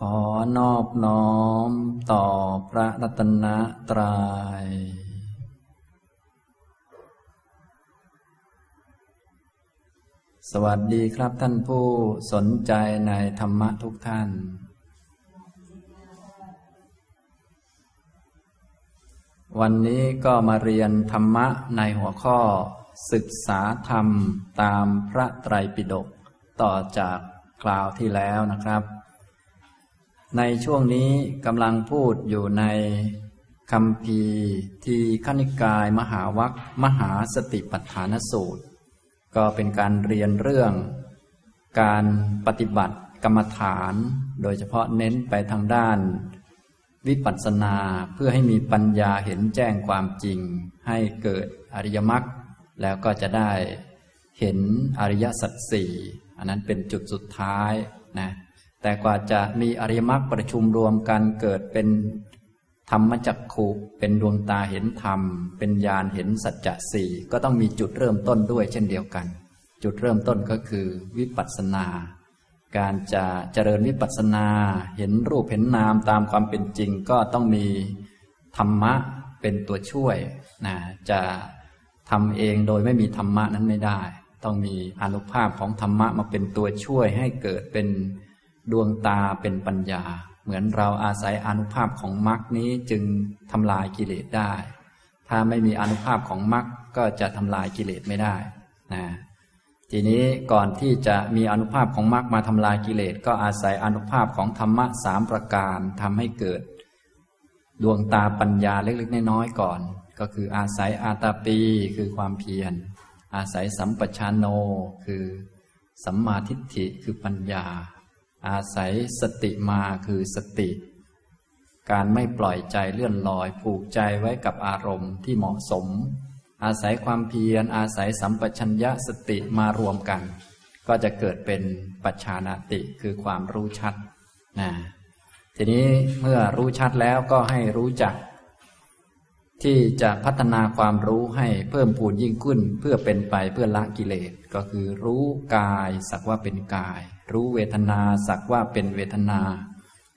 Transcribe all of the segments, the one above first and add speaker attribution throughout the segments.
Speaker 1: ขอนอบน้อมต่อพระรัตนตรยัย สวัสดีครับท่านผู้สนใจในธรรมะทุกท่าน วันนี้ก็มาเรียนธรรมะในหัวข้อ ศึกษาธรรมตามพระไตรปิฎกต่อจากคราวที่แล้วนะครับ ในช่วงนี้กำลังพูดอยู่ในคำพีทีขณิกายมหาวัคมหาสติปัฏฐานสูตร ก็เป็นการเรียนเรื่อง การปฏิบัติกรรมฐาน โดยเฉพาะเน้นไปทางด้าน วิปัสสนาเพื่อให้มีปัญญาเห็นแจ้งความจริง ให้เกิดอริยมรรคแล้วก็จะได้เห็นอริยสัจสี่อันนั้นเป็นจุดสุดท้ายนะ แต่กว่าจะมีอริยมรรคประชุมรวมกันเกิดเป็นธรรมจักขุเป็นดวงตาเห็นธรรม เป็นญาณเห็นสัจจะสี่ก็ต้องมีจุดเริ่มต้นด้วยเช่นเดียวกัน จุดเริ่มต้นก็คือวิปัสสนา การจะเจริญวิปัสสนาเห็นรูปเห็นนามตามความเป็นจริงก็ต้องมีธรรมะเป็นตัวช่วยนะจะทำเองโดยไม่มีธรรมะนั้นไม่ได้ ต้องมีอนุภาพของธรรมะมาเป็นตัวช่วยให้เกิดเป็น ดวงตาเป็นปัญญา เหมือนเราอาศัยอนุภาพของมรรคนี้จึงทำลายกิเลสได้ ถ้าไม่มีอนุภาพของมรรคก็จะทำลายกิเลสไม่ได้นะทีนี้ก่อนที่จะมีอนุภาพของมรรคมาทำลายกิเลสก็อาศัยอนุภาพของธรรมะสามประการทำให้เกิด ดวงตาปัญญาเล็กๆน้อยๆก่อน ก็คืออาศัยอาตาปีคือความเพียร อาศัยสัมปชานโน คือสัมมาทิฏฐิคือปัญญา อาศัยสติมาคือสติ การไม่ปล่อยใจเลื่อนลอย ผูกใจไว้กับอารมณ์ที่เหมาะสม อาศัยความเพียร อาศัยสัมปชัญญะสติมารวมกัน ก็จะเกิดเป็นปัจฉานาติคือความรู้ชัดนะทีนี้เมื่อรู้ชัดแล้วก็ให้รู้จัก ที่จะพัฒนาความรู้ให้เพิ่มพูนยิ่งขึ้นเพื่อเป็นไปเพื่อละกิเลสก็คือรู้กายสักว่าเป็นกาย รู้เวทนาสักว่าเป็นเวทนา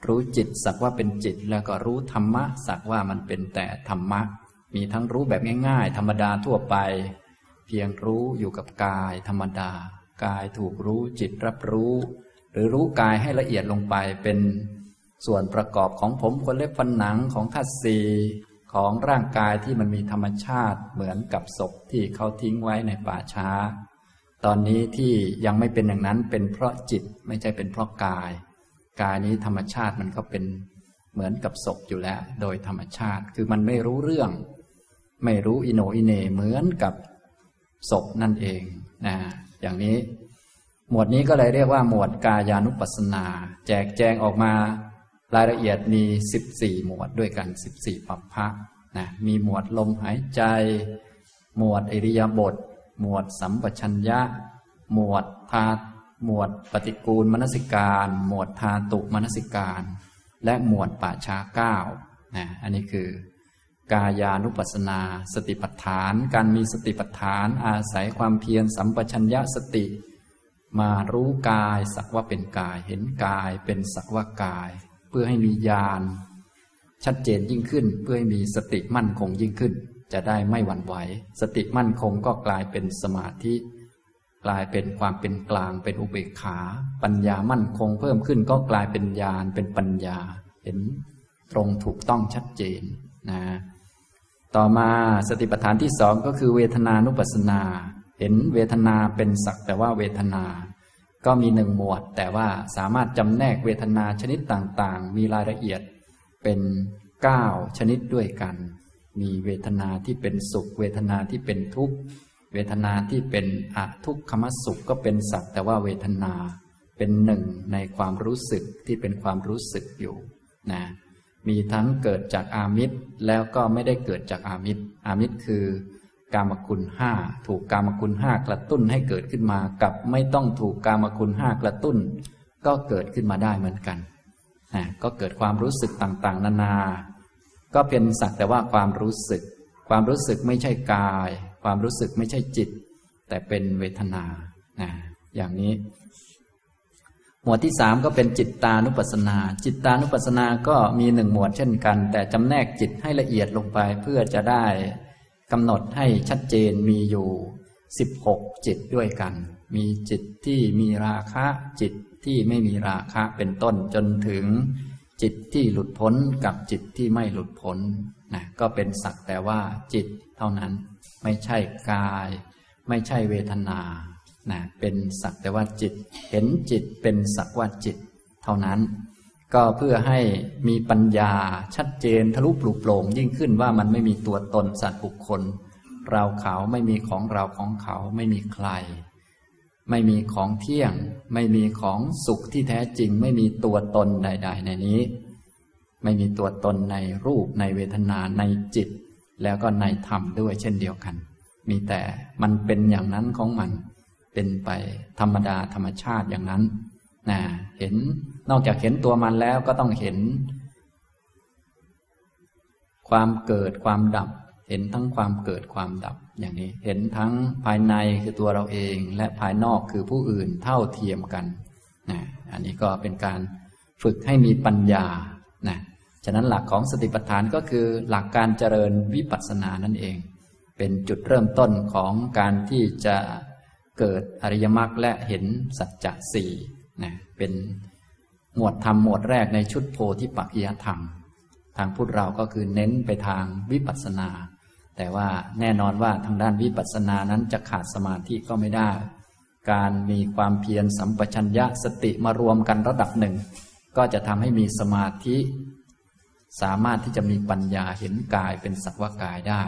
Speaker 1: รู้จิตสักว่าเป็นจิต แล้วก็รู้ธรรมะ สักว่ามันเป็นแต่ธรรมะ มีทั้งรู้แบบง่าย ๆ ธรรมดาทั่วไป เพียงรู้อยู่กับกายธรรมดา กายถูกรู้จิตรับรู้ หรือรู้กายให้ละเอียดลงไปเป็นส่วนประกอบของผมคนเล็บฟันหนังของธาตุสีของร่างกายที่มันมีธรรมชาติเหมือนกับศพที่เขาทิ้งไว้ในป่าช้า ตอนนี้ที่ยังไม่เป็นอย่างนั้นเป็นเพราะจิตไม่ใช่เป็นเพราะกาย กายนี้ธรรมชาติมันก็เป็นเหมือนกับศพอยู่แล้ว โดยธรรมชาติคือมันไม่รู้เรื่อง ไม่รู้อิโนอิเนเหมือนกับศพนั่นเองนะอย่างนี้ หมวดนี้ก็เลยเรียกว่า หมวดกายานุปัสสนา แจกแจงออกมารายละเอียดมี 14 หมวดด้วยกัน 14 ปัปพะนะมีหมวดลมหายใจ หมวดอิริยาบถ หมวดสัมปชัญญะ หมวดทาหมวดปฏิกูลมนสิการ หมวดทาตุมนสิการ และหมวดป่าช้าเก้านะอันนี้คือกายานุปัสนา สติปัฏฐาน การมีสติปัฏฐาน อาศัยความเพียรสัมปชัญญะสติ มารู้กายสักว่าเป็นกาย เห็นกายเป็นสักว่ากาย เพื่อให้มีญาณชัดเจนยิ่งขึ้น เพื่อให้มีสติมั่นคงยิ่งขึ้น จะได้ไม่หวั่นไหว สติมั่นคงก็กลายเป็นสมาธิ กลายเป็นความเป็นกลางเป็นอุเบกขา ปัญญามั่นคงเพิ่มขึ้นก็กลายเป็นญาณเป็นปัญญา เห็นตรงถูกต้องชัดเจนนะต่อมาสติปัฏฐานที่สองก็คือเวทนานุปัสสนา เห็นเวทนาเป็นสักแต่ว่าเวทนา ก็มีหนึ่งหมวด แต่ว่าสามารถจำแนกเวทนาชนิดต่างๆ มีรายละเอียดเป็นเก้าชนิดด้วยกัน มีเวทนาที่เป็นสุข เวทนาที่เป็นทุกข์ เวทนาที่เป็นอทุกขมสุขก็เป็นสักแต่ว่าเวทนาเป็นหนึ่งในความรู้สึกที่เป็นความรู้สึกอยู่นะมีทั้งเกิดจากอามิตรแล้วก็ไม่ได้เกิดจากอามิตรอามิตรคือกามคุณห้าถูกกามคุณห้ากระตุ้นให้เกิดขึ้นมากับไม่ต้องถูกกามคุณห้ากระตุ้น ก็เกิดขึ้นมาได้เหมือนกันนะก็เกิดความรู้สึกต่างๆ นานา ก็เป็นสักแต่ว่าความรู้สึก ความรู้สึกไม่ใช่กาย ความรู้สึกไม่ใช่จิต แต่เป็นเวทนานะอย่างนี้ หมวดที่สามก็เป็นจิตตานุปัสสนา จิตตานุปัสสนาก็มีหนึ่งหมวดเช่นกัน แต่จำแนกจิตให้ละเอียดลงไปเพื่อจะได้กำหนดให้ชัดเจนมีอยู่สิบหกจิตด้วยกัน มีจิตที่มีราคะจิตที่ไม่มีราคะเป็นต้นจนถึง จิตที่หลุดพ้นกับจิตที่ไม่หลุดพ้นนะก็เป็นสักแต่ว่าจิตเท่านั้น ไม่ใช่กาย ไม่ใช่เวทนานะเป็นสักแต่ว่าจิต เห็นจิตเป็นสักว่าจิต เท่านั้น ก็เพื่อให้มีปัญญาชัดเจนทะลุปลุกโปร่งยิ่งขึ้นว่ามันไม่มีตัวตนสัตว์บุคคล เราเขาไม่มีของเราของเขาไม่มีใคร ไม่มีของเที่ยง ไม่มีของสุขที่แท้จริง ไม่มีตัวตนใด ๆ ในนี้ ไม่มีตัวตนในรูปในเวทนาในจิต แล้วก็ในธรรมด้วยเช่นเดียวกัน มีแต่มันเป็นอย่างนั้นของมัน เป็นไปธรรมดาธรรมชาติอย่างนั้นนะเห็นนอกจากเห็นตัวมันแล้วก็ต้องเห็น ความเกิดความดับ เห็นทั้งความเกิดความดับ อย่างนี้เห็นทั้งภายในคือตัวเราเอง และภายนอกคือผู้อื่นเท่าเทียมกันนะอันนี้ก็เป็นการฝึกให้มีปัญญานะฉะนั้นหลักของสติปัฏฐานก็คือหลักการเจริญวิปัสสนานั่นเอง เป็นจุดเริ่มต้นของการที่จะเกิดอริยมรรคและเห็นสัจจะสี่นะเป็นหมวดธรรมหมวดแรกในชุดโพธิปักยธรรม ทางพุทธเราก็คือเน้นไปทางวิปัสสนา แต่ว่าแน่นอนว่าทางด้านวิปัสสนานั้นจะขาดสมาธิก็ไม่ได้ การมีความเพียรสัมปชัญญะสติมารวมกันระดับหนึ่ง ก็จะทำให้มีสมาธิ สามารถที่จะมีปัญญาเห็นกายเป็นสักว่ากายได้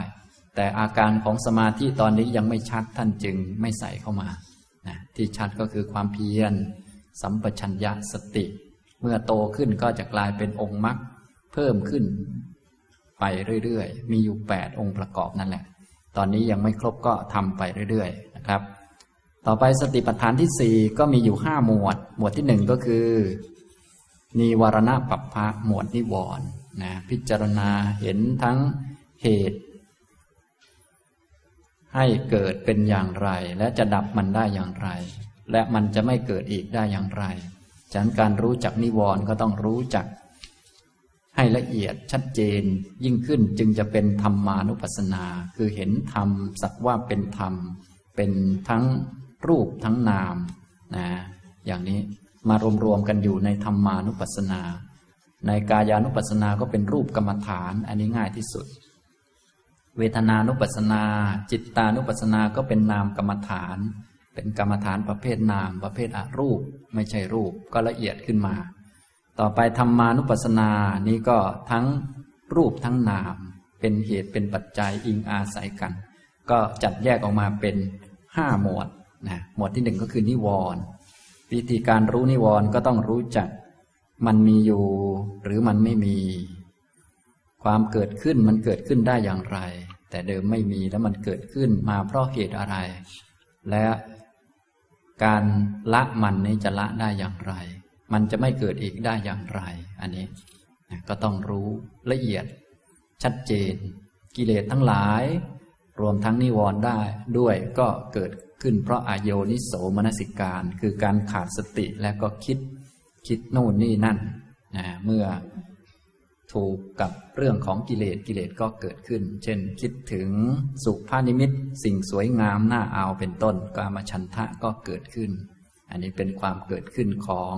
Speaker 1: แต่อาการของสมาธิตอนนี้ยังไม่ชัดท่านจึงไม่ใส่เข้ามานะที่ชัดก็คือความเพียร สัมปชัญญะสติ เมื่อโตขึ้นก็จะกลายเป็นองค์มรรคเพิ่มขึ้น ไปเรื่อยๆ มีอยู่แปดองค์ประกอบนั่นแหละ ตอนนี้ยังไม่ครบก็ทำไปเรื่อยๆนะครับ ต่อไปสติปัฏฐานที่สี่ก็มีอยู่ห้าหมวด หมวดที่หนึ่งก็คือ นิวรณะปัปพะหมวดนิวรณ์นะพิจารณาเห็นทั้งเหตุ ให้เกิดเป็นอย่างไร และจะดับมันได้อย่างไร และมันจะไม่เกิดอีกได้อย่างไร ฉะนั้นการรู้จักนิวรณ์ก็ต้องรู้จัก ให้ละเอียดชัดเจนยิ่งขึ้นจึงจะเป็นธรรมานุปัสสนา คือเห็นธรรมสักว่าเป็นธรรม เป็นทั้งรูปทั้งนามนะอย่างนี้มารวมๆกันอยู่ในธรรมานุปัสสนา ในกายานุปัสสนาก็เป็นรูปกรรมฐาน อันนี้ง่ายที่สุด เวทนานุปัสสนา จิตตานุปัสนาก็เป็นนามกรรมฐาน เป็นกรรมฐานประเภทนามประเภทอรูป ไม่ใช่รูปก็ละเอียดขึ้นมา ต่อไปธรรมานุปัสสนานี้ก็ทั้งรูปทั้งนาม เป็นเหตุเป็นปัจจัยอิงอาศัยกัน ก็จัดแยกออกมาเป็นห้าหมวดนะหมวดที่หนึ่งก็คือนิวรณ์วิธีการรู้นิวรณ์ก็ต้องรู้จัก มันมีอยู่หรือมันไม่มี ความเกิดขึ้นมันเกิดขึ้นได้อย่างไร แต่เดิมไม่มีแล้วมันเกิดขึ้นมาเพราะเหตุอะไร และการละมันนี้จะละได้อย่างไร มันจะไม่เกิดอีกได้อย่างไร อันนี้ก็ต้องรู้ละเอียด ชัดเจน กิเลสทั้งหลาย รวมทั้งนิวรณ์ได้ด้วยก็เกิดขึ้นเพราะอายโยนิโสมนสิการ คือการขาดสติและก็คิดคิดโน่นนี่นั่นนะเมื่อถูกกับเรื่องของกิเลสกิเลสก็เกิดขึ้น เช่นคิดถึงสุภานิมิต สิ่งสวยงามน่าเอาเป็นต้นกามฉันทะก็เกิดขึ้น อันนี้เป็นความเกิดขึ้นของ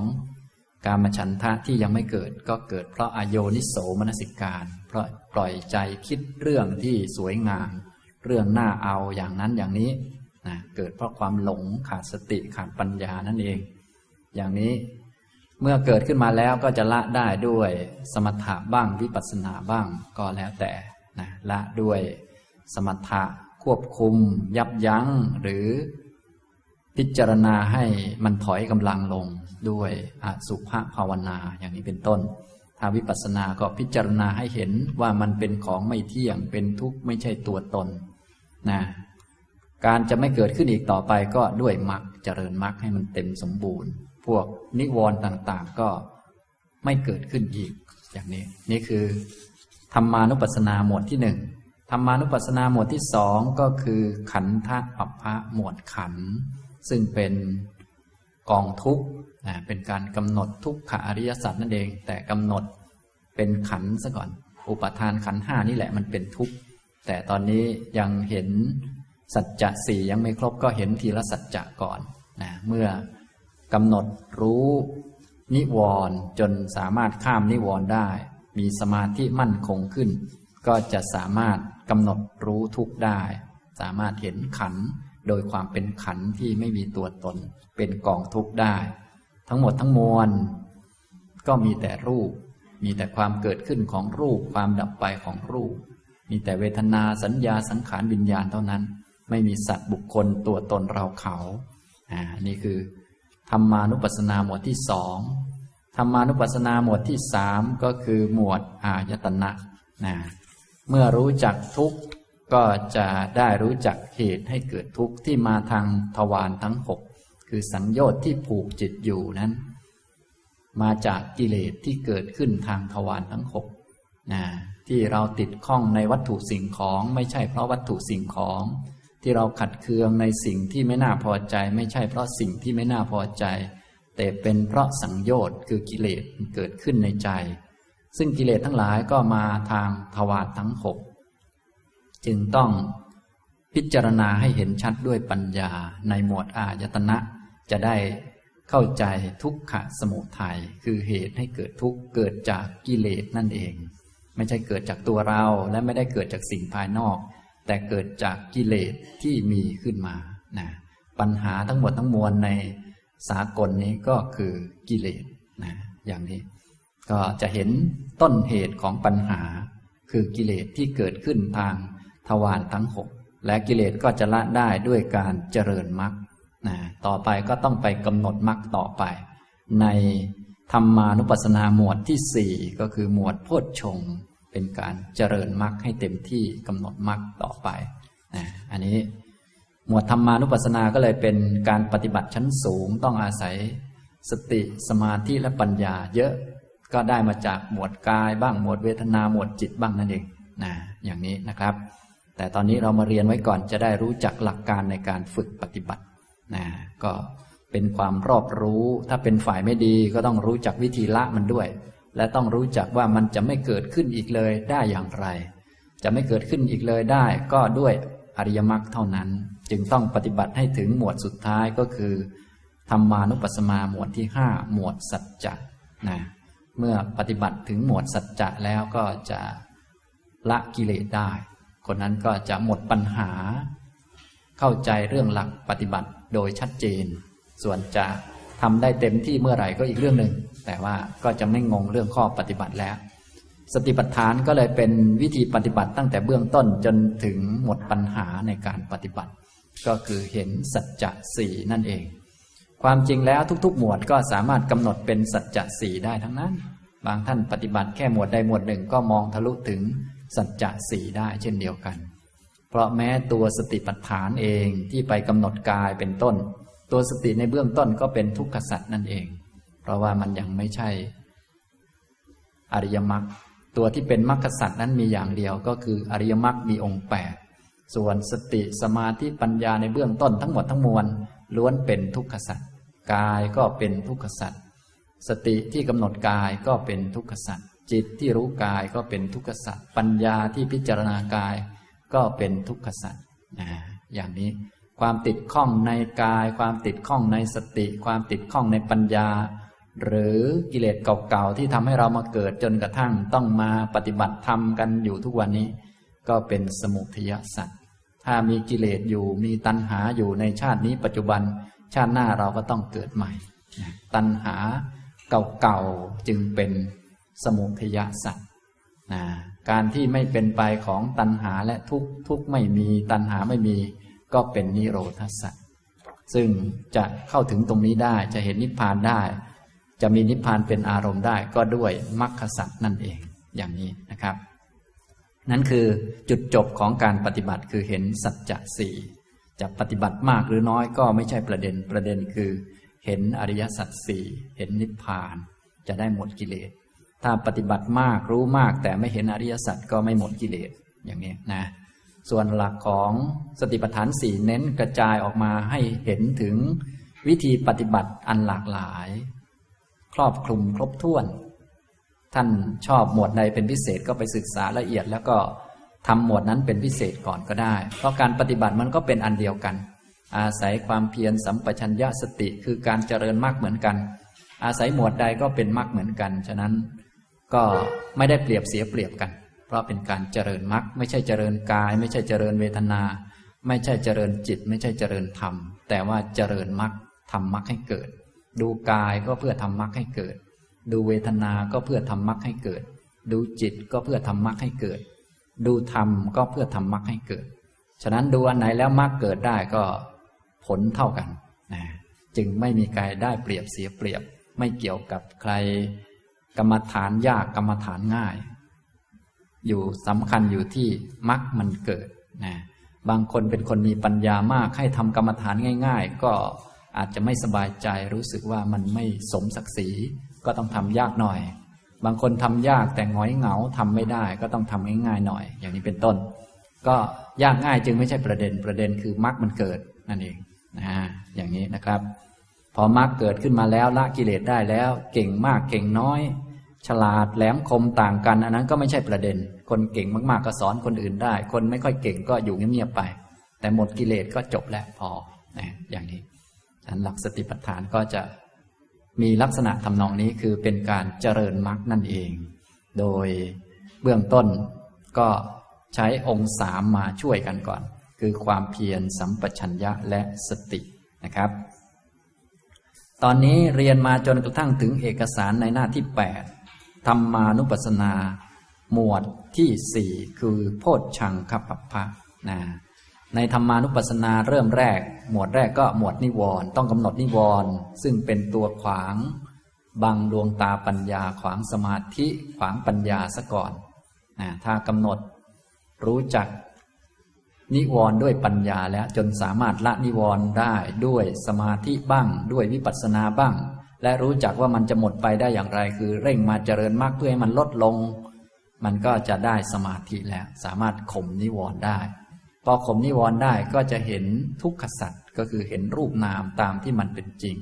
Speaker 1: การมฉันทะที่ยังไม่เกิดก็เกิดเพราะอโยนิโสมนสิการ เพราะปล่อยใจคิดเรื่องที่สวยงาม เรื่องน่าเอาอย่างนั้นอย่างนี้นะเกิดเพราะความหลงขาดสติขาดปัญญานั่นเอง อย่างนี้เมื่อเกิดขึ้นมาแล้วก็จะละได้ด้วยสมถะบ้างวิปัสสนาบ้างก็แล้วแต่นะละด้วยสมถะควบคุม ยับยั้งหรือ พิจารณาให้มันถอยกำลังลงด้วยอสุภภาวนาอย่างนี้เป็นต้น ถ้าวิปัสสนาก็พิจารณาให้เห็นว่ามันเป็นของไม่เที่ยงเป็นทุกข์ไม่ใช่ตัวตนนะการจะไม่เกิดขึ้นอีกต่อไปก็ด้วยมรรคเจริญมรรคให้มันเต็มสมบูรณ์ พวกนิวรณ์ต่างๆก็ไม่เกิดขึ้นอีกอย่างนี้ นี่คือธรรมานุปัสสนาหมวดที่หนึ่งธรรมานุปัสสนาหมวดที่สองก็คือขันธปัปพะหมวดขันธ ซึ่งเป็นกองทุกข์เป็นการกำหนดทุกขอริยสัจนั่นเอง แต่กำหนดเป็นขันซะก่อน อุปทานขันห้านี่แหละมันเป็นทุกข์แต่ตอนนี้ยังเห็นสัจจะสี่ยังไม่ครบก็เห็นทีละสัจจะก่อนนะเมื่อกำหนดรู้นิวรณ์จนสามารถข้ามนิวรณ์ได้ มีสมาธิมั่นคงขึ้น ก็จะสามารถกำหนดรู้ทุกข์ได้ สามารถเห็นขัน โดยความเป็นขันที่ไม่มีตัวตน เป็นกองทุกข์ได้ ทั้งหมดทั้งมวล ก็มีแต่รูป มีแต่ความเกิดขึ้นของรูป ความดับไปของรูป มีแต่เวทนาสัญญาสังขารวิญญาณเท่านั้น ไม่มีสัตว์บุคคลตัวตนเราเขาอ่านี่คือธรรมานุปัสสนาหมวดที่สองธรรมานุปัสสนาหมวดที่สามก็คือหมวดอายตนะนะเมื่อรู้จักทุกข์ ก็จะได้รู้จักเหตุให้เกิดทุกข์ที่มาทางทวารทั้งหกคือสังโยชน์ที่ผูกจิตอยู่นั้น มาจากกิเลสที่เกิดขึ้นทางทวารทั้งหกนะที่เราติดข้องในวัตถุสิ่งของ ไม่ใช่เพราะวัตถุสิ่งของ ที่เราขัดเคืองในสิ่งที่ไม่น่าพอใจ ไม่ใช่เพราะสิ่งที่ไม่น่าพอใจ แต่เป็นเพราะสังโยชน์คือกิเลสเกิดขึ้นในใจ ซึ่งกิเลสทั้งหลายก็มาทางทวารทั้งหก จึงต้องพิจารณาให้เห็นชัดด้วยปัญญาในหมวดอายตนะ จะได้เข้าใจทุกขะสมุทัยคือเหตุให้เกิดทุกข์เกิดจากกิเลสนั่นเอง ไม่ใช่เกิดจากตัวเราและไม่ได้เกิดจากสิ่งภายนอก แต่เกิดจากกิเลสที่มีขึ้นมานะปัญหาทั้งหมดทั้งมวลในสากลนี้ก็คือกิเลสนะอย่างนี้ ก็จะเห็นต้นเหตุของปัญหาคือกิเลสที่เกิดขึ้นทาง ทวารทั้งหกและกิเลสก็จะละได้ด้วยการเจริญมรรคนะต่อไปก็ต้องไปกำหนดมรรคต่อไป ในธรรมานุปัสสนาหมวดที่สี่ก็คือหมวดโพชฌงเป็นการเจริญมรรคให้เต็มที่กำหนดมรรคต่อไปนะอันนี้หมวดธรรมานุปัสสนาก็เลยเป็นการปฏิบัติชั้นสูงต้องอาศัยสติสมาธิและปัญญาเยอะก็ได้มาจากหมวดกายบ้างหมวดเวทนาหมวดจิตบ้างนั่นเองนะอย่างนี้นะครับ แต่ตอนนี้เรามาเรียนไว้ก่อนจะได้รู้จักหลักการในการฝึกปฏิบัตินะก็เป็นความรอบรู้ ถ้าเป็นฝ่ายไม่ดีก็ต้องรู้จักวิธีละมันด้วย และต้องรู้จักว่ามันจะไม่เกิดขึ้นอีกเลยได้อย่างไร จะไม่เกิดขึ้นอีกเลยได้ ก็ด้วยอริยมรรคเท่านั้น จึงต้องปฏิบัติให้ถึงหมวดสุดท้ายก็คือธรรมานุปัสสมาหมวดที่ห้าหมวดสัจจะนะเมื่อปฏิบัติถึงหมวดสัจจะแล้วก็จะละกิเลสได้ คนนั้นก็จะหมดปัญหา เข้าใจเรื่องหลักปฏิบัติโดยชัดเจน ส่วนจะทำได้เต็มที่เมื่อไหร่ก็อีกเรื่องหนึ่ง แต่ว่าก็จะไม่งงเรื่องข้อปฏิบัติแล้ว สติปัฏฐานก็เลยเป็นวิธีปฏิบัติตั้งแต่เบื้องต้นจนถึงหมดปัญหาในการปฏิบัติ ก็คือเห็นสัจจะสี่นั่นเอง ความจริงแล้วทุก ๆ หมวดก็สามารถกำหนดเป็นสัจจะสี่ได้ทั้งนั้น บางท่านปฏิบัติแค่หมวดใดหมวดหนึ่งก็มองทะลุถึง สัจจะสี่ได้เช่นเดียวกัน เพราะแม้ตัวสติปัฏฐานเองที่ไปกำหนดกายเป็นต้น ตัวสติในเบื้องต้นก็เป็นทุกขสัจนั่นเอง เพราะว่ามันยังไม่ใช่ อริยมรรคตัวที่เป็นมรรคสัจนั้นมีอย่างเดียวก็คืออริยมรรคมีองค์แปดส่วนสติสมาธิปัญญาในเบื้องต้นทั้งหมดทั้งมวลล้วนเป็นทุกขสัจกายก็เป็นทุกขสัจสติที่กำหนดกายก็เป็นทุกขสัจ จิตที่รู้กายก็เป็นทุกขสัตว์ปัญญาที่พิจารณากาย ก็เป็นทุกขสัตว์นะอย่างนี้ความติดข้องในกาย ความติดข้องในสติ ความติดข้องในปัญญา หรือกิเลสเก่าๆที่ทำให้เรามาเกิดจนกระทั่งต้องมาปฏิบัติธรรมกันอยู่ทุกวันนี้ ก็เป็นสมุทยสัตว์ถ้ามีกิเลสอยู่มีตัณหาอยู่ในชาตินี้ปัจจุบัน ชาติหน้าเราก็ต้องเกิดใหม่ ตัณหาเก่าๆจึงเป็น สมุทยสัตว์การที่ไม่เป็นไปของตัณหาและทุกทุกไม่มีตัณหาไม่มี ก็เป็นนิโรธสัตว์ซึ่งจะเข้าถึงตรงนี้ได้จะเห็นนิพพานได้ จะมีนิพพานเป็นอารมณ์ได้ก็ด้วยมรรคสัตว์นั่นเองอย่างนี้นะครับ นั่นคือจุดจบของการปฏิบัติคือเห็นสัจจะสี่จะปฏิบัติมากหรือน้อยก็ไม่ใช่ประเด็นประเด็นคือ เห็นอริยสัจสี่เห็นนิพพานจะได้หมดกิเลส ถ้าปฏิบัติมากรู้มาก แต่ไม่เห็นอริยสัจก็ไม่หมดกิเลสอย่างนี้นะ ส่วนหลักของสติปัฏฐานสี่เน้นกระจายออกมาให้เห็นถึงวิธีปฏิบัติอันหลากหลาย ครอบคลุมครบถ้วน ท่านชอบหมวดใดเป็นพิเศษก็ไปศึกษาละเอียด แล้วก็ทำหมวดนั้นเป็นพิเศษก่อนก็ได้ เพราะการปฏิบัติมันก็เป็นอันเดียวกัน อาศัยความเพียรสัมปชัญญะสติคือการเจริญมากเหมือนกัน อาศัยหมวดใดก็เป็นมากเหมือนกัน ฉะนั้น ก็ไม่ได้เปรียบเสียเปรียบกัน เพราะเป็นการเจริญมรรคไม่ใช่เจริญกาย ไม่ใช่เจริญเวทนา ไม่ใช่เจริญจิต ไม่ใช่เจริญธรรม แต่ว่าเจริญมรรคทำมรรคให้เกิด ดูกายก็เพื่อทำมรรคให้เกิด ดูเวทนา ก็เพื่อทำมรรคให้เกิด ดูจิตก็เพื่อทำมรรคให้เกิด ดูธรรมก็เพื่อทำมรรคให้เกิด ฉะนั้นดูอันไหนแล้วมรรคเกิดได้ก็ผลเท่ากันนะจึงไม่มีใครได้เปรียบเสียเปรียบ ไม่เกี่ยวกับใคร กรรมฐานยากกรรมฐานง่าย อยู่สำคัญอยู่ที่มรรคมันเกิดนะบางคนเป็นคนมีปัญญามากให้ทำกรรมฐานง่าย ๆ ก็อาจจะไม่สบายใจรู้สึกว่ามันไม่สมศักดิ์ศรีก็ต้องทำยากหน่อย บางคนทำยากแต่ง้อยเหงาทำไม่ได้ ก็ต้องทำง่ายๆหน่อย อย่างนี้เป็นต้น ก็ยากง่ายจึงไม่ใช่ประเด็นประเด็นคือมรรคมันเกิดนั่นเองนะอย่างนี้นะครับ พอมรรคเกิดขึ้นมาแล้วละกิเลสได้แล้ว เก่งมากเก่งน้อย ฉลาดแหลมคมต่างกัน อันนั้นก็ไม่ใช่ประเด็น คนเก่งมากๆก็สอนคนอื่นได้ คนไม่ค่อยเก่งก็อยู่เงียบๆไป แต่หมดกิเลสก็จบแล้วพอนะอย่างนี้ฉันหลักสติปัฏฐานก็จะมีลักษณะทำนองนี้คือเป็นการเจริญมรรคนั่นเอง โดยเบื้องต้นก็ใช้องค์สามมาช่วยกันก่อน คือความเพียรสัมปชัญญะและสตินะครับ ตอนนี้เรียนมาจนกระทั่งถึงเอกสารในหน้าที่8ธรรมานุปัสสนา หมวดที่สี่คือโพชชังคับปัพะนะในธรรมานุปัสสนาเริ่มแรก หมวดแรกก็หมวดนิวรณ์ต้องกำหนดนิวรณ์ซึ่งเป็นตัวขวางบังดวงตาปัญญาขวางสมาธิขวางปัญญาซะก่อนนะถ้ากำหนดรู้จัก นิวรณ์ด้วยปัญญาแล้วจนสามารถละนิวรณ์ได้ด้วยสมาธิบ้าง ด้วยวิปัสสนาบ้าง และรู้จักว่ามันจะหมดไปได้อย่างไร คือเร่งมาเจริญมากเพื่อให้มันลดลง มันก็จะได้สมาธิแล้ว สามารถข่มนิวรณ์ได้พอข่มนิวรณ์ได้ก็จะเห็นทุกขสัตว์ก็คือเห็นรูปนามตามที่มันเป็นจริง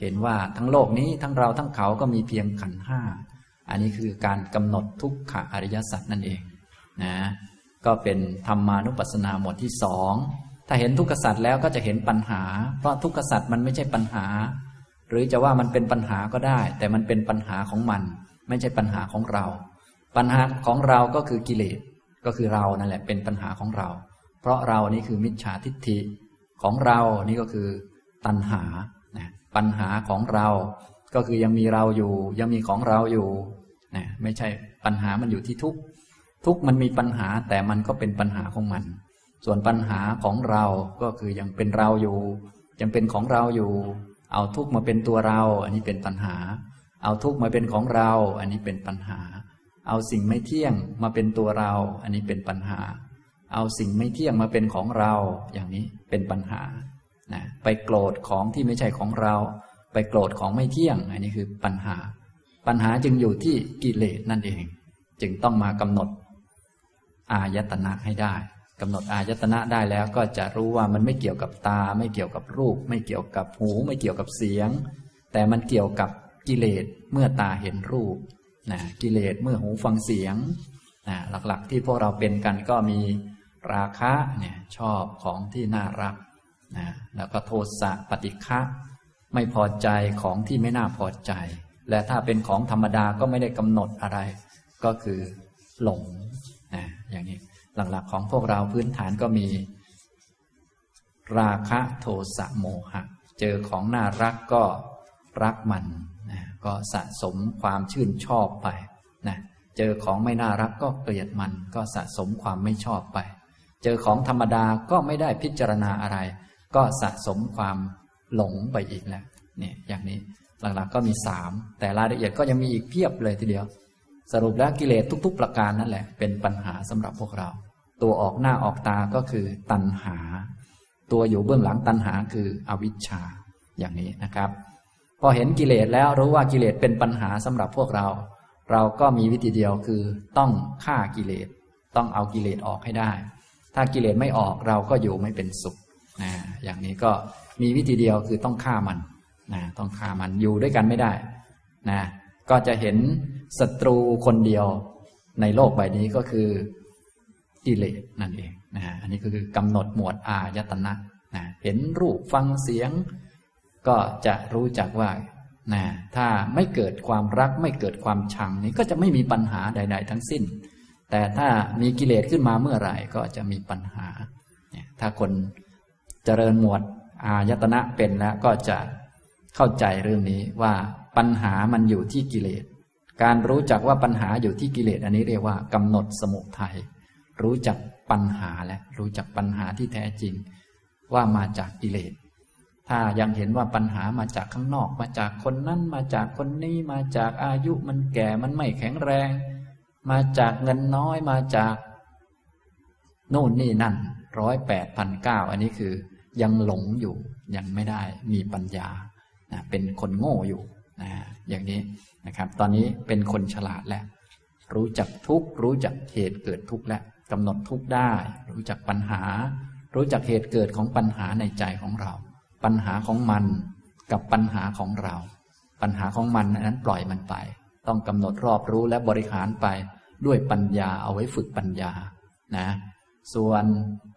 Speaker 1: เห็นว่าทั้งโลกนี้ทั้งเราทั้งเขาก็มีเพียงขันห้าอันนี้คือการกำหนดทุกขอริยสัจนั่นเองนะ ก็เป็นธรรมานุปัสสนาหมวดที่สองถ้าเห็นทุกขสัตว์แล้วก็จะเห็นปัญหา เพราะทุกขสัตว์มันไม่ใช่ปัญหา หรือจะว่ามันเป็นปัญหาก็ได้ แต่มันเป็นปัญหาของมัน ไม่ใช่ปัญหาของเรา ปัญหาของเราก็คือกิเลสก็คือเรานั่นแหละเป็นปัญหาของเรา เพราะเรานี่คือมิจฉาทิฏฐิของเรานี่ก็คือตัณหาปัญหาของเราก็คือยังมีเราอยู่ ยังมีของเราอยู่นะไม่ใช่ปัญหามันอยู่ที่ทุกข ทุกมันมีปัญหาแต่มันก็เป็นปัญหาของมัน ส่วนปัญหาของเราก็คือยังเป็นเราอยู่ ยังเป็นของเราอยู่ เอาทุกมาเป็นตัวเรา อันนี้เป็นปัญหา เอาทุกมาเป็นของเรา อันนี้เป็นปัญหา เอาสิ่งไม่เที่ยงมาเป็นตัวเรา อันนี้เป็นปัญหา เอาสิ่งไม่เที่ยงมาเป็นของเรา อย่างนี้เป็นปัญหานะไปโกรธของที่ไม่ใช่ของเรา ไปโกรธของไม่เที่ยง อันนี้คือปัญหา ปัญหาจึงอยู่ที่กิเลสนั่นเอง จึงต้องมากำหนด อายตนะให้ได้กำหนดอายตนะได้แล้วก็จะรู้ว่ามันไม่เกี่ยวกับตา ไม่เกี่ยวกับรูป ไม่เกี่ยวกับหู ไม่เกี่ยวกับเสียง แต่มันเกี่ยวกับกิเลสเมื่อตาเห็นรูปนะกิเลสเมื่อหูฟังเสียงนะหลักๆที่พวกเราเป็นกันก็มีราคะเนี่ยชอบของที่น่ารักนะแล้วก็โทสะปฏิฆะไม่พอใจของที่ไม่น่าพอใจ และถ้าเป็นของธรรมดาก็ไม่ได้กำหนดอะไร ก็คือหลง หลักๆ ของพวกเราพื้นฐานก็มี ราคะโทสะโมหะ เจอของน่ารักก็รักมันนะก็สะสมความชื่นชอบไปนะเจอของไม่น่ารักก็เกลียดมันก็สะสมความไม่ชอบไป เจอของธรรมดาก็ไม่ได้พิจารณาอะไร ก็สะสมความหลงไปอีกแล้วเนี่ยอย่างนี้หลักๆก็มีสามแต่รายละเอียดก็ยังมีอีกเพียบเลยทีเดียว สรุปแล้วกิเลสทุก ๆ ประการนั่นแหละ เป็นปัญหาสำหรับพวกเรา ตัวออกหน้าออกตาก็คือตัณหา ตัวอยู่เบื้องหลังตัณหาคืออวิชชาอย่างนี้นะครับ พอเห็นกิเลสแล้วรู้ว่ากิเลสเป็นปัญหาสำหรับพวกเรา เราก็มีวิธีเดียวคือต้องฆ่ากิเลส ต้องเอากิเลสออกให้ได้ ถ้ากิเลสไม่ออกเราก็อยู่ไม่เป็นสุขนะอย่างนี้ก็มีวิธีเดียวคือต้องฆ่ามันนะต้องฆ่ามันอยู่ด้วยกันไม่ได้นะก็จะเห็นศัตรูคนเดียวในโลกใบนี้ก็คือ กิเลสนั่นเองนะอันนี้ก็คือกำหนดหมวดอายตนะนะเห็นรูปฟังเสียง ก็จะรู้จักว่านะถ้าไม่เกิดความรักไม่เกิดความชังนี้ก็จะไม่มีปัญหาใด ๆ ทั้งสิ้น แต่ถ้ามีกิเลสขึ้นมาเมื่อไหร่ก็จะมีปัญหา ถ้าคนเจริญหมวดอายตนะเป็นแล้วก็จะเข้าใจเรื่องนี้ว่าปัญหามันอยู่ที่กิเลส การรู้จักว่าปัญหาอยู่ที่กิเลส อันนี้เรียกว่ากำหนดสมุทัย รู้จักปัญหาและรู้จักปัญหาที่แท้จริง ว่ามาจากกิเลส ถ้ายังเห็นว่าปัญหามาจากข้างนอก มาจากคนนั้นมาจากคนนี้มาจากอายุมันแก่มันไม่แข็งแรง มาจากเงินน้อยมาจากโน่นนี่นั่นร้อยแปดพันเก้าอันนี้คือยังหลงอยู่ยังไม่ได้มีปัญญานะเป็นคนโง่อยู่นะอย่างนี้นะครับ ตอนนี้เป็นคนฉลาดแล้ว รู้จักทุกรู้จักเหตุเกิดทุกแล้ว กำหนดทุกได้ รู้จักปัญหา รู้จักเหตุเกิดของปัญหาในใจของเรา ปัญหาของมันกับปัญหาของเรา ปัญหาของมันนั้นปล่อยมันไป ต้องกำหนดรอบรู้และบริหารไปด้วยปัญญาเอาไว้ฝึกปัญญานะ ส่วน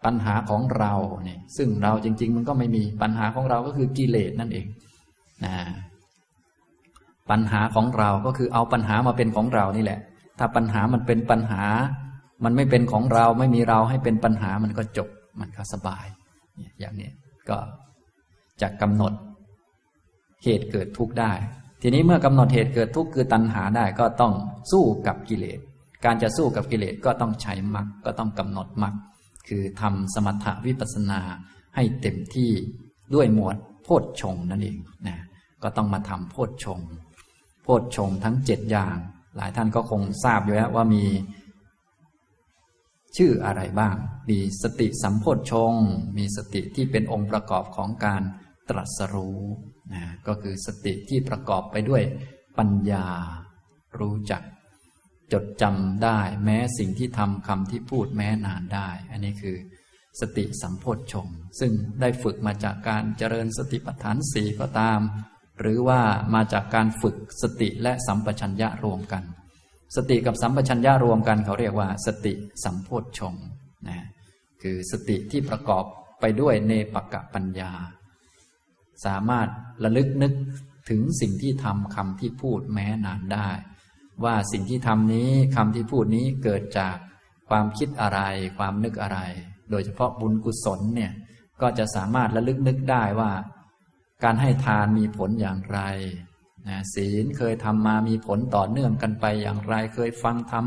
Speaker 1: ปัญหาของเราเนี่ยซึ่งเราจริง ๆ มันก็ไม่มีปัญหาของเราก็คือกิเลสนั่นเองนะปัญหาของเราก็คือเอาปัญหามาเป็นของเรานี่แหละ ถ้าปัญหามันเป็นปัญหา มันไม่เป็นของเราไม่มีเราให้เป็นปัญหามันก็จบมันก็สบาย อย่างนี้ก็จะกำหนดเหตุเกิดทุกข์ได้ ทีนี้เมื่อกำหนดเหตุเกิดทุกข์คือตัณหาได้ก็ต้องสู้กับกิเลส การจะสู้กับกิเลสก็ต้องใช้มรรคก็ต้องกำหนดมรรคคือทำสมถวิปัสนาให้เต็มที่ด้วยหมวดโพชฌงนั่นเองนะก็ต้องมาทำโพชฌงโพชฌงทั้งเจ็ดอย่าง หลายท่านก็คงทราบอยู่แล้วว่ามี ชื่ออะไรบ้าง มีสติสัมโพชฌงมีสติที่เป็นองค์ประกอบของการตรัสรู้นะก็คือสติที่ประกอบไปด้วยปัญญา รู้จัก จดจำได้ แม้สิ่งที่ทำคำที่พูดแม้นานได้ อันนี้คือสติสัมโพชฌงซึ่งได้ฝึกมาจากการเจริญสติปัฏฐานสีก็ตาม หรือว่ามาจากการฝึกสติและสัมปชัญญะรวมกัน สติกับสัมปชัญญะรวมกันเขาเรียกว่า สติสัมโพชฌงนะคือสติที่ประกอบไปด้วยเนปกะปัญญา สามารถระลึกนึกถึงสิ่งที่ทำคำที่พูดแม้นานได้ ว่าสิ่งที่ทำนี้คำที่พูดนี้เกิดจากความคิดอะไร ความนึกอะไร โดยเฉพาะบุญกุศลเนี่ยก็จะสามารถระลึกนึกได้ว่า การให้ทานมีผลอย่างไร นะศีลเคยทำมามีผลต่อเนื่องกันไปอย่างไรเคยฟังธรรม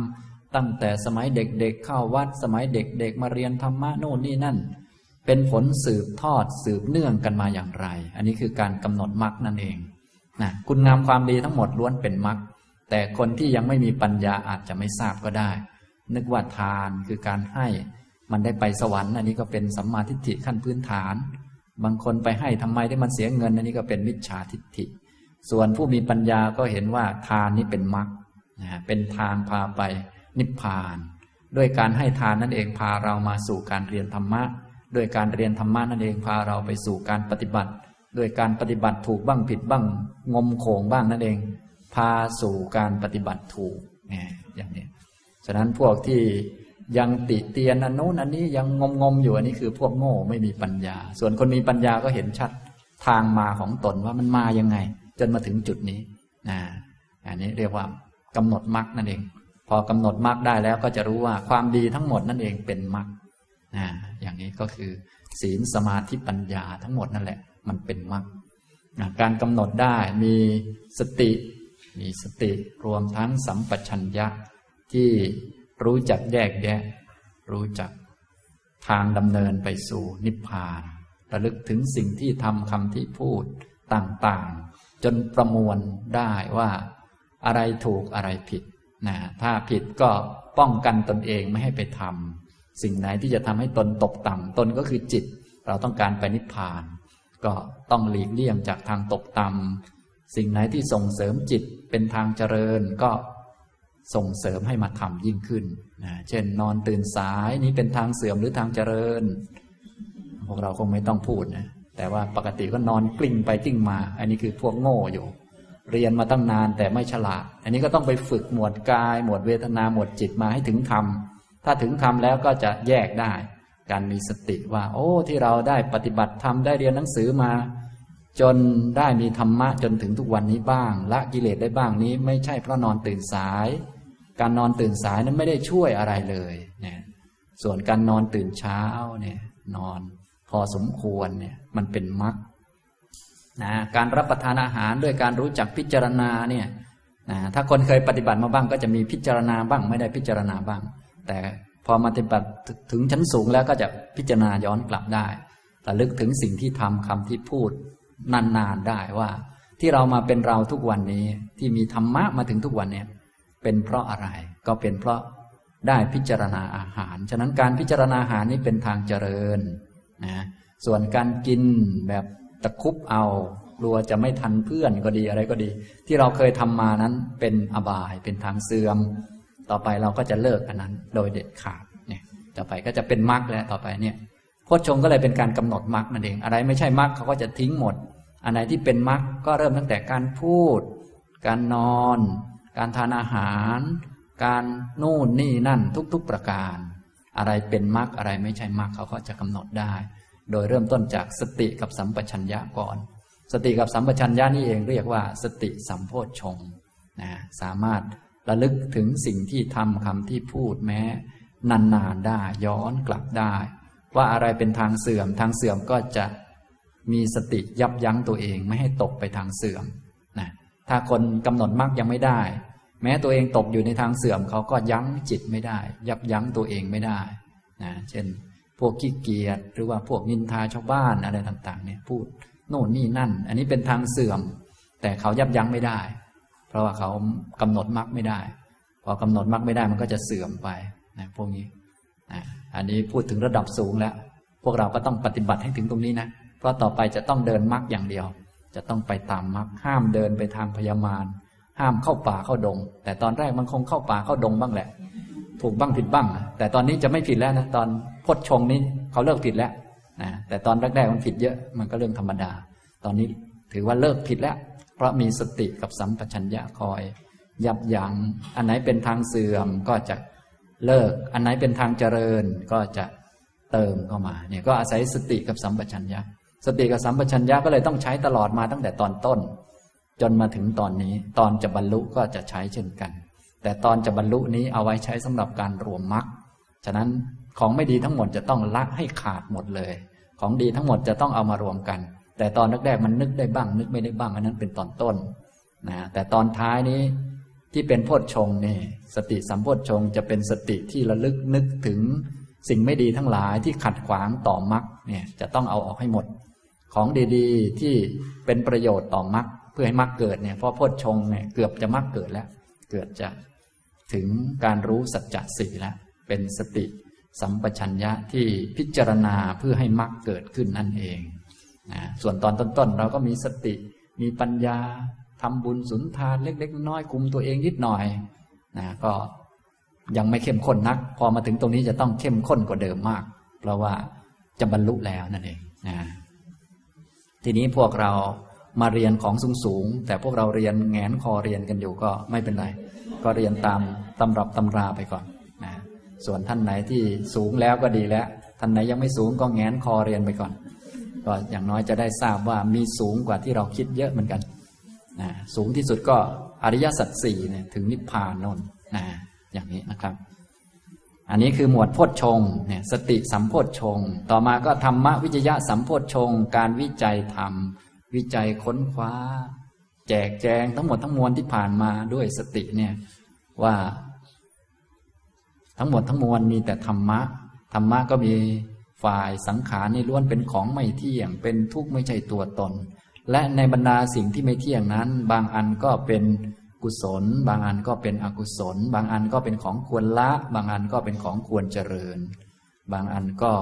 Speaker 1: ตั้งแต่สมัยเด็กๆเข้าวัด สมัยเด็กๆมาเรียนธรรมะโน่นนี่นั่น เป็นผลสืบทอดสืบเนื่องกันมาอย่างไร อันนี้คือการกำหนดมรรคนั่นเองนะคุณงามความดีทั้งหมดล้วนเป็นมรรคแต่คนที่ยังไม่มีปัญญาอาจจะไม่ทราบก็ได้ นึกว่าทานคือการให้มันได้ไปสวรรค์อันนี้ก็เป็นสัมมาทิฏฐิขั้นพื้นฐาน บางคนไปให้ทำไมได้มันเสียเงินอันนี้ก็เป็นมิจฉาทิฏฐิ ส่วนผู้มีปัญญาก็เห็นว่าทานนี้เป็นมรรคเป็นทางพาไปนิพพาน ด้วยการให้ทานนั่นเองพาเรามาสู่การเรียนธรรมะ ด้วยการเรียนธรรมะนั่นเองพาเราไปสู่การปฏิบัติ ด้วยการปฏิบัติถูกบ้างผิดบ้างงมโขงบ้างนั่นเอง พาสู่การปฏิบัติถูกอย่างนี้ฉะนั้นพวกที่ยังติเตียนอันโน้นอันนี้ยังงมงมอยู่อันนี้คือพวกโง่ไม่มีปัญญา ส่วนคนมีปัญญาก็เห็นชัดทางมาของตนว่ามันมายังไง จนมาถึงจุดนี้นะอันนี้เรียกว่ากำหนดมรรคนั่นเอง พอกำหนดมรรคได้แล้วก็จะรู้ว่าความดีทั้งหมดนั่นเองเป็นมรรคนะอย่างนี้ก็คือ ศีลสมาธิปัญญาทั้งหมดนั่นแหละ มันเป็นมรรคการกำหนดได้มีสติ มีสติรวมทั้งสัมปชัญญะที่รู้จักแยกแยะ รู้จักทางดำเนินไปสู่นิพพาน ระลึกถึงสิ่งที่ทำคำที่พูดต่างๆ จนประมวลได้ว่าอะไรถูกอะไรผิดนะถ้าผิดก็ป้องกันตนเองไม่ให้ไปทำสิ่งไหนที่จะทำให้ตนตกต่ำตนก็คือจิต เราต้องการไปนิพพาน ก็ต้องหลีกเลี่ยงจากทางตกต่ำสิ่งไหนที่ส่งเสริมจิตเป็นทางเจริญก็ส่งเสริมให้มาทำยิ่งขึ้นนะเช่น นอนตื่นสายนี้เป็นทางเสื่อมหรือทางเจริญ พวกเราคงไม่ต้องพูดนะ แต่ว่าปกติก็นอนกลิ้งไปกลิ้งมา อันนี้คือพวกโง่อยู่ เรียนมาตั้งนานแต่ไม่ฉลาด อันนี้ก็ต้องไปฝึกหมวดกาย หมวดเวทนาหมวดจิตมาให้ถึงธรรมถ้าถึงธรรมแล้วก็จะแยกได้ การมีสติว่า โอ้ที่เราได้ปฏิบัติธรรมได้เรียนหนังสือมา จนได้มีธรรมะจนถึงทุกวันนี้บ้าง ละกิเลสได้บ้างนี้ ไม่ใช่เพราะนอนตื่นสาย การนอนตื่นสายนั้นไม่ได้ช่วยอะไรเลยเนี่ยส่วนการนอนตื่นเช้าเนี่ยนอนพอสมควรเนี่ย มันเป็นมรรคนะการรับประทานอาหารด้วยการรู้จักพิจารณาเนี่ยนะถ้าคนเคยปฏิบัติมาบ้างก็จะมีพิจารณาบ้าง ไม่ได้พิจารณาบ้าง แต่พอมาปฏิบัติถึงชั้นสูงแล้วก็จะพิจารณาย้อนกลับได้ระลึกถึงสิ่งที่ทำคำที่พูดนานๆได้ว่า ที่เรามาเป็นเราทุกวันนี้ที่มีธรรมะมาถึงทุกวันเนี่ยเป็นเพราะอะไรก็เป็นเพราะได้พิจารณาอาหาร ฉะนั้นการพิจารณาอาหารนี้เป็นทางเจริญนะ ส่วนการกินแบบตะคุบเอากลัวจะไม่ทันเพื่อนก็ดีอะไรก็ดี ที่เราเคยทำมานั้นเป็นอบายเป็นทางเสื่อม ต่อไปเราก็จะเลิกอันนั้น โดยเด็ดขาดเนี่ยต่อไปก็จะเป็นมรรคแล้วต่อไปเนี่ยโคชงก็เลยเป็นการกำหนดมรรคนั่นเอง อะไรไม่ใช่มรรคเขาก็จะทิ้งหมด อันไหนที่เป็นมรรคก็เริ่มตั้งแต่การพูด การนอน การทานอาหาร การนู่นนี่นั่นทุก ๆประการ อะไรเป็นมรรคอะไรไม่ใช่มรรคเขาก็จะกำหนดได้ โดยเริ่มต้นจากสติกับสัมปชัญญะก่อน สติกับสัมปชัญญะนี่เองเรียกว่า สติสัมโพชฌงนะสามารถระลึกถึงสิ่งที่ทำคำที่พูดแม้ นานๆได้ย้อนกลับได้ ว่าอะไรเป็นทางเสื่อมทางเสื่อมก็จะมีสติยับยั้งตัวเองไม่ให้ตกไปทางเสื่อมนะถ้าคนกำหนดมรรคยังไม่ได้ แม้ตัวเองตกอยู่ในทางเสื่อมเขาก็ยั้งจิตไม่ได้ ยับยั้งตัวเองไม่ได้นะเช่น พวกขี้เกียจหรือว่าพวกนินทาชาวบ้านอะไรต่าง ๆ เนี่ย พูดโน่นนี่นั่น อันนี้เป็นทางเสื่อม แต่เขายับยั้งไม่ได้ เพราะว่าเขากำหนดมรรคไม่ได้ พอกำหนดมรรคไม่ได้มันก็จะเสื่อมไปนะพวกนี้นะอันนี้พูดถึงระดับสูงแล้ว พวกเราก็ต้องปฏิบัติให้ถึงตรงนี้นะ เพราะต่อไปจะต้องเดินมรรคอย่างเดียว จะต้องไปตามมรรคห้ามเดินไปทางพยามารห้ามเข้าป่าเข้าดง แต่ตอนแรกมันคงเข้าป่าเข้าดงบ้างแหละ ถูกบ้างผิดบ้าง แต่ตอนนี้จะไม่ผิดแล้วนะตอน พดชงนี้เขาเลิกผิดแล้วนะแต่ตอนแรกๆมันผิดเยอะมันก็เรื่องธรรมดา ตอนนี้ถือว่าเลิกผิดแล้ว เพราะมีสติกับสัมปชัญญะคอย ยับยัง้งอันไหนเป็นทางเสื่อมก็จะเลิก อันไหนเป็นทางเจริญก็จะเติมเข้ามาเนี่ยก็อาศัยสติกับสัมปชัญญะ สติกับสัมปชัญญะก็เลยต้องใช้ตลอดมาตั้งแต่ตอนต้น จนมาถึงตอนนี้ ตอนจะบรรลุก็จะใช้เช่นกัน แต่ตอนจะบรรลุนี้เอาไว้ใช้สำหรับการรวมมรรคฉะนั้น ของไม่ดีทั้งหมดจะต้องละให้ขาดหมดเลย ของดีทั้งหมดจะต้องเอามารวมกัน แต่ตอนแรกๆมันนึกได้บ้าง นึกไม่ได้บ้างอันนั้นเป็นตอนต้นนะแต่ตอนท้ายนี้ที่เป็นโพชฌงนี่สติสัมโพชฌงจะเป็นสติที่ระลึกนึกถึงสิ่งไม่ดีทั้งหลายที่ขัดขวางต่อมรรคเนี่ยจะต้องเอาออกให้หมด ของดีๆที่เป็นประโยชน์ต่อมรรคเพื่อให้มรรคเกิดเนี่ยเพราะโพชฌงเนี่ยเกือบจะมรรคเกิดแล้ว เกิดจะถึงการรู้สัจจะสี่แล้วเป็นสติ สัมปชัญญะที่พิจารณาเพื่อให้มรรคเกิดขึ้นนั่นเองนะส่วนตอนต้นๆ เราก็มีสติ มีปัญญาทำบุญสุนทานเล็กๆ น้อยๆคุมตัวเองนิดหน่อยนะก็ยังไม่เข้มข้นนัก พอมาถึงตรงนี้จะต้องเข้มข้นกว่าเดิมมาก เพราะว่าจะบรรลุแล้วนั่นเองนะทีนี้พวกเรามาเรียนของสูงๆแต่พวกเราเรียนแงนคอเรียนกันอยู่ก็ไม่เป็นไร ก็เรียนตามตำรับตำราไปก่อน ส่วนท่านไหนที่สูงแล้วก็ดีแล้ว ท่านไหนยังไม่สูงก็แงนคอเรียนไปก่อน ก็อย่างน้อยจะได้ทราบว่ามีสูงกว่าที่เราคิดเยอะเหมือนกันนะสูงที่สุดก็อริยสัจสี่เนี่ยถึงนิพพานนนนะอย่างนี้นะครับ อันนี้คือหมวดโพชฌงเนี่ยสติสัมโพชฌงต่อมาก็ธรรมวิจยะสัมโพชฌงการวิจัยธรรม วิจัยค้นคว้า แจกแจงทั้งหมดทั้งมวลที่ผ่านมาด้วยสติเนี่ยว่า ทั้งหมดทั้งมวลมีแต่ธรรมะ ธรรมะก็มีฝ่ายสังขารนี่ล้วนเป็นของไม่เที่ยง เป็นทุกข์ไม่ใช่ตัวตน และในบรรดาสิ่งที่ไม่เที่ยงนั้น บางอันก็เป็นกุศล บางอันก็เป็นอกุศล บางอันก็เป็นของควรละ บางอันก็เป็นของควรเจริญ บางอันก็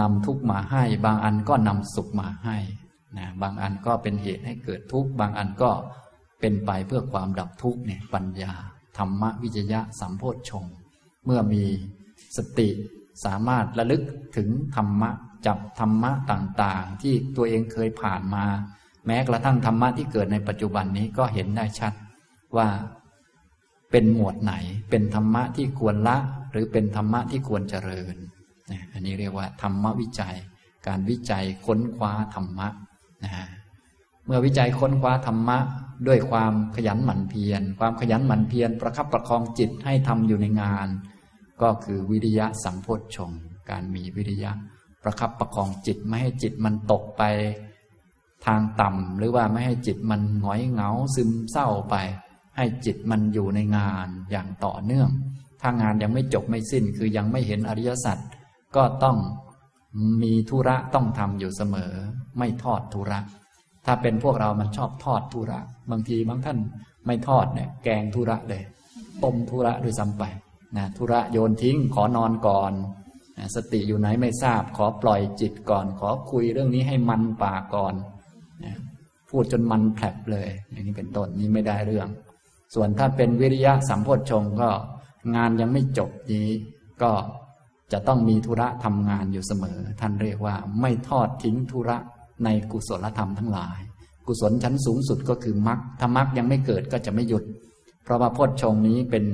Speaker 1: นำทุกข์มาให้ บางอันก็นำสุขมาให้นะบางอันก็เป็นเหตุให้เกิดทุกข์ บางอันก็เป็นไปเพื่อความดับทุกข์เนี่ยปัญญา ธรรมวิจยะสัมโพชฌง เมื่อมีสติสามารถระลึกถึงธรรมะจับธรรมะต่างๆ ที่ตัวเองเคยผ่านมา แม้กระทั่งธรรมะที่เกิดในปัจจุบันนี้ก็เห็นได้ชัดว่าเป็นหมวดไหน เป็นธรรมะที่ควรละ หรือเป็นธรรมะที่ควรเจริญอันนี้เรียกว่าธรรมวิจัย การวิจัยค้นคว้าธรรมะนะเมื่อวิจัยค้นคว้าธรรมะ ด้วยความขยันหมั่นเพียร ความขยันหมั่นเพียรประคับประคองจิตให้ทำอยู่ในงาน ก็คือวิริยะสัมโพชฌงการมีวิริยะ ประคับประคองจิตไม่ให้จิตมันตกไปทางต่ำหรือว่าไม่ให้จิตมันหงอยเหงาซึมเศร้าไป ให้จิตมันอยู่ในงานอย่างต่อเนื่อง ถ้างานยังไม่จบไม่สิ้นคือยังไม่เห็นอริยสัจก็ต้องมีธุระต้องทำอยู่เสมอ ไม่ทอดธุระ ถ้าเป็นพวกเรามันชอบทอดธุระ บางทีบางท่านไม่ทอดเนี่ยแกงธุระเลยต้มธุระด้วยซ้ำไป นะธุระโยนทิ้งขอนอนก่อนนะสติอยู่ไหนไม่ทราบ ขอปล่อยจิตก่อน ขอคุยเรื่องนี้ให้มันปากก่อนนะพูดจนมันแผลบเลย อย่างนี้เป็นต้นนี้ไม่ได้เรื่อง ส่วนถ้าเป็นวิริยะสัมโพชฌงก็งานยังไม่จบนี้ก็จะต้องมีธุระทำงานอยู่เสมอ ท่านเรียกว่าไม่ทอดทิ้งธุระในกุศลธรรมทั้งหลาย กุศลชั้นสูงสุดก็คือมรรคถ้ามรรคยังไม่เกิดก็จะไม่หยุด เพราะว่าพจน์ชงนี้เป็น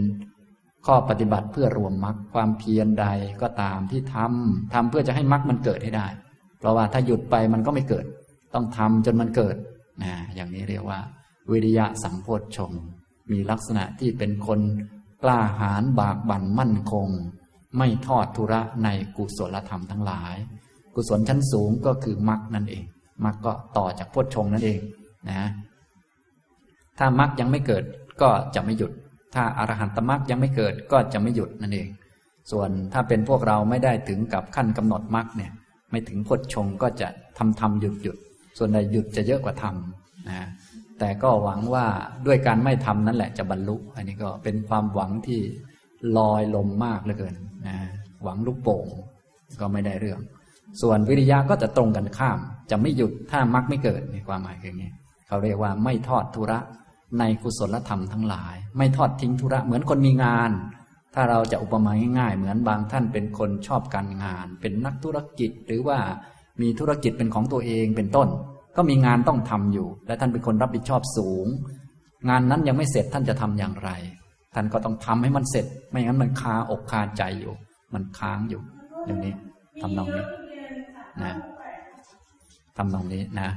Speaker 1: ข้อปฏิบัติเพื่อรวมมรรคความเพียรใดก็ตามที่ทำทำเพื่อจะให้มรรคมันเกิดให้ได้ เพราะว่าถ้าหยุดไปมันก็ไม่เกิด ต้องทำจนมันเกิดนะอย่างนี้เรียกว่าวิริยะสัมโพชฌงมีลักษณะที่เป็นคนกล้าหาญบากบั่นมั่นคง ไม่ทอดทุระในกุศลธรรมทั้งหลาย กุศลชั้นสูงก็คือมรรคนั่นเองมรรคก็ต่อจากพุทธชงนั่นเองนะถ้ามรรคยังไม่เกิดก็จะไม่หยุด ถ้าอารหันตมรรคยังไม่เกิดก็จะไม่หยุดนั่นเอง ส่วนถ้าเป็นพวกเราไม่ได้ถึงกับขั้นกำหนดมรรคเนี่ย ไม่ถึงพุทธชงก็จะทำทำหยุดหยุด ส่วนใดหยุดจะเยอะกว่าทำนะแต่ก็หวังว่าด้วยการไม่ทำนั่นแหละจะบรรลุ อันนี้ก็เป็นความหวังที่ลอยลมมากเหลือเกินนะหวังลูกโป่งก็ไม่ได้เรื่อง ส่วนวิริยะก็จะตรงกันข้าม จะไม่หยุดถ้ามรรคไม่เกิดในความหมายคืออย่างนี้ เขาเรียกว่าไม่ทอดทุระ ในกุศลธรรมทั้งหลาย ไม่ทอดทิ้งธุระเหมือนคนมีงาน ถ้าเราจะอุปมาง่ายๆ เหมือนบางท่านเป็นคนชอบการงาน เป็นนักธุรกิจหรือว่ามีธุรกิจเป็นของตัวเองเป็นต้น ก็มีงานต้องทำอยู่ และท่านเป็นคนรับผิดชอบสูง งานนั้นยังไม่เสร็จท่านจะทำอย่างไร ท่านก็ต้องทำให้มันเสร็จ ไม่งั้นมันคาอกคาใจอยู่ มันค้างอยู่ อย่างนี้ทำนองนี้นะทำตรงนี้นะ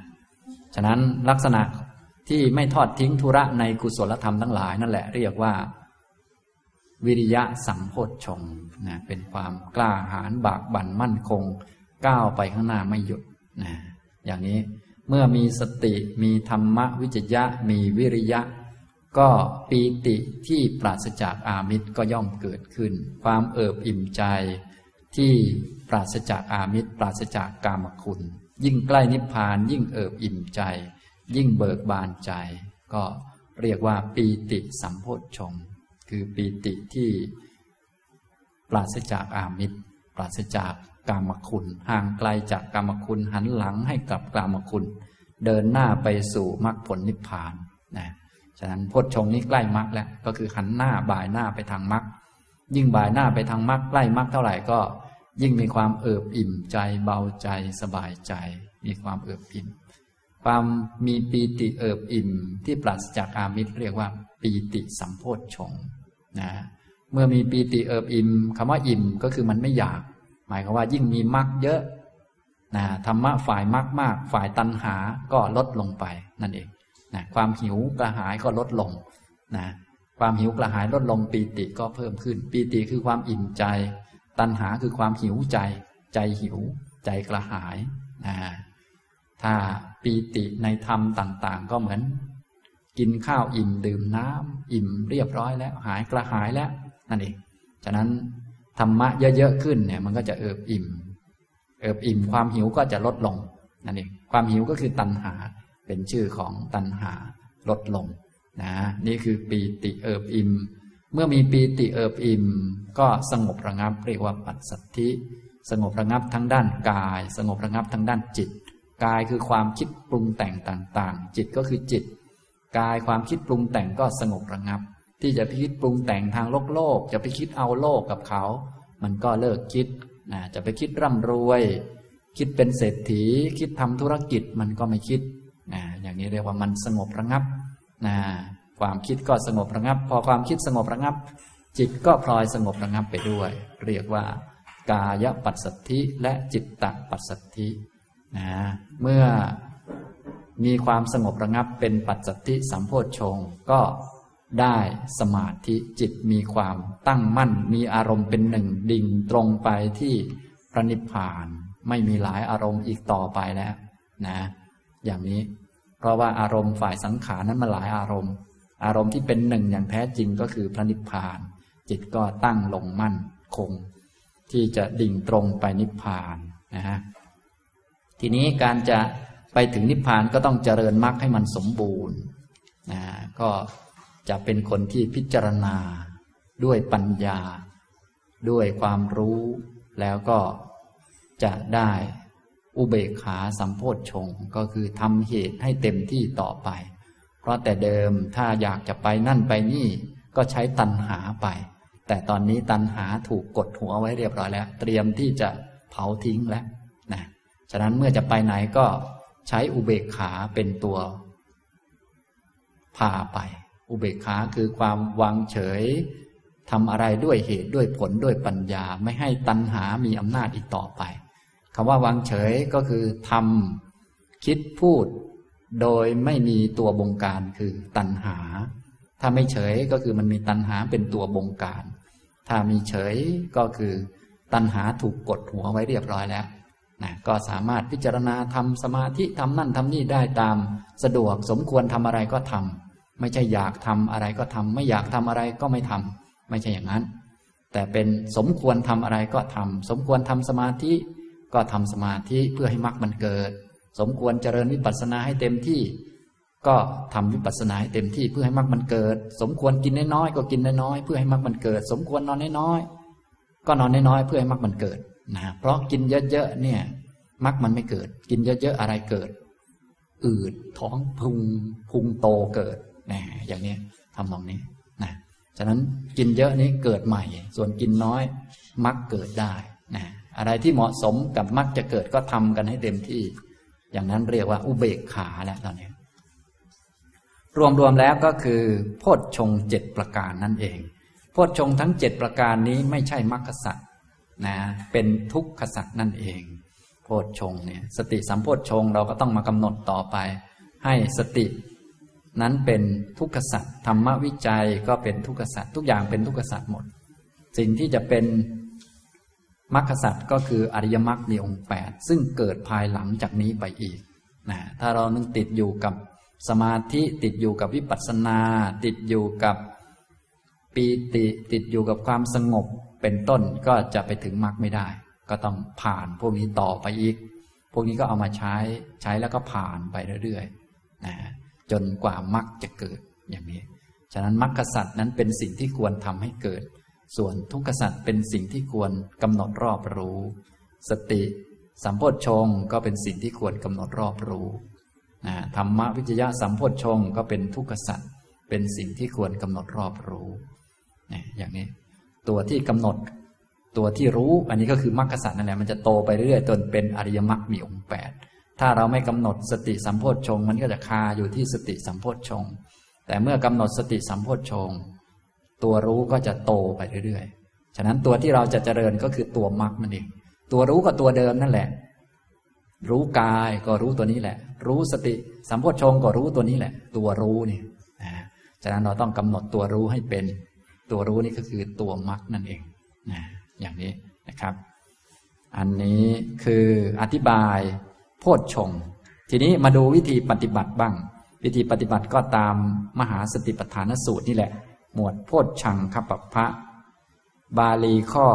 Speaker 1: ฉะนั้นลักษณะ ที่ไม่ทอดทิ้งธุระในกุศลธรรมทั้งหลายนั่นแหละ เรียกว่า วิริยะสัมโพชฌงนะเป็นความกล้าหาญบากบั่นมั่นคง ก้าวไปข้างหน้าไม่หยุดนะอย่างนี้เมื่อมีสติมีธรรมวิจยะ มีวิริยะ ก็ปีติที่ปราศจากอามิตรก็ย่อมเกิดขึ้น ความเอิบอิ่มใจที่ปราศจากอามิตร ปราศจากกามคุณ ยิ่งใกล้นิพพานยิ่งเอิบอิ่มใจ ยิ่งเบิกบานใจ ก็เรียกว่าปีติสัมโพชฌงคือปีติที่ปราศจากอามิตร ปราศจากกามคุณ ห่างไกลจากกามคุณหันหลังให้กับกามคุณ เดินหน้าไปสู่มรรคผลนิพพานนะฉะนั้นโพชฌงนี้ใกล้มรรคแล้วก็คือหันหน้าบ่ายหน้าไปทางมรรคยิ่งบ่ายหน้าไปทางมรรคใกล้มรรคเท่าไหร่ก็ ยิ่งมีความเอิบอิ่มใจเบาใจสบายใจ มีความเอิบอิ่ม ความมีปีติเอิบอิ่ม ที่ปราศจากอามิตรเรียกว่า ปีติสัมโพชฌงนะเมื่อมีปีติเอิบอิ่มคำว่าอิ่มก็คือมันไม่อยาก หมายความว่ายิ่งมีมรรคเยอะนะธรรมะฝ่ายมรรคมากฝ่ายตัณหาก็ลดลงไปนั่นเองนะความหิวกระหายก็ลดลงนะความหิวกระหายลดลงปีติก็เพิ่มขึ้น ปีติคือความอิ่มใจ ตัณหาคือความหิวใจ ใจหิว ใจกระหายนะถ้า ปีติในธรรมต่าง ๆ ก็เหมือน กินข้าวอิ่มดื่มน้ำอิ่มเรียบร้อยแล้วหายกระหายแล้วนั่นเองฉะนั้นธรรมะเยอะๆขึ้นเนี่ยมันก็จะเอิบอิ่ม เอิบอิ่มความหิวก็จะลดลงนั่นเองความหิวก็คือตัณหาเป็นชื่อของตัณหาลดลงนะนี่คือปีติเอิบอิ่ม เมื่อมีปีติเอิบอิ่ม ก็สงบระงับเรียกว่าปัสสัทธิ สงบระงับทั้งด้านกาย สงบระงับทั้งด้านจิต กายคือความคิดปรุงแต่งต่างๆ จิตก็คือจิต กายความคิดปรุงแต่งก็สงบระงับ ที่จะไปคิดปรุงแต่งทางโลกโลก จะไปคิดเอาโลกกับเขา มันก็เลิกคิดนะจะไปคิดร่ำรวย คิดเป็นเศรษฐี คิดทำธุรกิจมันก็ไม่คิดนะอย่างนี้เรียกว่ามันสงบระงับนะความคิดก็สงบระงับ พอความคิดสงบระงับ จิตก็พลอยสงบระงับไปด้วย เรียกว่ากายปัสสัทธิและจิตตปัสสัทธิ นะเมื่อมีความสงบระงับเป็นปัจสัทธิสัมโพชฌงก็ได้สมาธิจิตมีความตั้งมั่น มีอารมณ์เป็นหนึ่งดิ่งตรงไปที่พระนิพพาน ไม่มีหลายอารมณ์อีกต่อไปแล้วนะ อย่างนี้ เพราะว่าอารมณ์ฝ่ายสังขารนั้นมาหลายอารมณ์ อารมณ์ที่เป็นหนึ่งอย่างแท้จริงก็คือพระนิพพาน จิตก็ตั้งลงมั่นคง ที่จะดิ่งตรงไปนิพพานนะฮะ ทีนี้การจะไปถึงนิพพานก็ต้องเจริญมรรคให้มันสมบูรณ์นะก็จะเป็นคนที่พิจารณาด้วยปัญญา ด้วยความรู้แล้วก็จะได้อุเบกขาสัมโพธชงก็คือทำเหตุให้เต็มที่ต่อไป เพราะแต่เดิมถ้าอยากจะไปนั่นไปนี่ก็ใช้ตัณหาไป แต่ตอนนี้ตัณหาถูกกดหัวไว้เรียบร้อยแล้ว เตรียมที่จะเผาทิ้งแล้ว ฉะนั้นเมื่อจะไปไหนก็ใช้อุเบกขาเป็นตัว พาไป อุเบกขาคือความวางเฉยทำอะไรด้วยเหตุด้วยผลด้วยปัญญา ไม่ให้ตัณหามีอำนาจอีกต่อไปคำว่าวางเฉยก็คือทำคิดพูด โดยไม่มีตัวบงการคือตัณหา ถ้าไม่เฉยก็คือมันมีตัณหาเป็นตัวบงการ ถ้ามีเฉยก็คือตัณหาถูกกดหัวไว้เรียบร้อยแล้ว นะก็สามารถพิจารณาทำสมาธิทำนั่นทำนี่ได้ตาม สะดวกสมควรทำอะไรก็ทำไม่ใช่อยากทำอะไรก็ทำไม่อยากทำอะไรก็ไม่ทำไม่ใช่อย่างนั้น แต่เป็นสมควรทำอะไรก็ทำสมควรทำสมาธิก็ทำสมาธิเพื่อให้มรรคมันเกิด สมควรเจริญวิปัสสนาให้เต็มที่ ก็ทำวิปัสสนาให้เต็มที่เพื่อให้มรรคมันเกิด สมควรกินน้อยๆก็กินน้อยๆเพื่อให้มรรคมันเกิด สมควรนอนน้อยๆก็นอนน้อยๆเพื่อให้มรรคมันเกิด นะเพราะกินเยอะๆเนี่ยมรรคมันไม่เกิด กินเยอะๆอะไรเกิด อืดท้องพุงพุงโตเกิดนะอย่างนี้ทำตรงนี้นะฉะนั้นกินเยอะนี้เกิดใหม่ ส่วนกินน้อยมรรคเกิดได้นะอะไรที่เหมาะสมกับมรรคจะเกิดก็ทำกันให้เต็มที่ อย่างนั้นเรียกว่าอุเบกขาแล้วตอนนี้ รวมๆแล้วก็คือโพชฌงเจ็ดประการนั่นเองโพชฌงทั้งเจ็ดประการนี้ไม่ใช่มรรคสัตว นะเป็นทุกขสัตว์นั่นเองพชฌงเนี่ยสติสัมโพชฌงเราก็ต้องมากำหนดต่อไป ให้สตินั้นเป็นทุกขสัตว์ธรรมวิจัยก็เป็นทุกขสัตว์ทุกอย่างเป็นทุกขสัตว์หมด สิ่งที่จะเป็นมรรคสัตว์ก็คืออริยมรรคมีองค์แปดซึ่งเกิดภายหลังจากนี้ไปอีกนะถ้าเรานึงติดอยู่กับสมาธิติดอยู่กับวิปัสสนา ติดอยู่กับปีติ ติดอยู่กับความสงบ เป็นต้นก็จะไปถึงมรรคไม่ได้ ก็ต้องผ่านพวกนี้ต่อไปอีก พวกนี้ก็เอามาใช้ใช้แล้วก็ผ่านไปเรื่อยๆนะจนกว่ามรรคจะเกิดอย่างนี้ ฉะนั้นมรรคสัตว์นั้นเป็นสิ่งที่ควรทำให้เกิด ส่วนทุกขสัตว์เป็นสิ่งที่ควรกำหนดรอบรู้ สติสัมโพชฌงก็เป็นสิ่งที่ควรกำหนดรอบรู้นะธรรมวิจยะสัมโพชฌงก็เป็นทุกขสัตว์เป็นสิ่งที่ควรกำหนดรอบรู้นะอย่างนี้ ตัวที่กำหนด ตัวที่รู้ อันนี้ก็คือมรรคสัตว์นั่นแหละมันจะโตไปเรื่อยๆจนเป็นอริยมรรคมีองค์แปดถ้าเราไม่กำหนดสติสัมโพชฌงมันก็จะคาอยู่ที่สติสัมโพชฌงแต่เมื่อกำหนดสติสัมโพชฌงตัวรู้ก็จะโตไปเรื่อยๆ ฉะนั้นตัวที่เราจะเจริญก็คือตัวมรรคนั่นเอง ตัวรู้ก็ตัวเดิมนั่นแหละ รู้กายก็รู้ตัวนี้แหละ รู้สติสัมโพชฌงก็รู้ตัวนี้แหละ ตัวรู้นี่ฉะนั้นเราต้องกำหนดตัวรู้ให้เป็น ตัวรู้นี่ก็คือตัวมรรคนั่นเองนะอย่างนี้นะครับ อันนี้คืออธิบายโพชฌงทีนี้มาดูวิธีปฏิบัติบ้าง วิธีปฏิบัติก็ตามมหาสติปัฏฐานสูตรนี่แหละ หมวดโพชฌังคปพระบาลีข้อ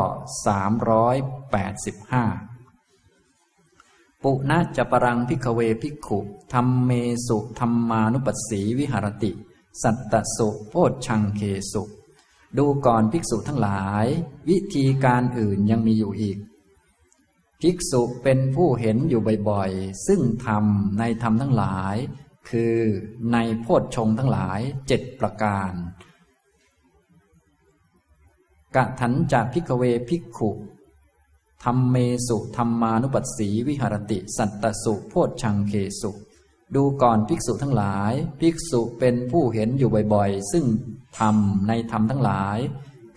Speaker 1: 385 ปุณะจะปรังพิกเวพิกขุธรรมเมสุธรรมานุปัสสีวิหารติ สัตตสุโพชฌังเคสุ ดูก่อนภิกษุทั้งหลาย วิธีการอื่นยังมีอยู่อีก ภิกษุเป็นผู้เห็นอยู่บ่อยๆ ซึ่งธรรมในธรรมทั้งหลาย คือในโพชฌงทั้งหลายเจ็ดประการกะถันจากพิกเวภิกขุธรรมเมสุธรรมานุปัสสีวิหรติ สัตตสุโพชชังเคสุ ดูก่อนภิกษุทั้งหลาย ภิกษุเป็นผู้เห็นอยู่บ่อยๆ ซึ่งธรรมในธรรมทั้งหลาย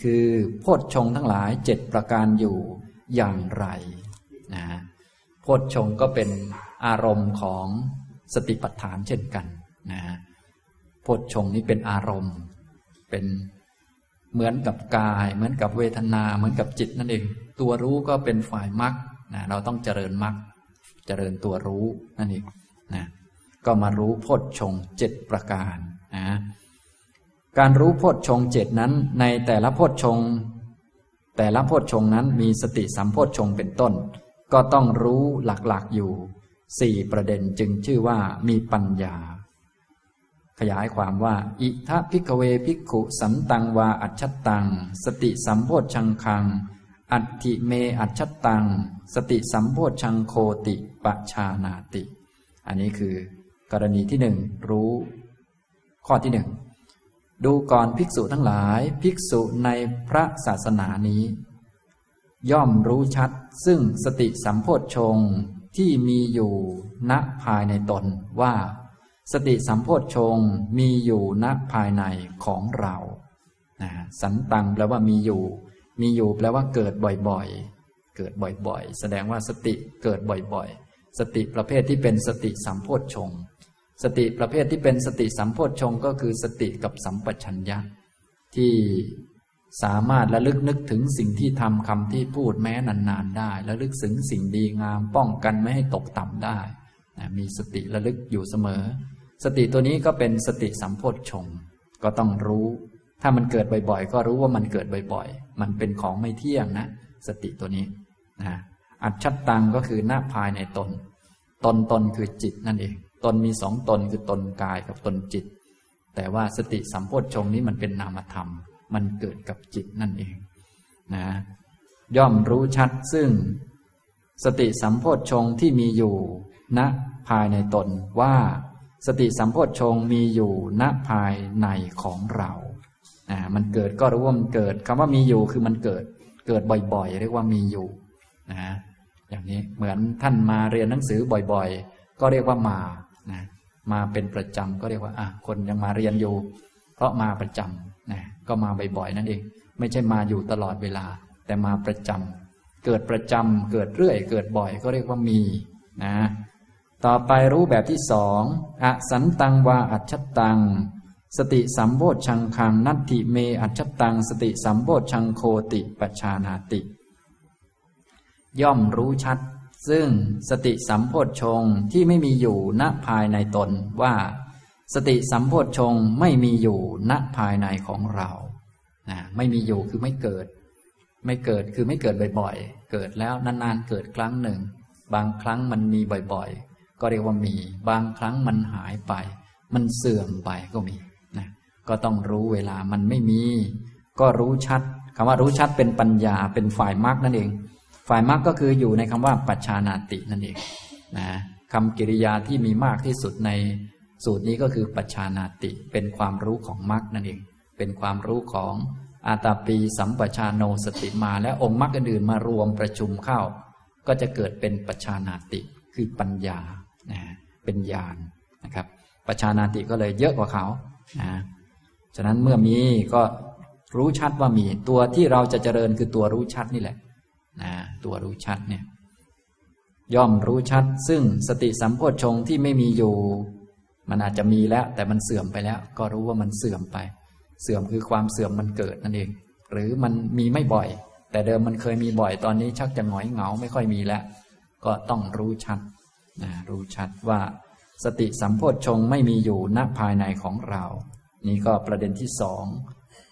Speaker 1: คือโพชชงทั้งหลายเจ็ดประการอยู่อย่างไรนะโพชชงก็เป็นอารมณ์ของสติปัฏฐานเช่นกันนะโพชชงนี้เป็นอารมณ์ เป็นเหมือนกับกาย เหมือนกับเวทนา เหมือนกับจิตนั่นเอง ตัวรู้ก็เป็นฝ่ายมรรคนะเราต้องเจริญมรรคเจริญตัวรู้นั่นเองนะ ก็มารู้โพชฌงเจ็ดประการนะการรู้โพชฌงเจ็ดนั้น ในแต่ละโพชฌงแต่ละโพชฌงนั้นมีสติสัมโพชฌงเป็นต้น ก็ต้องรู้หลักๆอยู่สี่ประเด็นจึงชื่อว่ามีปัญญา ขยายความว่า อิทะพิกเวพิกขุสันตังวาอัจฉตัง สติสัมโพชังคัง อัตถิเมอัจฉตัง สติสัมโพชังโคติปะชานาติ อันนี้คือ กรณีที่หนึ่งรู้ ข้อที่หนึ่งดูก่อนภิกษุทั้งหลาย ภิกษุในพระศาสนานี้ ย่อมรู้ชัดซึ่งสติสัมโพชงที่มีอยู่ณภายในตนว่า สติสัมโพชงมีอยู่ณภายในของเรานะสันตังแปลว่ามีอยู่ มีอยู่แปลว่าเกิดบ่อยๆ เกิดบ่อยๆ แสดงว่าสติเกิดบ่อยๆ สติประเภทที่เป็นสติสัมโพชง สติประเภทที่เป็นสติสัมโพชฌงก็คือสติกับสัมปชัญญะ ที่สามารถระลึกนึกถึงสิ่งที่ทำคำที่พูดแม้นานๆได้ระลึกถึงสิ่งดีงามป้องกันไม่ให้ตกต่ำได้นะมีสติระลึกอยู่เสมอ สติตัวนี้ก็เป็นสติสัมโพชฌงก็ต้องรู้ ถ้ามันเกิดบ่อยๆ ก็รู้ว่ามันเกิดบ่อยๆ มันเป็นของไม่เที่ยงนะ สติตัวนี้นะอัจฉตังก็คือหน้าภายในตน ตนตนคือจิตนั่นเอง ตนมีสองตนคือตนกายกับตนจิต แต่ว่าสติสัมโพชฌงนี้มันเป็นนามธรรม มันเกิดกับจิตนั่นเองนะย่อมรู้ชัดซึ่ง สติสัมโพชฌงที่มีอยู่ณภายในตนว่าสติสัมโพชฌงมีอยู่ณภายในของเรานะมันเกิดก็รู้ว่ามันเกิดคำว่ามีอยู่คือมันเกิด เกิดบ่อยๆ เรียกว่ามีอยู่นะอย่างนี้เหมือนท่านมาเรียนหนังสือบ่อยๆ ก็เรียกว่ามา มาเป็นประจำก็เรียกว่าอะคนยังมาเรียนอยู่ เพราะมาประจำนะก็มาบ่อยๆนั่นเอง ไม่ใช่มาอยู่ตลอดเวลา แต่มาประจำเกิดประจำเกิดเรื่อย เกิดบ่อยก็เรียกว่ามีนะต่อไปรู้แบบที่สองอสันตังวาอัจฉตัง สติสัมโพชังคังนัตถิเมอัจฉตัง สติสัมโพชังโคติปชานาติ ย่อมรู้ชัด ซึ่งสติสัมโพชงที่ไม่มีอยู่ณภายในตนว่า สติสัมโพชงไม่มีอยู่ณภายในของเรานะไม่มีอยู่คือไม่เกิด ไม่เกิดคือไม่เกิดบ่อยๆ เกิดแล้วนานๆเกิดครั้งหนึ่ง บางครั้งมันมีบ่อยๆ ก็เรียกว่ามี บางครั้งมันหายไป มันเสื่อมไปก็มีนะก็ต้องรู้เวลามันไม่มี ก็รู้ชัดคำว่ารู้ชัดเป็นปัญญาเป็นฝ่ายมรรคนั่นเอง ฝ่ายมรรคก็คืออยู่ในคำว่าปัจชานาตินั่นเองนะคำกิริยาที่มีมากที่สุดในสูตรนี้ก็คือปัจชานาติ เป็นความรู้ของมรรคนั่นเอง เป็นความรู้ของอาตาปีสัมปชาโนสติมา และองค์มรรคอื่นมารวมประชุมเข้า ก็จะเกิดเป็นปัจชานาติคือปัญญานะเป็นญาณนะครับปัจชานาติก็เลยเยอะกว่าเขานะฉะนั้นเมื่อมีก็รู้ชัดว่ามีตัวที่เราจะเจริญคือตัวรู้ชัดนี่แหละ นะตัวรู้ชัดเนี่ยย่อมรู้ชัด ซึ่งสติสัมโพชฌงที่ไม่มีอยู่ มันอาจจะมีแล้ว แต่มันเสื่อมไปแล้ว ก็รู้ว่ามันเสื่อมไป เสื่อมคือความเสื่อมมันเกิดนั่นเอง หรือมันมีไม่บ่อย แต่เดิมมันเคยมีบ่อยตอนนี้ชักจะหงอยเหงาไม่ค่อยมีแล้ว ก็ต้องรู้ชัดนะรู้ชัดว่า สติสัมโพชฌงไม่มีอยู่ณภายในของเรา นี่ก็ประเด็นที่สอง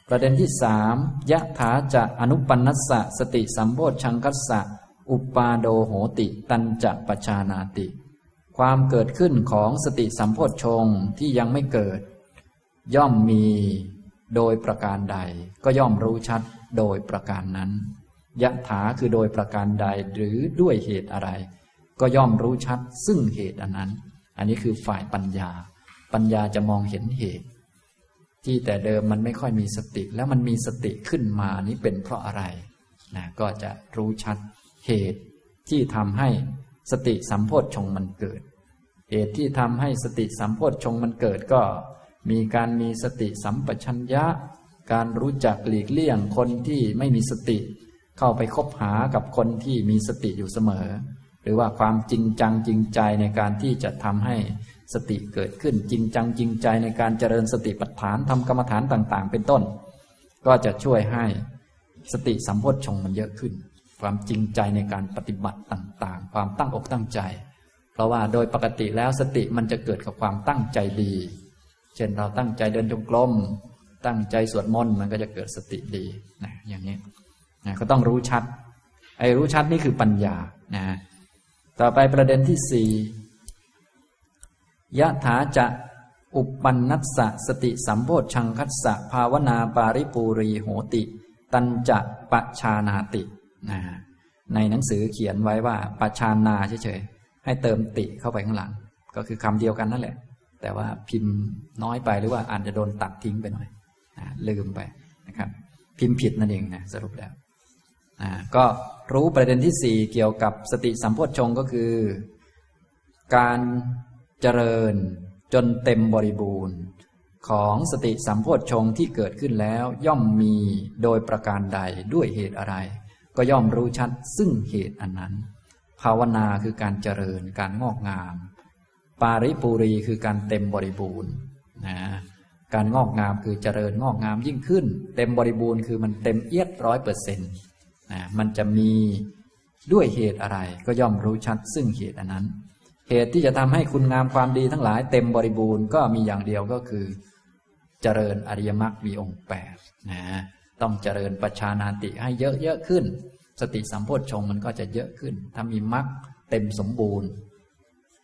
Speaker 1: ประเด็นที่สามยะถาจะอนุปันนัสสะสติสัมโพชชังคัสสะ อุปาโดโหติ ตันจะปชานาติ ความเกิดขึ้นของสติสัมโพชงที่ยังไม่เกิด ย่อมมีโดยประการใด ก็ย่อมรู้ชัดโดยประการนั้นยะถาคือโดยประการใดหรือด้วยเหตุอะไร ก็ย่อมรู้ชัดซึ่งเหตุอันนั้น อันนี้คือฝ่ายปัญญา ปัญญาจะมองเห็นเหตุ ที่แต่เดิมมันไม่ค่อยมีสติ แล้วมันมีสติขึ้นมานี้เป็นเพราะอะไรนะก็จะรู้ชัดเหตุที่ทำให้สติสัมโพชฌงมันเกิด เหตุที่ทำให้สติสัมโพชฌงมันเกิดก็ มีการมีสติสัมปชัญญะ การรู้จักหลีกเลี่ยงคนที่ไม่มีสติ เข้าไปคบหากับคนที่มีสติอยู่เสมอ หรือว่าความจริงจังจริงใจในการที่จะทำให้ สติเกิดขึ้นจริงจังจริงใจในการเจริญสติปัฏฐานทำกรรมฐานต่าง ๆ เป็นต้น ก็จะช่วยให้สติสัมโพชฌงมันเยอะขึ้น ความจริงใจในการปฏิบัติต่างๆ ความตั้งอกตั้งใจ เพราะว่าโดยปกติแล้วสติมันจะเกิดกับความตั้งใจดี เช่นเราตั้งใจเดินจงกรมตั้งใจสวดมนต์มันก็จะเกิดสติดีนะอย่างนี้นะก็ต้องรู้ชัดไอ้รู้ชัดนี่คือปัญญานะต่อไปประเด็นที่สี่ ยะถาจะ อุปปันนัสสะสติสัมโพชังคัสสะภาวนาปาริปูรีโหติ ตันจะปะชานาตินะในหนังสือเขียนไว้ว่าปะชานาเฉยๆให้เติมติเข้าไปข้างหลัง ก็คือคำเดียวกันนั่นแหละ แต่ว่าพิมพ์น้อยไปหรือว่าอาจจะโดนตัดทิ้งไปหน่อยนะลืมไปนะครับ พิมพ์ผิดนั่นเองนะสรุปแล้วนะก็รู้ประเด็นที่สี่เกี่ยวกับสติสัมโพชฌงก็คือ การ เจริญ จนเต็มบริบูรณ์ ของสติสัมโพชฌงที่เกิดขึ้นแล้วย่อมมีโดยประการใดด้วยเหตุอะไร ก็ย่อมรู้ชัดซึ่งเหตุอันนั้น ภาวนาคือการเจริญการงอกงาม ปาริปูรีคือการเต็มบริบูรณ์นะการงอกงามคือเจริญงอกงามยิ่งขึ้น เต็มบริบูรณ์คือมันเต็มเอียดร้อยเปอร์เซ็นต์นะมันจะมีด้วยเหตุอะไรก็ย่อมรู้ชัดซึ่งเหตุอันนั้น เหตุที่จะทำให้คุณงามความดีทั้งหลายเต็มบริบูรณ์ก็มีอย่างเดียวก็คือ เจริญอริยมรรคมีองค์แปดนะต้องเจริญปัจชานาติให้เยอะๆขึ้น สติสัมโพชฌงมันก็จะเยอะขึ้น ถ้ามีมรรคเต็มสมบูรณ์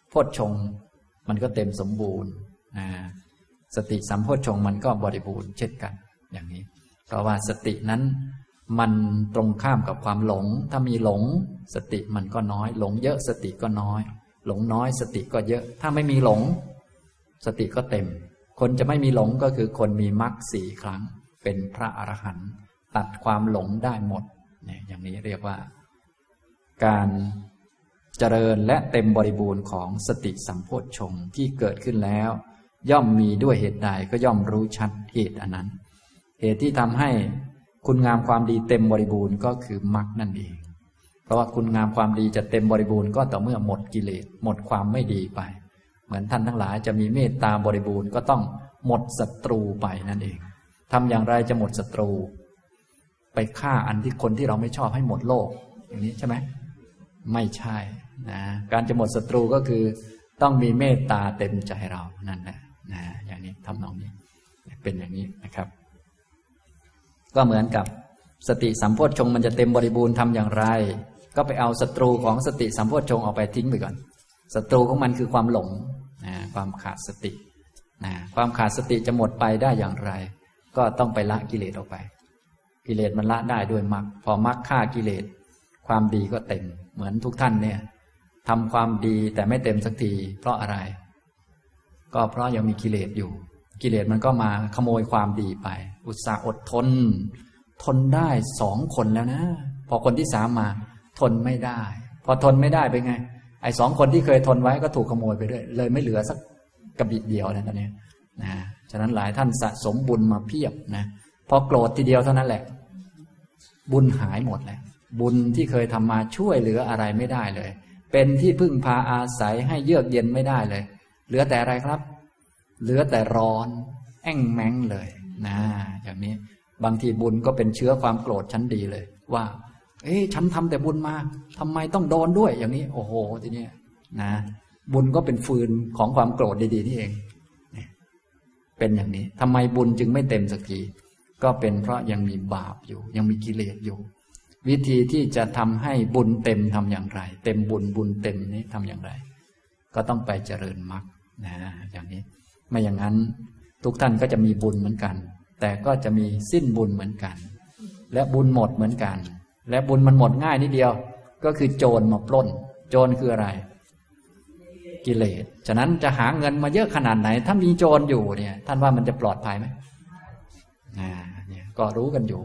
Speaker 1: โพชฌงมันก็เต็มสมบูรณ์นะสติสัมโพชฌงมันก็บริบูรณ์เช่นกัน อย่างนี้ เพราะว่าสตินั้นมันตรงข้ามกับความหลง ถ้ามีหลง สติมันก็น้อย หลงเยอะสติก็น้อย หลงน้อยสติก็เยอะ ถ้าไม่มีหลง สติก็เต็ม คนจะไม่มีหลงก็คือคนมีมรรคสี่ครั้ง เป็นพระอรหันต์ตัดความหลงได้หมดเนี่ยอย่างนี้เรียกว่า การเจริญและเต็มบริบูรณ์ของสติสัมโพชฌงที่เกิดขึ้นแล้ว ย่อมมีด้วยเหตุใดก็ย่อมรู้ชัดเหตุอันนั้น เหตุที่ทำให้คุณงามความดีเต็มบริบูรณ์ก็คือมรรคนั่นเอง เพราะว่าคุณงามความดีจะเต็มบริบูรณ์ก็ต่อเมื่อหมดกิเลสหมดความไม่ดีไป เหมือนท่านทั้งหลายจะมีเมตตาบริบูรณ์ก็ต้องหมดศัตรูไปนั่นเองทำอย่างไรจะหมดศัตรู ไปฆ่าอันที่คนที่เราไม่ชอบให้หมดโลก อย่างนี้ใช่ไหมไม่ใช่นะการจะหมดศัตรูก็คือ ต้องมีเมตตาเต็มใจเรานั่นแหละนะอย่างนี้ทำนองนี้ เป็นอย่างนี้นะครับ ก็เหมือนกับสติสัมโพชฌงมันจะเต็มบริบูรณ์ทำอย่างไร ก็ไปเอาศัตรูของสติสัมโพชฌงออกไปทิ้งไปก่อนศัตรูของมันคือความหลงนะความขาดสตินะความขาดสติจะหมดไปได้อย่างไร ก็ต้องไปละกิเลสออกไป กิเลสมันละได้ด้วยมรรคพอมรรคฆ่ากิเลส ความดีก็เต็ม เหมือนทุกท่านเนี่ยทำความดีแต่ไม่เต็มสักที เพราะอะไร ก็เพราะยังมีกิเลสอยู่ กิเลสมันก็มาขโมยความดีไป อุตส่าห์อดทน ทนได้สองคนแล้วนะ พอคนที่สามมา ทนไม่ได้ พอทนไม่ได้เป็นไง ไอ้สองคนที่เคยทนไว้ก็ถูกขโมยไปด้วย เลยไม่เหลือสักกระบิดเดียวนะตอนนี้นะฉะนั้นหลายท่านสะสมบุญมาเพียบนะพอโกรธทีเดียวเท่านั้นแหละ บุญหายหมดแล้วบุญที่เคยทำมาช่วยเหลืออะไรไม่ได้เลย เป็นที่พึ่งพาอาศัยให้เยือกเย็นไม่ได้เลย เหลือแต่อะไรครับ เหลือแต่ร้อน แอ่งแมงเลยนะอย่างนี้บางทีบุญก็เป็นเชื้อความโกรธชั้นดีเลย ว่า เอ๊ะฉันทำแต่บุญมาทำไมต้องโดนด้วย อย่างนี้ โอ้โหทีนี้นะ บุญก็เป็นฟืนของความโกรธดีๆนี่เองเป็นอย่างนี้ทำไมบุญจึงไม่เต็มสักทีก็เป็นเพราะยังมีบาปอยู่ ยังมีกิเลสอยู่ วิธีที่จะทำให้บุญเต็มทำอย่างไร เต็มบุญบุญเต็มนี้ทำอย่างไร ก็ต้องไปเจริญมรรคนะอย่างนี้ ไม่อย่างนั้นทุกท่านก็จะมีบุญเหมือนกัน แต่ก็จะมีสิ้นบุญเหมือนกัน และบุญหมดเหมือนกัน และบุญมันหมดง่ายนิดเดียว ก็คือโจรมาปล้น โจรคืออะไร กิเลส ฉะนั้นจะหาเงินมาเยอะขนาดไหน ถ้ามีโจรอยู่เนี่ย ท่านว่ามันจะปลอดภัยไหมอ่าเนี่ยก็รู้กันอยู่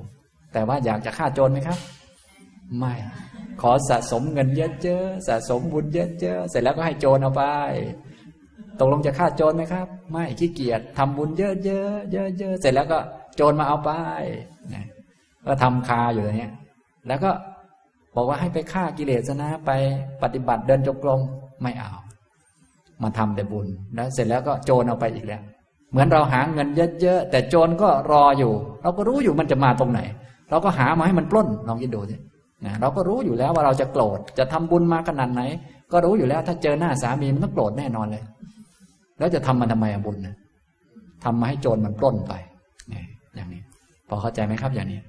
Speaker 1: แต่ว่าอยากจะฆ่าโจรไหมครับ ไม่ ขอสะสมเงินเยอะๆสะสมบุญเยอะๆเสร็จแล้วก็ให้โจรเอาไปตกลงจะฆ่าโจรไหมครับ ไม่ขี้เกียจทำบุญเยอะๆเยอะๆเสร็จแล้วก็โจรมาเอาไปนะก็ทำคาอยู่อย่างนี้ แล้วก็บอกว่าให้ไปฆ่ากิเลสนะไปปฏิบัติเดินจงกรมไม่เอา มาทำแต่บุญแล้วเสร็จแล้วก็โจรเอาไปอีกแล้ว เหมือนเราหาเงินเยอะๆแต่โจรก็รออยู่ เราก็รู้อยู่มันจะมาตรงไหน เราก็หามาให้มันปล้นลองคิดดูสินะเราก็รู้อยู่แล้วว่าเราจะโกรธจะทำบุญมาขนาดไหน ก็รู้อยู่แล้วถ้าเจอหน้าสามีมันต้องโกรธแน่นอนเลย แล้วจะทำมันทำไมบุญนะทำมาให้โจรมันปล้นไปอย่างนี้ พอเข้าใจไหมครับอย่างนี้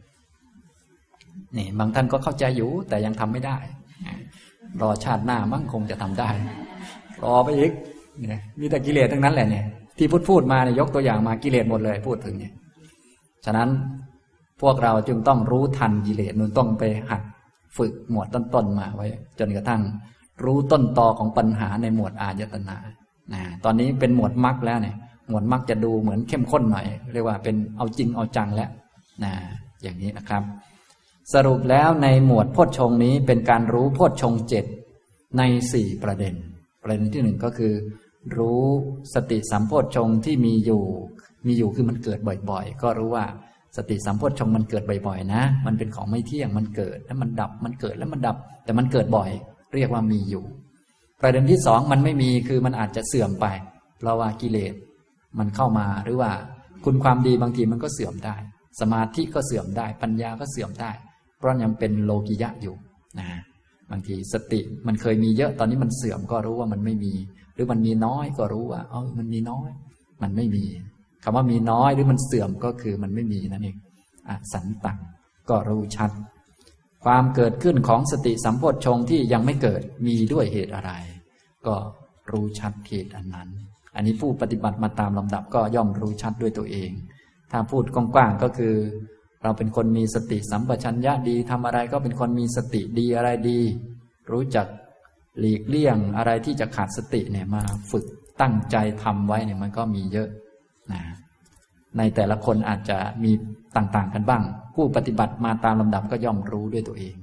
Speaker 1: นี่บางท่านก็เข้าใจอยู่แต่ยังทำไม่ได้ รอชาติหน้ามั่งคงจะทำได้ รอไปอีกเนี่ยมีแต่กิเลสทั้งนั้นแหละเนี่ยที่พูดพูดมาเนี่ยยกตัวอย่างมากิเลสหมดเลย พูดถึงเนี่ยฉะนั้นพวกเราจึงต้องรู้ทันกิเลสนุ่นต้องไปหัดฝึกหมวดต้นๆมาไว้ จนกระทั่งรู้ต้นตอของปัญหาในหมวดอายตนานะตอนนี้เป็นหมวดมรรคแล้วเนี่ย หมวดมรรคจะดูเหมือนเข้มข้นหน่อย เรียกว่าเป็นเอาจริงเอาจังแล้วนะอย่างนี้นะครับ สรุปแล้วในหมวดโพชฌงนี้เป็นการรู้โพชฌงเจ็ดในสี่ประเด็น ประเด็นที่หนึ่งก็คือ รู้สติสัมโพชฌงที่มีอยู่ มีอยู่คือมันเกิดบ่อยๆ ก็รู้ว่าสติสัมโพชฌงมันเกิดบ่อยๆ นะ มันเป็นของไม่เที่ยงมันเกิดแล้วมันดับมันเกิดแล้วมันดับ แต่มันเกิดบ่อย เรียกว่ามีอยู่ ประเด็นที่สองมันไม่มีคือมันอาจจะเสื่อมไป เพราะว่ากิเลสมันเข้ามาหรือว่า คุณความดีบางทีมันก็เสื่อมได้ สมาธิก็เสื่อมได้ ปัญญาก็เสื่อมได้ เพราะยังเป็นโลกิยะอยู่นะบางทีสติมันเคยมีเยอะตอนนี้มันเสื่อมก็รู้ว่ามันไม่มี หรือมันมีน้อยก็รู้ว่าเออมันมีน้อย มันไม่มีคำว่ามีน้อยหรือมันเสื่อมก็คือมันไม่มีนั่นเองอสันตังก็รู้ชัด ความเกิดขึ้นของสติสัมโพชฌงที่ยังไม่เกิดมีด้วยเหตุอะไร ก็รู้ชัดเหตุอันนั้น อันนี้ผู้ปฏิบัติมาตามลำดับก็ย่อมรู้ชัดด้วยตัวเอง ถ้าพูดกว้างๆก็คือ เราเป็นคนมีสติสัมปชัญญะดีทำอะไรก็เป็นคนมีสติดีอะไรดี รู้จักหลีกเลี่ยงอะไรที่จะขาดสติเนี่ยมาฝึกตั้งใจทำไว้เนี่ยมันก็มีเยอะนะในแต่ละคนอาจจะมีต่างๆกันบ้าง ผู้ปฏิบัติมาตามลำดับก็ย่อมรู้ด้วยตัวเอง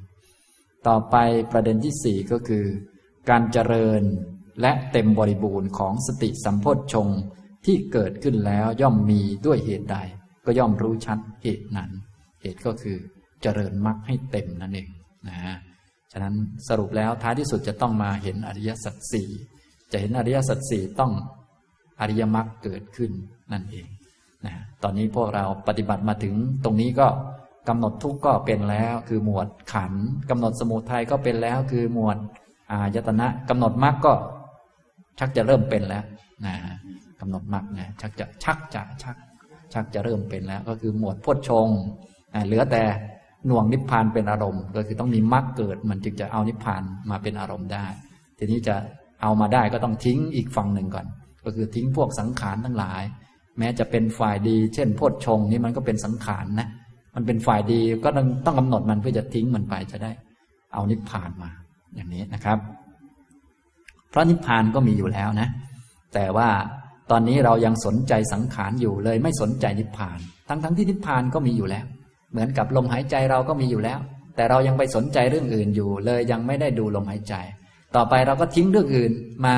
Speaker 1: ต่อไปประเด็นที่สี่ก็คือ การเจริญและเต็มบริบูรณ์ของสติสัมโพชฌงที่เกิดขึ้นแล้วย่อมมีด้วยเหตุใด ก็ย่อมรู้ชัดเหตุนั้น เหตุก็คือเจริญมรรคให้เต็มนั่นเองนะฉะนั้นสรุปแล้วท้ายที่สุดจะต้องมาเห็นอริยสัจสี่จะเห็นอริยสัจสี่ต้องอริยมรรคเกิดขึ้นนั่นเองนะตอนนี้พวกเราปฏิบัติมาถึงตรงนี้ก็กำหนดทุกข์ก็เป็นแล้วคือหมวดขันกำหนดสมุทัยก็เป็นแล้วคือหมวดอายตนะกำหนดมรรคก็ ชักจะเริ่มเป็นแล้วนะกำหนดมรรคนะชักจะชักจะชัก ชักจะเริ่มเป็นแล้ว ก็คือหมวดพุทชง เหลือแต่หน่วงนิพพานเป็นอารมณ์ ก็คือต้องมีมรรคเกิดมันจึงจะเอานิพพานมาเป็นอารมณ์ได้ ทีนี้จะเอามาได้ก็ต้องทิ้งอีกฝั่งหนึ่งก่อน ก็คือทิ้งพวกสังขารทั้งหลาย แม้จะเป็นฝ่ายดี เช่นโพชฌงนี่มันก็เป็นสังขารนะ มันเป็นฝ่ายดีก็ต้องต้องกำหนดมันเพื่อจะทิ้งมันไปจะได้ เอานิพพานมาอย่างนี้นะครับ เพราะนิพพานก็มีอยู่แล้วนะ แต่ว่าตอนนี้เรายังสนใจสังขารอยู่เลยไม่สนใจนิพพาน ทั้งทั้งที่นิพพานก็มีอยู่แล้ว เหมือนกับลมหายใจเราก็มีอยู่แล้ว แต่เรายังไปสนใจเรื่องอื่นอยู่ เลยยังไม่ได้ดูลมหายใจ ต่อไปเราก็ทิ้งเรื่องอื่นมา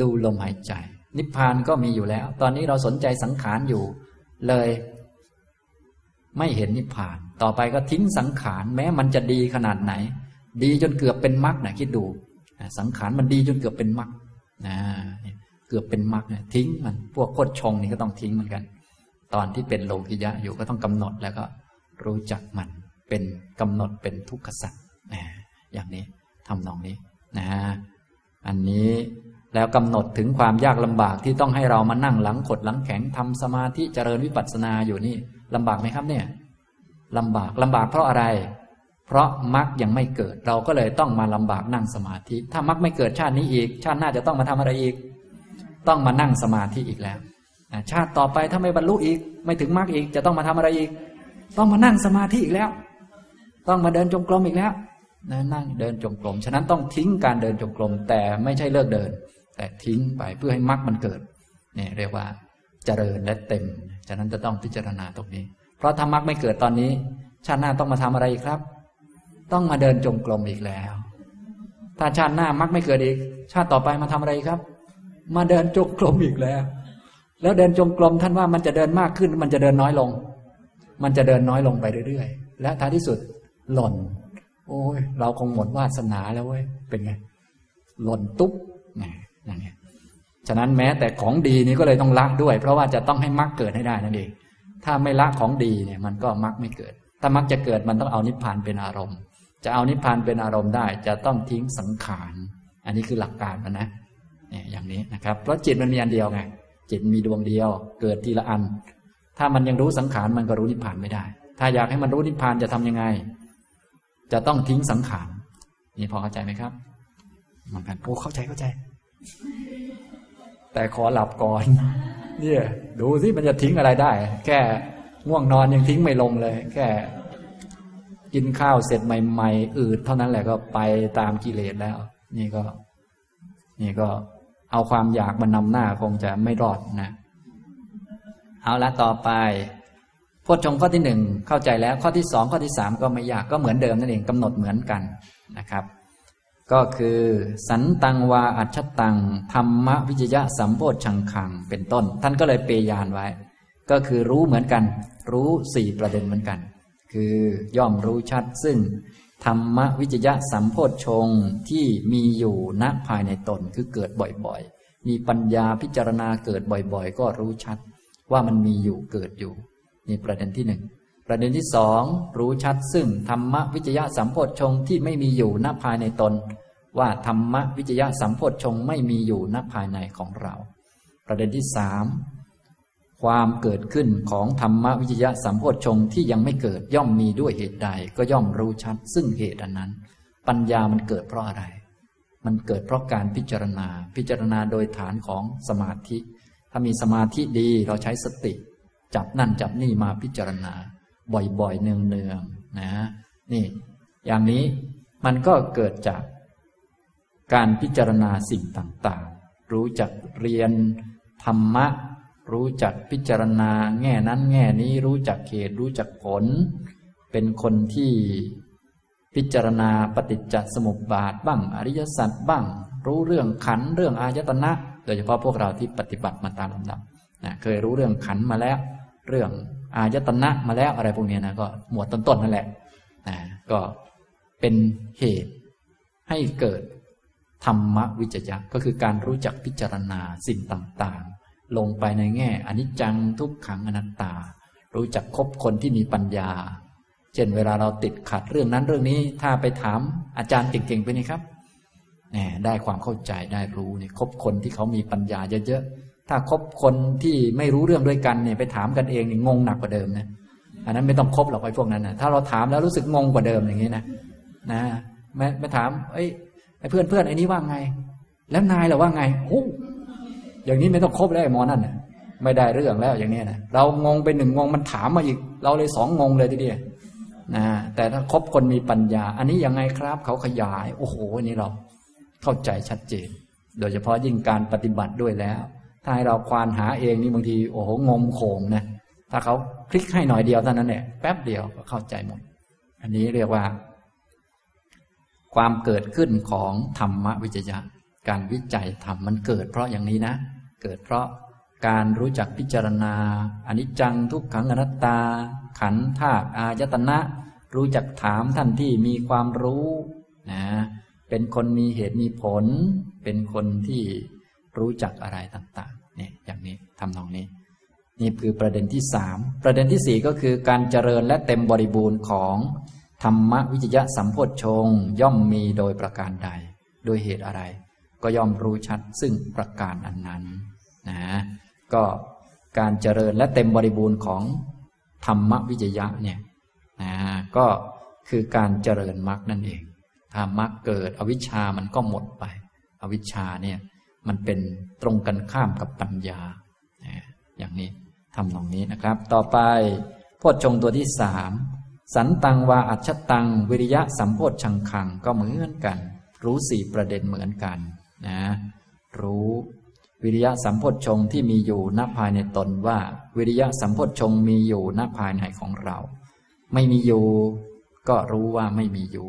Speaker 1: ดูลมหายใจ นิพพานก็มีอยู่แล้ว ตอนนี้เราสนใจสังขารอยู่ เลย ไม่เห็นนิพพาน ต่อไปก็ทิ้งสังขารแม้มันจะดีขนาดไหน ดีจนเกือบเป็นมรรคนะคิดดูสังขารมันดีจนเกือบเป็นมรรคนะเกือบเป็นมรรคเนี่ยทิ้งมันพวกโคดชงนี่ก็ต้องทิ้งเหมือนกัน ตอนที่เป็นโลกิยะอยู่ก็ต้องกำหนดแล้วก็ รู้จักมันเป็นกำหนดเป็นทุกขสัจนะอย่างนี้ทำนองนี้นะอันนี้แล้วกำหนดถึงความยากลำบากที่ต้องให้เรามานั่งหลังขดหลังแข็งทำสมาธิเจริญวิปัสสนาอยู่นี่ลำบากไหมครับเนี่ยลำบากลำบากเพราะอะไร เพราะมรรคยังไม่เกิด เราก็เลยต้องมาลำบากนั่งสมาธิ ถ้ามรรคไม่เกิดชาตินี้อีก ชาติหน้าจะต้องมาทำอะไรอีก ต้องมานั่งสมาธิอีกแล้วชาติต่อไปถ้าไม่บรรลุอีก ไม่ถึงมรรคอีกจะต้องมาทำอะไรอีก ต้องมานั่งสมาธิอีกแล้ว ต้องมาเดินจงกรมอีกแล้วนั่งเดินจงกรม ฉะนั้นต้องทิ้งการเดินจงกรม แต่ไม่ใช่เลิกเดิน แต่ทิ้งไปเพื่อให้มรรคมันเกิดเนี่ยเรียกว่าเจริญและเต็ม ฉะนั้นจะต้องพิจารณาตรงนี้ เพราะถ้ามรรคไม่เกิดตอนนี้ ชาติหน้าต้องมาทำอะไรครับ ต้องมาเดินจงกรมอีกแล้ว ถ้าชาติหน้ามักไม่เกิดอีก ชาติต่อไปมาทำอะไรครับ มาเดินจงกรมอีกแล้ว แล้วเดินจงกรมท่านว่ามันจะเดินมากขึ้นมันจะเดินน้อยลง มันจะเดินน้อยลงไปเรื่อยๆ และท้ายที่สุดหล่น โอ้ย เราคงหมดวาสนาแล้วเว้ย เป็นไง หล่นตุ๊บนี่อย่างเงี้ยฉะนั้นแม้แต่ของดีนี้ก็เลยต้องละด้วย เพราะว่าจะต้องให้มรรคเกิดให้ได้นั่นเอง ถ้าไม่ละของดีเนี่ย มันก็มรรคไม่เกิด ถ้ามรรคจะเกิดมันต้องเอานิพพานเป็นอารมณ์ จะเอานิพพานเป็นอารมณ์ได้ จะต้องทิ้งสังขาร อันนี้คือหลักการมันนะเนี่ยอย่างนี้นะครับ เพราะจิตมันมีอันเดียวไง จิตมีดวงเดียว เกิดทีละอัน ถ้ามันยังรู้สังขารมันก็รู้นิพพานไม่ได้ ถ้าอยากให้มันรู้นิพพานจะทำยังไง จะต้องทิ้งสังขารนี่พอเข้าใจไหมครับเหมือนกันโอ้เข้าใจเข้าใจ แต่ขอหลับก่อน เนี่ย ดูสิมันจะทิ้งอะไรได้ แค่ง่วงนอนยังทิ้งไม่ลงเลย แค่กินข้าวเสร็จใหม่ๆอืดเท่านั้นแหละก็ไปตามกิเลสแล้ว นี่ก็ นี่ก็เอาความอยากมานำหน้าคงจะไม่รอดนะ เอาละต่อไปพจชงข้อที่หนึ่งเข้าใจแล้วข้อที่สองข้อที่สามก็ไม่ยากก็เหมือนเดิมนั่นเองกำหนดเหมือนกันนะครับ ก็คือ สันตังวาอัจฉตังธรรมวิจยะสัมโพชังคังเป็นต้น ท่านก็เลยเปยานไว้ ก็คือรู้เหมือนกัน รู้สี่ประเด็นเหมือนกัน คือย่อมรู้ชัดซึ่งธรรมวิจยะสัมโพชงที่มีอยู่ณภายในตนคือเกิดบ่อยๆ มีปัญญาพิจารณาเกิดบ่อยๆ ก็รู้ชัด ว่ามันมีอยู่เกิดอยู่นี่ประเด็นที่หนึ่งประเด็นที่สองรู้ชัดซึ่งธรรมวิจยะสัมโพชงที่ไม่มีอยู่ณภายในตน ว่าธรรมวิจยะสัมโพชงไม่มีอยู่ณภายในของเรา ประเด็นที่สามความเกิดขึ้นของธรรมวิจยะสัมโพชงที่ยังไม่เกิดย่อมมีด้วยเหตุใด ก็ย่อมรู้ชัด ซึ่งเหตุอันนั้น ปัญญามันเกิดเพราะอะไร มันเกิดเพราะการพิจารณา พิจารณาโดยฐานของสมาธิ ถ้ามีสมาธิดีเราใช้สติ จับนั่นจับนี่มาพิจารณา บ่อยๆเนืองๆนะนี่ อย่างนี้มันก็เกิดจากการพิจารณาสิ่งต่างๆ รู้จักเรียนธรรมะ รู้จักพิจารณา แง่นั้นแง่นี้รู้จักเหตุรู้จักผล เป็นคนที่พิจารณาปฏิจจสมุปบาทบ้างอริยสัจบ้าง รู้เรื่องขันเรื่องอายตนะ โดยเฉพาะพวกเราที่ปฏิบัติมาตามลำดับนะเคยรู้เรื่องขันมาแล้ว เรื่องอายตนะมาแล้วอะไรพวกนี้นะก็หมวดต้นๆนั่นแหละนะก็เป็นเหตุให้เกิดธรรมวิจยะก็คือการรู้จักพิจารณาสิ่งต่างๆ ลงไปในแง่อนิจจังทุกขังอนัตตา รู้จักคบคนที่มีปัญญา เช่นเวลาเราติดขัดเรื่องนั้นเรื่องนี้ถ้าไปถามอาจารย์เก่งๆไปนี่ครับ แหมได้ความเข้าใจได้รู้เนี่ยคบคนที่เขามีปัญญาเยอะถ้าคบคนที่ไม่รู้เรื่องด้วยกันเนี่ยไปถามกันเองนี่งงหนักกว่าเดิมนะ อันนั้นไม่ต้องคบหรอกไอ้พวกนั้นนะถ้าเราถามแล้วรู้สึกงงกว่าเดิมอย่างนี้นะนะม่ไม่ถามเอ้ยไอ้เพื่อนเพื่อนไอ้นี้ว่าไง แล้วนายเราว่าไงโอ้อย่างนี้ไม่ต้องคบแล้วไอ้มอนั่นนะไม่ได้เรื่องแล้วอย่างนี้นะเรางงไปหนึ่งงงมันถามมาอีก เราเลยสองงงเลยทีเดียวนะแต่ถ้าคบคนมีปัญญา อันนี้ยังไงครับ เขาขยาย โอ้โหอันนี้เรา เข้าใจชัดเจน โดยเฉพาะยิ่งการปฏิบัติด้วยแล้ว ถ้าให้เราควานหาเองนี่บางทีโอ้โหงมโขงนะถ้าเขาคลิกให้หน่อยเดียวเท่านั้นเนี่ยแป๊บเดียวก็เข้าใจหมด อันนี้เรียกว่า ความเกิดขึ้นของธรรมวิจยะ การวิจัยธรรมมันเกิดเพราะอย่างนี้นะ เกิดเพราะการรู้จักพิจารณาอนิจจังทุกขังอนัตตา ขันธ์ธาตุอายตนะ รู้จักถามท่านที่มีความรู้นะ เป็นคนมีเหตุมีผล เป็นคนที่รู้จักอะไรต่างๆเนี่ยอย่างนี้ทำนองนี้ นี่คือประเด็นที่สามประเด็นที่สี่ก็คือการเจริญและเต็มบริบูรณ์ของธรรมวิจยะสัมโพชงย่อมมีโดยประการใด โดยเหตุอะไร ก็ย่อมรู้ชัดซึ่งประการอันนั้นนะก็การเจริญและเต็มบริบูรณ์ของธรรมวิจยะเนี่ยนะก็คือการเจริญมรรคนั่นเอง ถ้ามรรคเกิด อวิชชามันก็หมดไป อวิชชาเนี่ย มันเป็นตรงกันข้ามกับปัญญา อย่างนี้ทำตรงนี้นะครับ ต่อไปโพชฌงตัวที่สามสันตังวาอัชตัง วิริยะสัมโพชชังคังก็เหมือนกัน รู้สี่ประเด็นเหมือนกันนะรู้วิริยะสัมโพชฌงที่มีอยู่ณภายในตนว่า วิริยะสัมโพชฌงมีอยู่ณภายในของเรา ไม่มีอยู่ ก็รู้ว่าไม่มีอยู่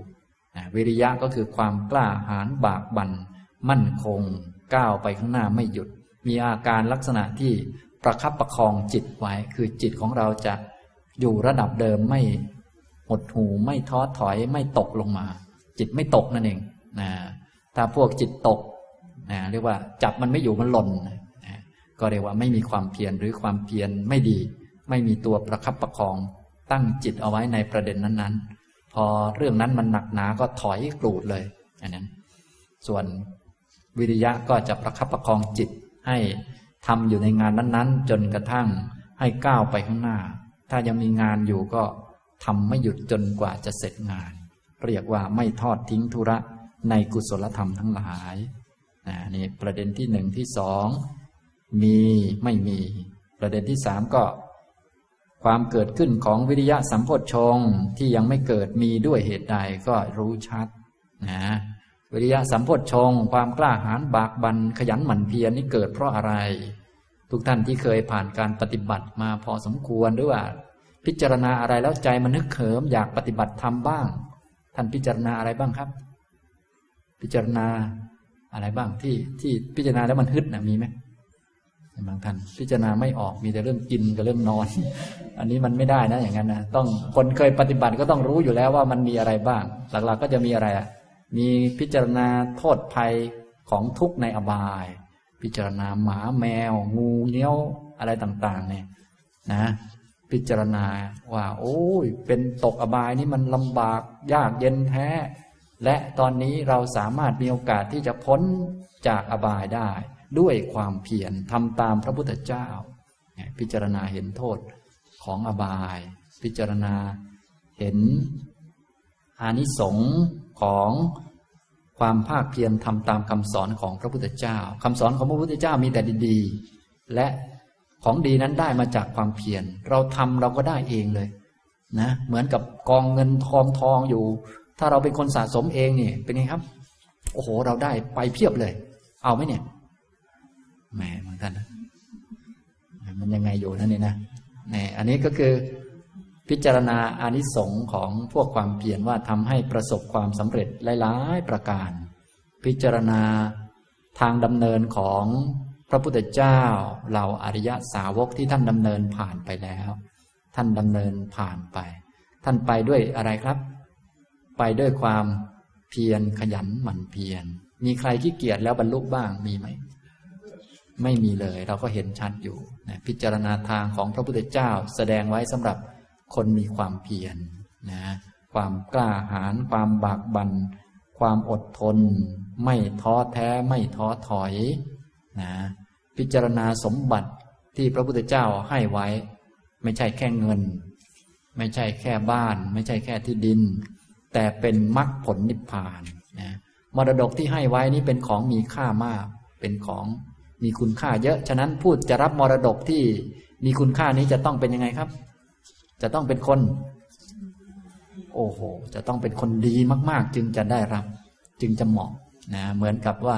Speaker 1: วิริยะก็คือความกล้าหาญบากบัน่นมั่นคง ก้าวไปข้างหน้าไม่หยุด มีอาการลักษณะที่ประคับประคองจิตไว้ คือจิตของเราจะอยู่ระดับเดิมไม่หดหูไม่ท้อถอยไม่ตกลงมา จิตไม่ตกนั่นเองนะถ้าพวกจิตตกนะเรียกว่าจับมันไม่อยู่มันหล่นนะก็เรียกว่าไม่มีความเพียรหรือความเพียรไม่ดี ไม่มีตัวประคับประคอง ตั้งจิตเอาไว้ในประเด็นนั้นๆ พอเรื่องนั้นมันหนักหนาก็ถอยกรูดเลยอันนั้น ส่วนวิริยะก็จะประคับประคองจิตให้ทำอยู่ในงานนั้นๆ จนกระทั่งให้ก้าวไปข้างหน้า ถ้ายังมีงานอยู่ก็ทำไม่หยุดจนกว่าจะเสร็จงาน เรียกว่าไม่ทอดทิ้งธุระในกุศลธรรมทั้งหลายนี่ประเด็นที่หนึ่งที่สองมีไม่มี ประเด็นที่สามก็ ความเกิดขึ้นของวิริยะสัมโพชงที่ยังไม่เกิดมีด้วยเหตุใดก็รู้ชัดนะวิริยะสัมโพชงความกล้าหาญบากบันขยันหมั่นเพียรนี่เกิดเพราะอะไร ทุกท่านที่เคยผ่านการปฏิบัติมาพอสมควรหรือว่า พิจารณาอะไรแล้วใจมันนึกเขิมอยากปฏิบัติทำบ้าง ท่านพิจารณาอะไรบ้างครับ พิจารณาอะไรบ้างที่ที่พิจารณาแล้วมันฮึดนะมีไหม บางท่านพิจารณาไม่ออกมีแต่เรื่องกินกับเรื่องนอน อันนี้มันไม่ได้นะอย่างนั้นนะต้องคนเคยปฏิบัติก็ต้องรู้อยู่แล้วว่ามันมีอะไรบ้าง หลักๆก็จะมีอะไรอะมีพิจารณาโทษภัยของทุกข์ในอบาย พิจารณาหมาแมว งูเงี้ยวอะไรต่าง ๆ เนี่ย นะ พิจารณาว่า โอ้ยเป็นตกอบายนี่มันลำบากยากเย็นแท้ และตอนนี้เราสามารถมีโอกาสที่จะพ้นจากอบายได้ ด้วยความเพียรทำตามพระพุทธเจ้า พิจารณาเห็นโทษของอบาย พิจารณาเห็นอานิสงส์ของความภาคเพียรทำตามคำสอนของพระพุทธเจ้าคำสอนของพระพุทธเจ้ามีแต่ดีๆ และของดีนั้นได้มาจากความเพียร เราทำเราก็ได้เองเลยนะ เหมือนกับกองเงินทองทองอยู่ ถ้าเราเป็นคนสะสมเองเนี่ยเป็นไงครับ โอ้โห เราได้ไปเพียบเลย เอาไหมเนี่ย แหมเหมือนกันนะมันยังไงอยู่นั่นนี่นะนี่อันนี้ก็คือพิจารณาอานิสงส์ของพวกความเพียรว่าทำให้ประสบความสำเร็จหลายๆประการ พิจารณาทางดำเนินของพระพุทธเจ้าเหล่าอริยสาวกที่ท่านดำเนินผ่านไปแล้ว ท่านดำเนินผ่านไป ท่านไปด้วยอะไรครับ ไปด้วยความเพียรขยันหมั่นเพียรมีใครที่เกียจแล้วบรรลุบ้างมีไหม ไม่มีเลย เราก็เห็นชัดอยู่นะพิจารณาทางของพระพุทธเจ้าแสดงไว้สำหรับคนมีความเพียรนะความกล้าหาญความบากบัน่นความอดทน ไม่ท้อแท้ไม่ท้อถอยนะพิจารณาสมบัติที่พระพุทธเจ้าให้ไว้ ไม่ใช่แค่เงิน ไม่ใช่แค่บ้าน ไม่ใช่แค่ที่ดิน แต่เป็นมรรคผลนิพพานนะมรดกที่ให้ไว้นี้เป็นของมีค่ามาก เป็นของ มีคุณค่าเยอะ ฉะนั้นพูดจะรับมรดกที่มีคุณค่านี้จะต้องเป็นยังไงครับ จะต้องเป็นคน โอ้โห จะต้องเป็นคนดีมาก ๆ จึงจะได้รับ จึงจะเหมาะนะเหมือนกับว่า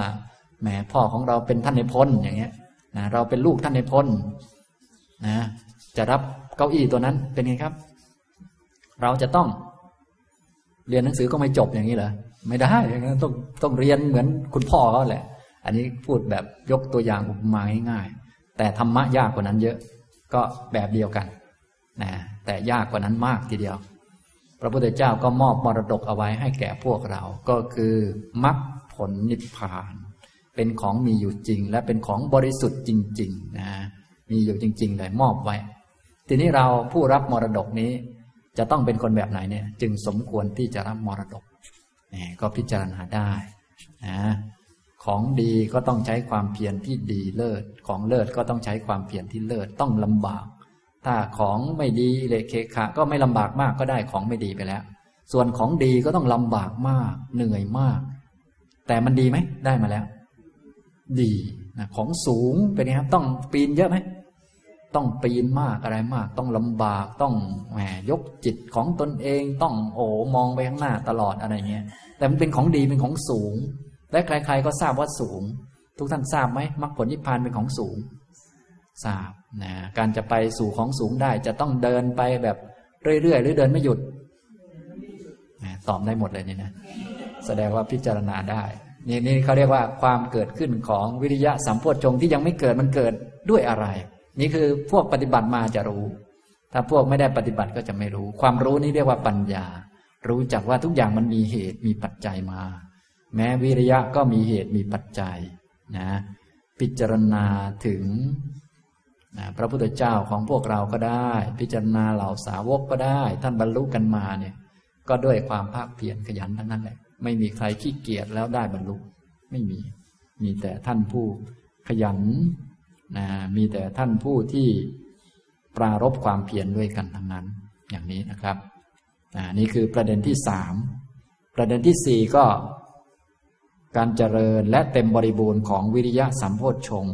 Speaker 1: แหมพ่อของเราเป็นท่านในพลอย่างเงี้ยนะเราเป็นลูกท่านในพลนะ จะรับเก้าอี้ตัวนั้นเป็นไงครับ เราจะต้อง เรียนหนังสือก็ไม่จบอย่างนี้เหรอไม่ได้ต้องต้องเรียนเหมือนคุณพ่อเขาแหละ อันนี้พูดแบบยกตัวอย่างอุปมาง่ายๆ แต่ธรรมะยากกว่านั้นเยอะ ก็แบบเดียวกันนะแต่ยากกว่านั้นมากทีเดียว พระพุทธเจ้าก็มอบมรดกเอาไว้ให้แก่พวกเรา ก็คือมรรคผลนิพพาน เป็นของมีอยู่จริง และเป็นของบริสุทธิ์จริงๆนะมีอยู่จริง ๆ เลยมอบไว้ ทีนี้เราผู้รับมรดกนี้ จะต้องเป็นคนแบบไหนเนี่ย จึงสมควรที่จะรับมรดกนี่ก็พิจารณาได้นะ ของดีก็ต้องใช้ความเพียรที่ดีเลิศ ของเลิศก็ต้องใช้ความเพียรที่เลิศต้องลำบาก ถ้าของไม่ดีเละเคขะก็ไม่ลำบากมากก็ได้ของไม่ดีไปแล้ว ส่วนของดีก็ต้องลำบากมาก เหนื่อยมาก แต่มันดีไหมได้มาแล้ว ดีนะของสูงเป็นไงครับต้องปีนเยอะไหมต้องปีนมากอะไรมาก ต้องลำบากต้องแหมยกจิตของตนเองต้องโอ้มองไปข้างหน้าตลอดอะไรเงี้ยแต่มันเป็นของดีเป็นของสูง และใคร ๆ ก็ทราบว่าสูง ทุกท่านทราบไหมมรรคผลนิพพานเป็นของสูง ทราบนะการจะไปสู่ของสูงได้จะต้องเดินไปแบบเรื่อยๆหรือเดินไม่หยุดตอบได้หมดเลยนี่นะแสดงว่าพิจารณาได้นี่นี่เขาเรียกว่าความเกิดขึ้นของวิริยะสัมโพชฌงที่ยังไม่เกิดมันเกิดด้วยอะไร นี่คือพวกปฏิบัติมาจะรู้ ถ้าพวกไม่ได้ปฏิบัติก็จะไม่รู้ ความรู้นี้เรียกว่าปัญญา รู้จักว่าทุกอย่างมันมีเหตุมีปัจจัยมา แม้วิริยะก็มีเหตุมีปัจจัยนะพิจารณาถึงนะพระพุทธเจ้าของพวกเราก็ได้ พิจารณาเหล่าสาวกก็ได้ ท่านบรรลุกันมาเนี่ย ก็ด้วยความภาคเพียรขยันทั้งนั้นแหละไม่มีใครขี้เกียจแล้วได้บรรลุ ไม่มี มีแต่ท่านผู้ขยันนะมีแต่ท่านผู้ที่ปรารบความเพียรด้วยกันทั้งนั้น อย่างนี้นะครับนี่คือประเด็นที่สามประเด็นที่สี่ก็ การเจริญและเต็มบริบูรณ์ของวิริยะสัมโพชฌง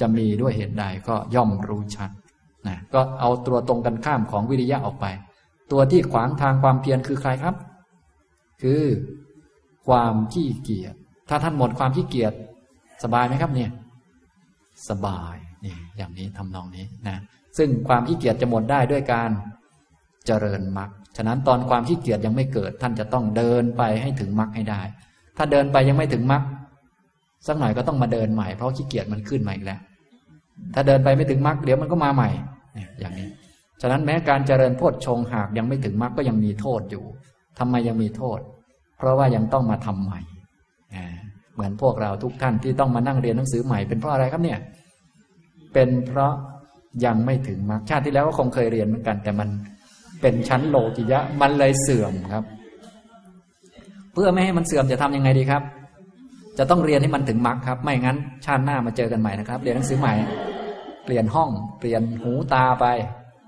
Speaker 1: จะมีด้วยเหตุใดก็ย่อมรู้ชัดนะก็เอาตัวตรงกันข้ามของวิริยะออกไป ตัวที่ขวางทางความเพียรคือใครครับ คือความขี้เกียจถ้าท่านหมดความขี้เกียจสบายไหมครับเนี่ย สบายนี่อย่างนี้ทำนองนี้นะซึ่งความขี้เกียจจะหมดได้ด้วยการเจริญมรรคฉะนั้นตอนความขี้เกียจยังไม่เกิด ท่านจะต้องเดินไปให้ถึงมรรคให้ได้ ถ้าเดินไปยังไม่ถึงมรรคสักหน่อยก็ต้องมาเดินใหม่เพราะขี้เกียจมันขึ้นมาอีกแล้ว ถ้าเดินไปไม่ถึงมรรคเดี๋ยวมันก็มาใหม่อย่างนี้ ฉะนั้นแม้การเจริญโพชฌงหากยังไม่ถึงมรรคก็ยังมีโทษอยู่ทำไมยังมีโทษ เพราะว่ายังต้องมาทำใหม่เหมือนพวกเราทุกท่านที่ต้องมานั่งเรียนหนังสือใหม่เป็นเพราะอะไรครับเนี่ย เป็นเพราะยังไม่ถึงมรรคชาติที่แล้วก็คงเคยเรียนเหมือนกัน แต่มันเป็นชั้นโลกิยะ มันเลยเสื่อมครับ เพื่อไม่ให้มันเสื่อมจะทำยังไงดีครับ จะต้องเรียนให้มันถึงมรรคครับ ไม่งั้น ชาติหน้ามาเจอกันใหม่นะครับ เรียนหนังสือใหม่ เปลี่ยนห้อง เปลี่ยนหูตาไป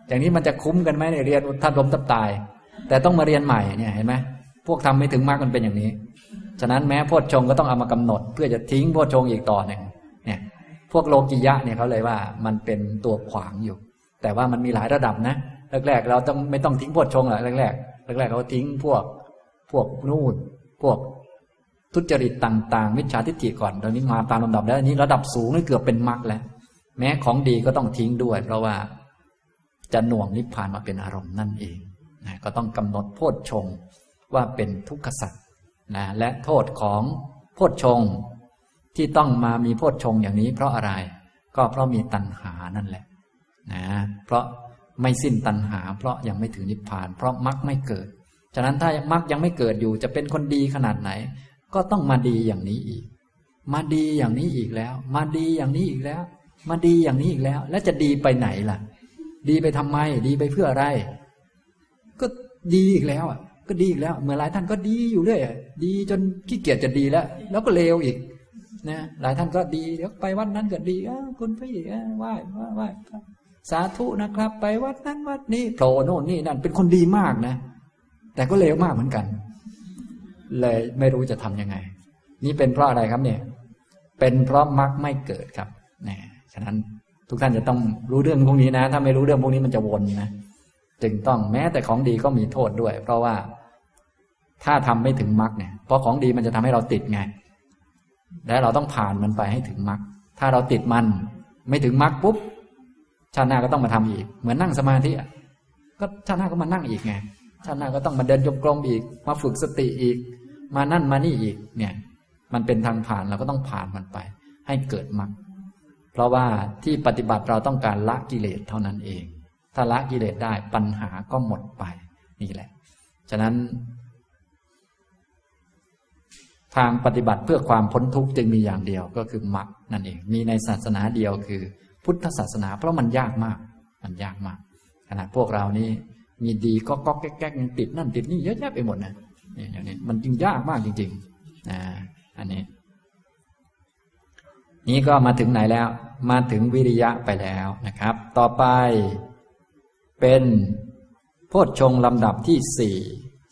Speaker 1: อย่างนี้มันจะคุ้มกันไหมในเรียนท่านลมตับตาย แต่ต้องมาเรียนใหม่เนี่ยเห็นไหมพวกทำไม่ถึงมรรคมันเป็นอย่างนี้ ฉะนั้นแม้โพชฌงก็ต้องเอามากำหนด เพื่อจะทิ้งโพชฌงอีกต่อหนึ่งเนี่ย พวกโลกิยะเนี่ยเขาเลยว่ามันเป็นตัวขวางอยู่ แต่ว่ามันมีหลายระดับนะแรกๆเราต้องไม่ต้องทิ้งโพชฌงหรอกแรกๆแรกๆเขาทิ้งพวกพวกนู่น พวกทุจริตต่างๆ มิจฉาทิฏฐิก่อนตอนนี้มาตามลำดับแล้วอันนี้ระดับสูงนี่เกือบเป็นมรรคแล้ว แม้ของดีก็ต้องทิ้งด้วย เพราะว่าจะหน่วงนิพพานมาเป็นอารมณ์นั่นเองนะก็ต้องกำหนดโพชฌงว่าเป็นทุกขสัตว์นะและโทษของโพชฌงที่ต้องมามีโพชฌงอย่างนี้ เพราะอะไร ก็เพราะมีตัณหานั่นแหละนะเพราะไม่สิ้นตัณหา เพราะยังไม่ถึงนิพพาน เพราะมรรคไม่เกิด ฉะนั้นถ้ามรรคยังไม่เกิดอยู่จะเป็นคนดีขนาดไหน ก็ต้องมาดีอย่างนี้อีก มาดีอย่างนี้อีกแล้ว มาดีอย่างนี้อีกแล้ว มาดีอย่างนี้อีกแล้ว แล้วจะดีไปไหนล่ะ ดีไปทำไม ดีไปเพื่ออะไร ก็ดีอีกแล้วอะ ก็ดีอีกแล้วเมื่อหลายท่านก็ดีอยู่เรื่อยดีจนขี้เกียจจะดีแล้ว แล้วก็เลวอีกนะหลายท่านก็ดีเดี๋ยวไปวัดนั้นก็ดีอะคุณพี่ไหว้ไหว้สาธุนะครับ ไปวัดนั้นวัดนี้โผล่โน่นนี่นั่นเป็นคนดีมากนะ แต่ก็เลวมากเหมือนกัน เลยไม่รู้จะทํำยังไง นี่เป็นเพราะอะไรครับเนี่ย เป็นเพราะมรรคไม่เกิดครับนี่ฉะนั้นทุกท่านจะต้องรู้เรื่องพวกนี้นะ ถ้าไม่รู้เรื่องพวกนี้มันจะวนนะจึงต้องแม้แต่ของดีก็มีโทษด้วย เพราะว่าถ้าทำไม่ถึงมรรคเนี่ย เพราะของดีมันจะทำให้เราติดไง และเราต้องผ่านมันไปให้ถึงมรรคถ้าเราติดมัน ไม่ถึงมรรคปุ๊บชาติหน้าก็ต้องมาทำอีก เหมือนนั่งสมาธิก็ชาติหน้าก็มานั่งอีกไง ชาติหน้าก็ต้องมาเดินจงกรมอีก มาฝึกสติอีก มานั่นมานี่อีก เนี่ย มันเป็นทางผ่านเราก็ต้องผ่านมันไป ให้เกิดมรรคเพราะว่าที่ปฏิบัติเราต้องการละกิเลสเท่านั้นเอง ถ้าละกิเลสได้ปัญหาก็หมดไปนี่แหละ ฉะนั้น ทางปฏิบัติเพื่อความพ้นทุกข์จึงมีอย่างเดียวก็คือมรรคนั่นเอง มีในศาสนาเดียวคือ พุทธศาสนา เพราะมันยากมาก มันยากมากขนาดพวกเรานี้ มีดีก็ก็แก๊กยังติดนั่นติดนี่เยอะแยะไปหมดนะเนี่อย่างนี้มันจึงยากมากจริงๆนะอันนี้ นี้ก็มาถึงไหนแล้ว มาถึงวิริยะไปแล้วนะครับ ต่อไปเป็นโพชฌงลำดับที่สี่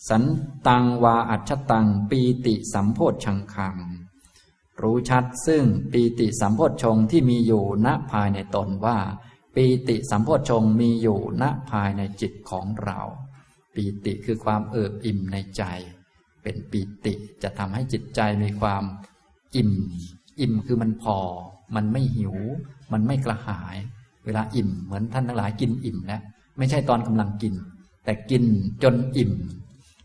Speaker 1: สันตังวาอัชตัง ปีติสัมโพชชังคัง รู้ชัดซึ่งปีติสัมโพชฌงที่มีอยู่ณภายในตนว่า ปีติสัมโพชงมีอยู่ณภายในจิตของเรา ปีติคือความเอิบอิ่มในใจ เป็นปีติจะทำให้จิตใจมีความอิ่ม อิ่มคือมันพอ มันไม่หิว มันไม่กระหาย เวลาอิ่มเหมือนท่านทั้งหลายกินอิ่มแล้วไม่ใช่ตอนกำลังกิน แต่กินจนอิ่ม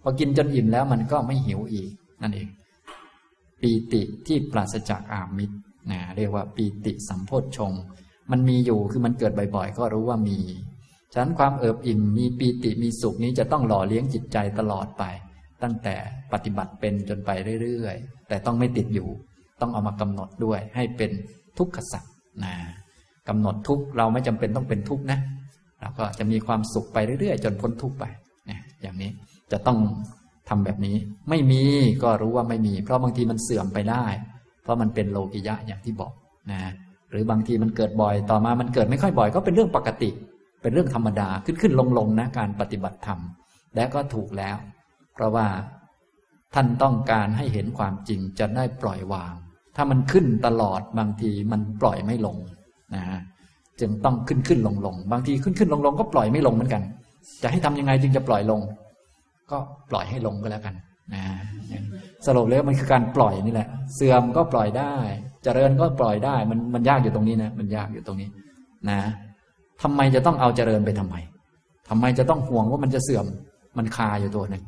Speaker 1: พอกินจนอิ่มแล้วมันก็ไม่หิวอีก นั่นเอง ปีติที่ปราศจากอามิตรนะเรียกว่าปีติสัมโพชฌง มันมีอยู่คือมันเกิดบ่อยๆ ก็รู้ว่ามี ฉะนั้นความเอิบอิ่มมีปีติมีสุขนี้จะต้องหล่อเลี้ยงจิตใจตลอดไป ตั้งแต่ปฏิบัติเป็นจนไปเรื่อยๆ แต่ต้องไม่ติดอยู่ ต้องเอามากำหนดด้วยให้เป็นทุกขสัจนะกำหนดทุกเราไม่จำเป็นต้องเป็นทุกนะเราก็จะมีความสุขไปเรื่อยๆ จนพ้นทุกไปนะอย่างนี้จะต้องทำแบบนี้ ไม่มีก็รู้ว่าไม่มี เพราะบางทีมันเสื่อมไปได้ เพราะมันเป็นโลกิยะอย่างที่บอกนะ หรือบางทีมันเกิดบ่อยต่อมามันเกิดไม่ค่อยบ่อย ก็เป็นเรื่องปกติ เป็นเรื่องธรรมดาขึ้นขึ้นลงลงนะการปฏิบัติธรรมและก็ถูกแล้ว เพราะว่าท่านต้องการให้เห็นความจริงจะได้ปล่อยวาง ถ้ามันขึ้นตลอดบางทีมันปล่อยไม่ลงนะจึงต้องขึ้นขึ้นลงลงบางทีขึ้นขึ้นลงลงก็ปล่อยไม่ลงเหมือนกัน จะให้ทำยังไงจึงจะปล่อยลง ก็ปล่อยให้ลงก็แล้วกันนะสรุปแล้วมันคือการปล่อยนี่แหละ เสื่อมก็ปล่อยได้ เจริญก็ปล่อยได้ มันมันยากอยู่ตรงนี้นะ มันยากอยู่ตรงนี้ นะทำไมจะต้องเอาเจริญไปทำไมทำไมจะต้องห่วงว่ามันจะเสื่อม มันคาอยู่ตัวหนึ่ง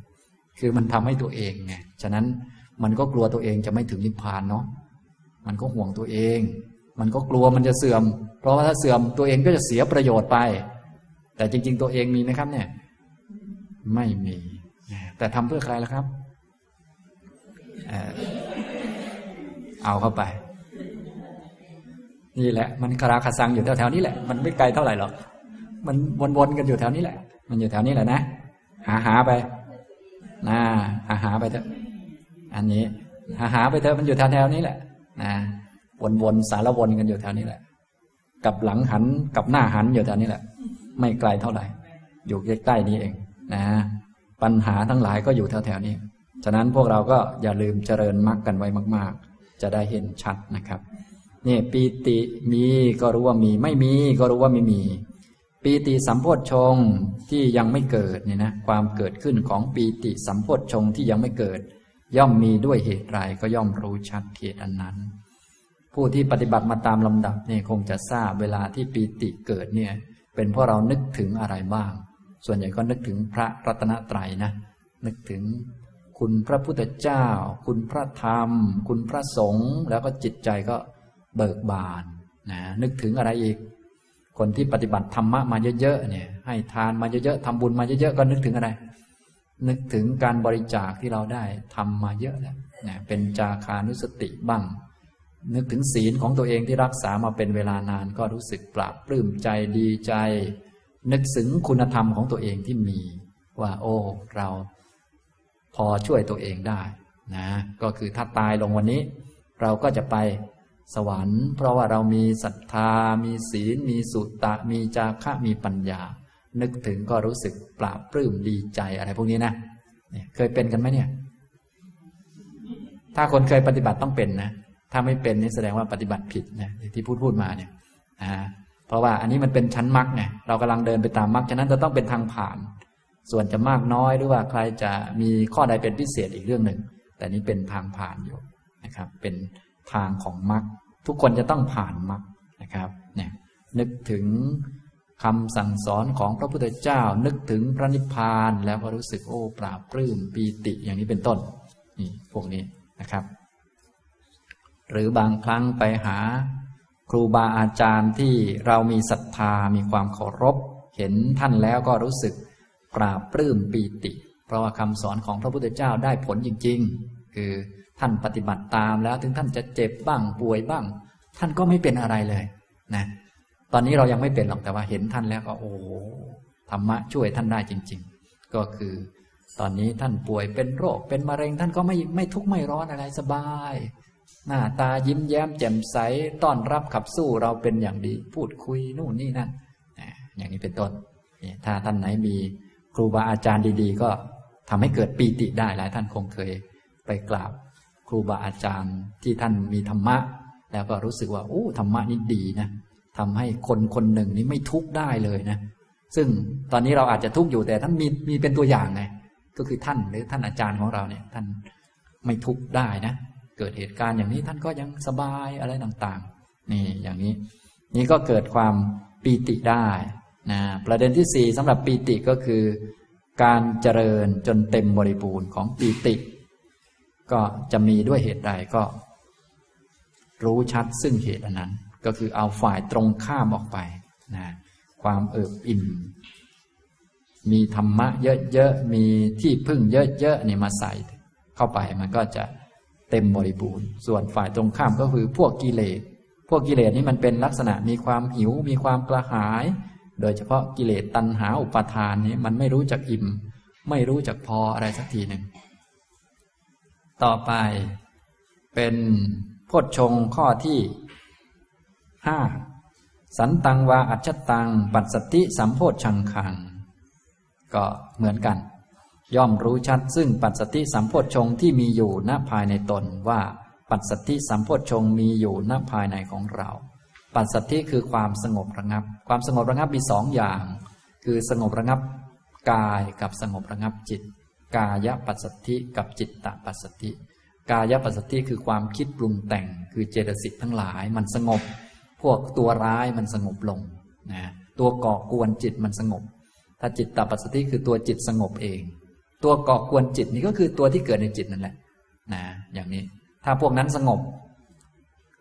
Speaker 1: คือมันทำให้ตัวเองไง ฉะนั้นมันก็กลัวตัวเองจะไม่ถึงนิพพานเนาะ มันก็ห่วงตัวเอง มันก็กลัวมันจะเสื่อม เพราะว่าถ้าเสื่อมตัวเองก็จะเสียประโยชน์ไป แต่จริง ๆ ตัวเองมีไหมครับ เนี่ย ไม่มี แต่ทำเพื่อใครล่ะครับ เอาเข้าไป นี่แหละ มันคาราคาซังอยู่แถวๆนี้แหละ มันไม่ไกลเท่าไหร่หรอก มันวนๆกันอยู่แถวนี้แหละ มันอยู่แถวนี้แหละนะ หาหาไปนะหาหาไปเถอะ อันนี้ หาหาไปเถอะ มันอยู่แถวๆนี้แหละ นะวนๆสารวนกันอยู่แถวนี้แหละ กับหลังหันกับหน้าหันอยู่แถวนี้แหละ ไม่ไกลเท่าไหร่ อยู่ใกล้ๆนี้เอง นะ ปัญหาทั้งหลายก็อยู่แถวๆนี้ ฉะนั้นพวกเราก็อย่าลืมเจริญมรรคกันไว้มาก ๆ จะได้เห็นชัดนะครับ นี่ปีติมีก็รู้ว่ามี ไม่มีก็รู้ว่าไม่มี ปีติสัมโพชฌงที่ยังไม่เกิดเนี่ยนะความเกิดขึ้นของปีติสัมโพชฌงที่ยังไม่เกิด ย่อมมีด้วยเหตุไรก็ย่อมรู้ชัดเหตุอันนั้น ผู้ที่ปฏิบัติมาตามลำดับเนี่ยคงจะทราบเวลาที่ปีติเกิดเนี่ย เป็นเพราะเรานึกถึงอะไรบ้าง ส่วนใหญ่ก็นึกถึงพระรัตนตรัยนะนึกถึงคุณพระพุทธเจ้า คุณพระธรรม คุณพระสงฆ์แล้วก็จิตใจก็ เบิกบานนะนึกถึงอะไรอีก คนที่ปฏิบัติธรรมะมาเยอะๆเนี่ย ให้ทานมาเยอะๆทำบุญมาเยอะๆก็นึกถึงอะไร นึกถึงการบริจาคที่เราได้ทำมาเยอะแล้วนะเป็นจาคานุสติบ้าง นึกถึงศีลของตัวเองที่รักษามาเป็นเวลานานก็รู้สึกปราบปลื้มใจดีใจ นึกถึงคุณธรรมของตัวเองที่มี ว่าโอ้เราพอช่วยตัวเองได้นะก็คือถ้าตายลงวันนี้ เราก็จะไป สวรรค์ เพราะว่าเรามีศรัทธา มีศีล มีสุตตะ มีจาคะมีปัญญา นึกถึงก็รู้สึกปราบปลื้มดีใจอะไรพวกนี้นะเนี่ยเคยเป็นกันไหมเนี่ย ถ้าคนเคยปฏิบัติต้องเป็นนะ ถ้าไม่เป็นนี่แสดงว่าปฏิบัติผิดนะที่พูดพูดมาเนี่ยอ่าเพราะว่าอันนี้มันเป็นชั้นมรรคไงเรากำลังเดินไปตามมรรคฉะนั้นจะต้องเป็นทางผ่าน ส่วนจะมากน้อยหรือว่าใครจะมีข้อใดเป็นพิเศษอีกเรื่องหนึ่งแต่นี้เป็นทางผ่านอยู่นะครับ เป็น ทางของมรรคทุกคนจะต้องผ่านมรรคนะครับเนี่ยนึกถึงคำสั่งสอนของพระพุทธเจ้า นึกถึงพระนิพพานแล้วก็รู้สึกโอ้ปราบปลื้มปีติอย่างนี้เป็นต้นนี่พวกนี้นะครับ หรือบางครั้งไปหาครูบาอาจารย์ที่เรามีศรัทธามีความเคารพ เห็นท่านแล้วก็รู้สึกปราบปลื้มปีติ เพราะว่าคำสอนของพระพุทธเจ้าได้ผลจริง ๆ คือ ท่านปฏิบัติตามแล้วถึงท่านจะเจ็บบ้างป่วยบ้าง ท่านก็ไม่เป็นอะไรเลยนะตอนนี้เรายังไม่เป็นหรอกแต่ว่าเห็นท่านแล้วก็โอ้ธรรมะช่วยท่านได้จริง ๆ ก็คือ ตอนนี้ท่านป่วยเป็นโรคเป็นมะเร็งท่านก็ไม่ไม่ทุกข์ไม่ร้อนอะไรสบาย หน้าตายิ้มแย้มแจ่มใสต้อนรับขับสู้เราเป็นอย่างดี พูดคุยนู่นนี่นั่นอย่างนี้เป็นต้นถ้าท่านไหนมีครูบาอาจารย์ดี ๆ ก็ทำให้เกิดปีติได้หลายท่านคงเคยไปกราบ รูบาอาจารย์ที่ท่านมีธรรมะ แล้วก็รู้สึกว่าโอ้ธรรมะนี่ดีนะทำให้คนคนหนึ่งนี้ไม่ทุกข์ได้เลยนะ ซึ่งตอนนี้เราอาจจะทุกข์อยู่แต่ท่านมีมีเป็นตัวอย่างไงก็คือท่านหรือท่านอาจารย์ของเราเนี่ย ท่านไม่ทุกข์ได้นะ เกิดเหตุการณ์อย่างนี้ท่านก็ยังสบายอะไรต่างๆ นี่อย่างนี้ นี่ก็เกิดความปีติได้นะประเด็นที่สี่สำหรับปีติก็คือ การเจริญจนเต็มบริบูรณ์ของปีติ ก็จะมีด้วยเหตุใดก็ รู้ชัดซึ่งเหตุอันนั้น ก็คือเอาฝ่ายตรงข้ามออกไปนะความเอิบอิ่ม มีธรรมะเยอะๆ มีที่พึ่งเยอะๆนี่มาใส่เข้าไปมันก็จะเต็มบริบูรณ์ ส่วนฝ่ายตรงข้ามก็คือพวกกิเลส พวกกิเลสนี่มันเป็นลักษณะมีความหิว มีความกระหาย โดยเฉพาะกิเลสตัณหาอุปาทานนี้มันไม่รู้จักอิ่ม ไม่รู้จักพออะไรสักทีหนึ่ง ต่อไป เป็นพจชงข้อที่ห้าสันตังวาอัจฉตัง ปัสสติสัมโพชังคัง ก็เหมือนกัน ย่อมรู้ชัดซึ่งปัสสติสัมโพชงที่มีอยู่ณภายในตนว่า ปัสสติสัมโพชงมีอยู่ณภายในของเรา ปัสสติคือความสงบระงับ ความสงบระงับมีสองอย่าง คือสงบระงับกายกับสงบระงับจิต กายปัสสติกับจิตตปัสสติกายปัสสติคือความคิดปรุงแต่งคือเจตสิกทั้งหลายมันสงบ พวกตัวร้ายมันสงบลงนะตัวก่อกวนจิตมันสงบ ถ้าจิตตปัสสติคือตัวจิตสงบเอง ตัวก่อกวนจิตนี่ก็คือตัวที่เกิดในจิตนั่นแหละนะอย่างนี้ถ้าพวกนั้นสงบ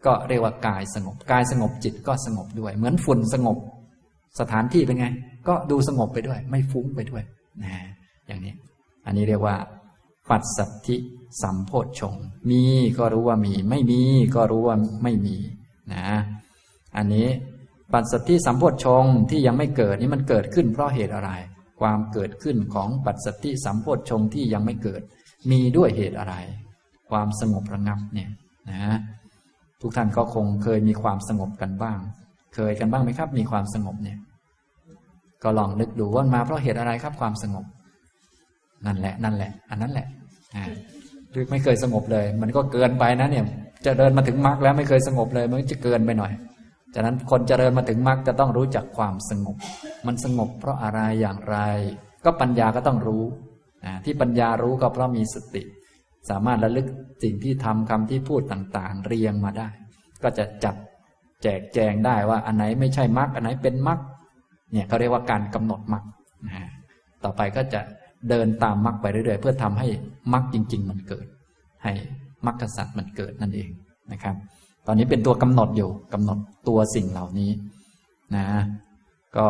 Speaker 1: ก็เรียกว่ากายสงบ กายสงบจิตก็สงบด้วย เหมือนฝุ่นสงบ สถานที่เป็นไง ก็ดูสงบไปด้วย ไม่ฟุ้งไปด้วยนะอย่างนี้ อันนี้เรียกว่า ปัสสัทธิสัมโพชฌงมีก็รู้ว่ามี ไม่มีก็รู้ว่าไม่มีนะ อันนี้ปัจสัทธิสัมโพชงที่ยังไม่เกิดนี่มันเกิดขึ้นเพราะเหตุอะไร ความเกิดขึ้นของปัจสัทธิสัมโพชงที่ยังไม่เกิด มีด้วยเหตุอะไร ความสงบระงับเนี่ยนะทุกท่านก็คงเคยมีความสงบกันบ้าง เคยกันบ้างไหมครับ มีความสงบเนี่ย ก็ลองนึกดูว่ามาเพราะเหตุอะไรครับความสงบ นั่นแหละ นั่นแหละ อันนั้นแหละหรือไม่เคยสงบเลย มันก็เกินไปนะเนี่ยจะเดินมาถึงมรรคแล้วไม่เคยสงบเลย มันจะเกินไปหน่อยจากนั้นคนจเจริญมาถึงมรรคจะต้องรู้จักความสงบ มันสงบเพราะอะไรอย่างไร ก็ปัญญาก็ต้องรู้ที่ปัญญารู้ก็เพราะมีสติ สามารถระลึกสิ่งที่ทำคำที่พูดต่างๆ เรียงมาได้ ก็จะจับแจกแจงได้ว่าอันไหนไม่ใช่มรรคอันไหนเป็นมรรคเนี่ยเขาเรียกว่าการกำหนดมรรคต่อไปก็จะ เดินตามมรรคไปเรื่อยๆ เพื่อทำให้มรรคจริง ๆ มันเกิด ให้มรรคสัตว์มันเกิดนั่นเองนะครับ ตอนนี้เป็นตัวกำหนดอยู่กำหนดตัวสิ่งเหล่านี้นะ ก็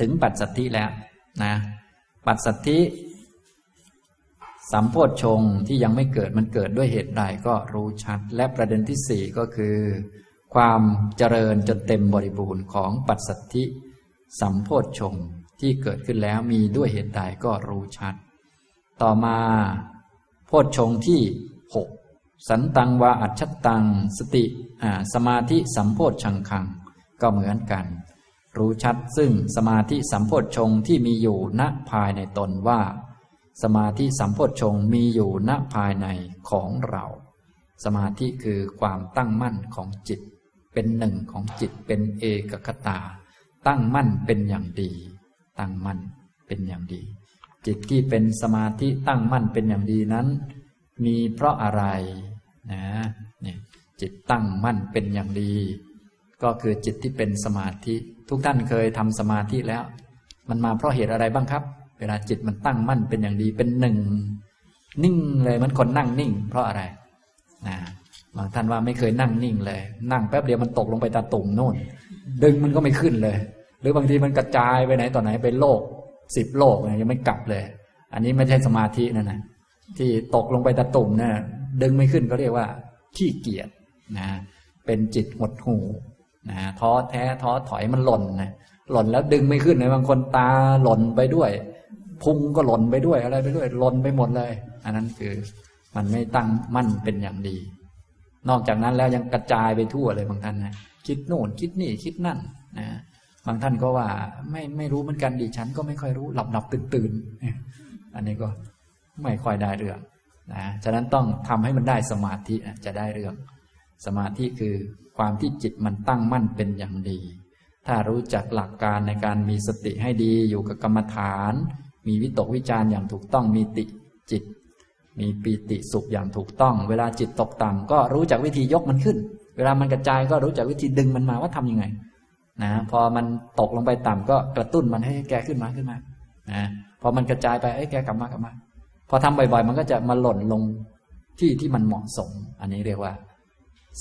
Speaker 1: ถึงปัจสัทธิแล้วนะปัจสัทธิสัมโพธชงที่ยังไม่เกิดมันเกิดด้วยเหตุใดก็รู้ชัด และประเด็นที่สี่ก็คือ ความเจริญจนเต็มบริบูรณ์ของปัจสัทธิสัมโพธชง ที่เกิดขึ้นแล้วมีด้วยเหตุใดก็รู้ชัด ต่อมาโพธชงที่หกสันตังวาอัจฉตัง สติสมาธิสัมโพธชังคัง ก็เหมือนกัน รู้ชัดซึ่งสมาธิสัมโพธชงที่มีอยู่ณภายในตนว่า สมาธิสัมโพธชงมีอยู่ณภายในของเรา สมาธิคือความตั้งมั่นของจิต เป็นหนึ่งของจิตเป็นเอกคตา ตั้งมั่นเป็นอย่างดี ตั้งมั่นเป็นอย่างดี จิตที่เป็นสมาธิตั้งมั่นเป็นอย่างดีนั้น มีเพราะอะไรนะเนี่ยจิตตั้งมั่นเป็นอย่างดี ก็คือจิตที่เป็นสมาธิ ทุกท่านเคยทำสมาธิแล้ว มันมาเพราะเหตุอะไรบ้างครับ เวลาจิตมันตั้งมั่นเป็นอย่างดีเป็นหนึ่ง นิ่งเลยมันคนนั่งนิ่ง เพราะอะไรนะบางท่านว่าไม่เคยนั่งนิ่งเลย นั่งแป๊บเดียวมันตกลงไปตาตุ่มโน่น ดึงมันก็ไม่ขึ้นเลย หรือบางทีมันกระจายไปไหนต่อไหนไปโลกสิบโลกยังไม่กลับเลย อันนี้ไม่ใช่สมาธินั่นะที่ตกลงไปตาตุ่มนะ่ะดึงไม่ขึ้นก็เรียกว่า ขี้เกียจนะ เป็นจิตหดหูนะท้อแท้ท้อถอยมันหล่นนะหล่นแล้วดึงไม่ขึ้นเลยบางคนตาหล่นไปด้วยพุงก็หล่นไปด้วยอะไรไปด้วยหล่นไปหมดเลย อันนั้นคือมันไม่ตั้งมั่นเป็นอย่างดี นอกจากนั้นแล้วยังกระจายไปทั่วเลยบางท่านนะคิดโน่นคิดนี่คิดนั่นนะ บางท่านก็ว่าไม่ไม่รู้เหมือนกันดิฉันก็ไม่ค่อยรู้หลับหลับตื่นตื่นอันนี้ก็ไม่ค่อยได้เรื่องนะฉะนั้นต้องทำให้มันได้สมาธิจะได้เรื่อง สมาธิคือความที่จิตมันตั้งมั่นเป็นอย่างดี ถ้ารู้จักหลักการในการมีสติให้ดีอยู่กับกรรมฐาน มีวิตกวิจารอย่างถูกต้องมีติจิต มีปีติสุขอย่างถูกต้อง เวลาจิตตกต่ำก็รู้จักวิธียกมันขึ้น เวลามันกระจายก็รู้จักวิธีดึงมันมาว่าทํำยังไง นะพอมันตกลงไปต่ำก็กระตุ้นมันให้แกขึ้นมาขึ้นมานะพอมันกระจายไปเอ้ยแกกลับมากลับมาพอทำบ่อยๆ มันก็จะมาหล่นลงที่ที่มันเหมาะสม อันนี้เรียกว่า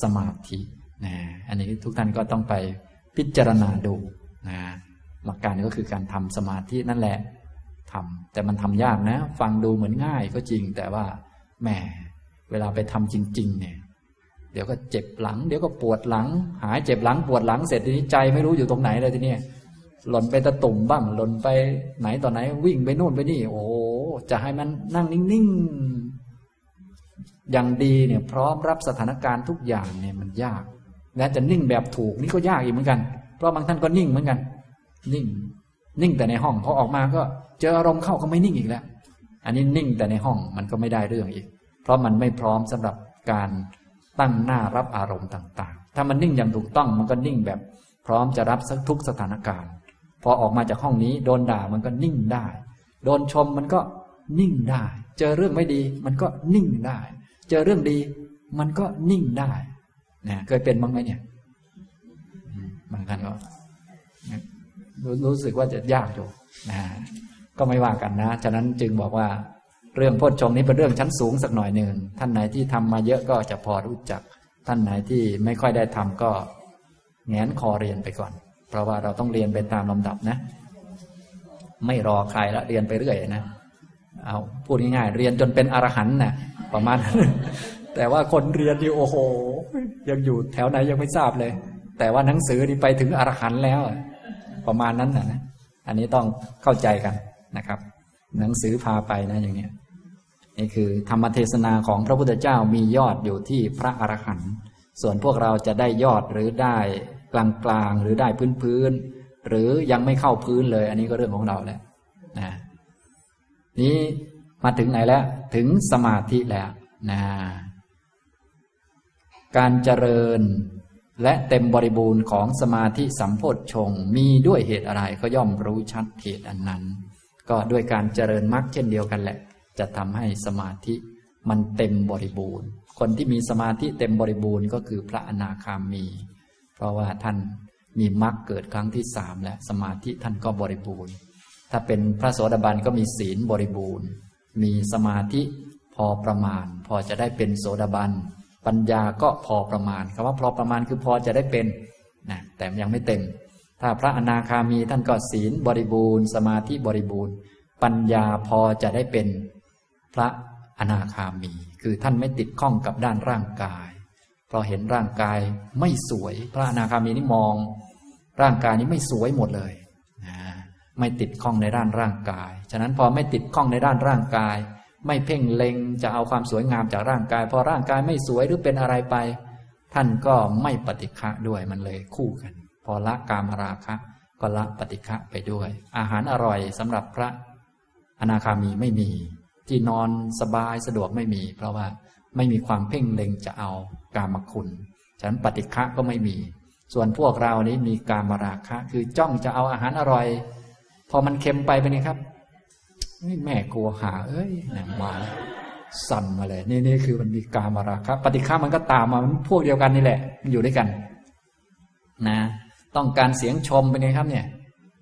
Speaker 1: สมาธินะอันนี้ทุกท่านก็ต้องไปพิจารณาดูนะหลักการก็คือการทำสมาธินั่นแหละทำแต่มันทำยากนะ ฟังดูเหมือนง่ายก็จริง แต่ว่าแหมเวลาไปทำจริง ๆ เนี่ย เดี๋ยวก็เจ็บหลัง เดี๋ยวก็ปวดหลัง หายเจ็บหลังปวดหลังเสร็จทีนี้ใจไม่รู้อยู่ตรงไหนเลยทีนี้หล่นไปตะตุ่มบ้าง หล่นไปไหนต่อไหน วิ่งไปนู่นไปนี่ โอ้จะให้มันนั่งนิ่งๆอย่างดีเนี่ยพร้อมรับสถานการณ์ทุกอย่างเนี่ยมันยาก และจะนิ่งแบบถูกนี่ก็ยากอีกเหมือนกัน เพราะบางท่านก็นิ่งเหมือนกัน นิ่ง นิ่งแต่ในห้องพอออกมาก็เจออารมณ์เข้าก็ไม่นิ่งอีกแล้ว อันนี้นิ่งแต่ในห้องมันก็ไม่ได้เรื่องอีก เพราะมันไม่พร้อมสำหรับการ ตั้งหน้ารับอารมณ์ต่าง ๆ ถ้ามันนิ่งอย่างถูกต้องมันก็นิ่งแบบ พร้อมจะรับทุกสถานการณ์ พอออกมาจากห้องนี้ โดนด่ามันก็นิ่งได้ โดนชมมันก็นิ่งได้ เจอเรื่องไม่ดี มันก็นิ่งได้ เจอเรื่องดี มันก็นิ่งได้นะเคยเป็นบ้างไหมเนี่ยบางท่านก็รู้สึกว่าจะยากอยู่นะก็ไม่ว่ากันนะ ฉะนั้นจึงบอกว่า เรื่องโพชฌงนี้เป็นเรื่องชั้นสูงสักหน่อยหนึ่งท่านไหนที่ทำมาเยอะก็จะพอรู้จัก ท่านไหนที่ไม่ค่อยได้ทำก็แงนคอเรียนไปก่อน เพราะว่าเราต้องเรียนไปตามลำดับนะ ไม่รอใครละเรียนไปเรื่อยนะเอาพูดง่ายๆเรียนจนเป็นอรหันต์นะประมาณ แต่ว่าคนเรียนอยู่โอ้โห ยังอยู่แถวไหนยังไม่ทราบเลย แต่ว่าหนังสือนี่ไปถึงอรหันต์แล้ว ประมาณนั้นนะอันนี้ต้องเข้าใจกันนะครับ หนังสือพาไปนะอย่างนี้นี่คือธรรมเทศนาของพระพุทธเจ้ามียอดอยู่ที่พระอรหันต์ส่วนพวกเราจะได้ยอดหรือได้กลางกลางหรือได้พื้นพื้นหรือยังไม่เข้าพื้นเลย อันนี้ก็เรื่องของเราแหละนะนี้มาถึงไหนแล้ว ถึงสมาธิแล้วนะการเจริญและเต็มบริบูรณ์ของสมาธิสัมโพธชงมีด้วยเหตุอะไรก็ย่อมรู้ชัดเหตุอันนั้น ก็ด้วยการเจริญมรรคเช่นเดียวกันแหละ จะทำให้สมาธิมันเต็มบริบูรณ์ คนที่มีสมาธิเต็มบริบูรณ์ก็คือพระอนาคามี เพราะว่าท่านมีมรรคเกิดครั้งที่สามแล้วสมาธิท่านก็บริบูรณ์ ถ้าเป็นพระโสดาบันก็มีศีลบริบูรณ์ มีสมาธิพอประมาณ พอจะได้เป็นโสดาบัน ปัญญาก็พอประมาณคำว่าพอประมาณคือพอจะได้เป็นนะแต่ยังไม่เต็ม ถ้าพระอนาคามีท่านก็ศีลบริบูรณ์ สมาธิบริบูรณ์ ปัญญาพอจะได้เป็นพระอนาคามี คือท่านไม่ติดข้องกับด้านร่างกายเพราะเห็นร่างกายไม่สวย พระอนาคามีนี่มอง ร่างกายนี้ไม่สวยหมดเลยนะไม่ติดข้องในด้านร่างกาย ฉะนั้นพอไม่ติดข้องในด้านร่างกาย ไม่เพ่งเล็งจะเอาความสวยงามจากร่างกาย พอร่างกายไม่สวยหรือเป็นอะไรไป ท่านก็ไม่ปฏิฆะด้วยมันเลยคู่กัน อละกามราคะก็ละปฏิฆะไปด้วย อาหารอร่อยสำหรับพระอนาคามีไม่มี ที่นอนสบายสะดวกไม่มี เพราะว่าไม่มีความเพ่งเล็งจะเอากามคุณฉะนั้นปฏิฆะก็ไม่มี ส่วนพวกเรานี้มีกามราคะ คือจ้องจะเอาอาหารอร่อย พอมันเค็มไปเป็นไงครับแม่กลัวหา เอ้ยมาสั่นมาเลยนี่นี่คือมันมีกามราคะ ปฏิฆามันก็ตามมามันพวกเดียวกันนี่แหละ มันอยู่ด้วยกัน นะ ต้องการเสียงชมเป็นไงครับเนี่ย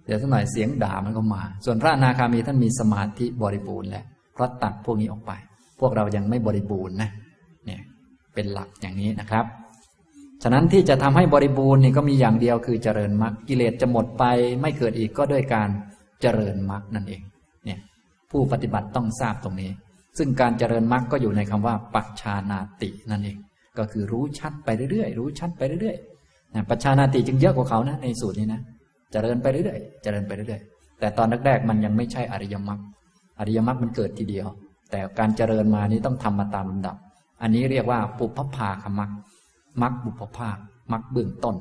Speaker 1: เดี๋ยวสักหน่อยเสียงด่ามันก็มา ส่วนพระอนาคามีท่านมีสมาธิบริบูรณ์แล้วเพราะตัดพวกนี้ออกไป พวกเรายังไม่บริบูรณ์นะเนี่ยเป็นหลักอย่างนี้นะครับ ฉะนั้นที่จะทำให้บริบูรณ์นี่ก็มีอย่างเดียวคือเจริญมรรคกิเลสจะหมดไป ไม่เกิดอีกก็ด้วยการเจริญมรรคนั่นเองเนี่ยผู้ปฏิบัติต้องทราบตรงนี้ ซึ่งการเจริญมรรคก็อยู่ในคำว่า ปัจชานาตินั่นเองก็คือรู้ชัดไปเรื่อยๆรู้ชัดไปเรื่อยๆ ปัจชานาติจึงเยอะกว่าเขานะ ในสูตรนี้นะจะเจริญไปเรื่อยๆเจริญไปเรื่อยๆแต่ตอนแรกๆมันยังไม่ใช่อริยมรรคอริยมรรคมันเกิดทีเดียว แต่การเจริญมานี้ต้องทำมาตามลำดับ อันนี้เรียกว่าปุพพภาคมรรคมรรคบุพภาคมรรคเบื้องต้น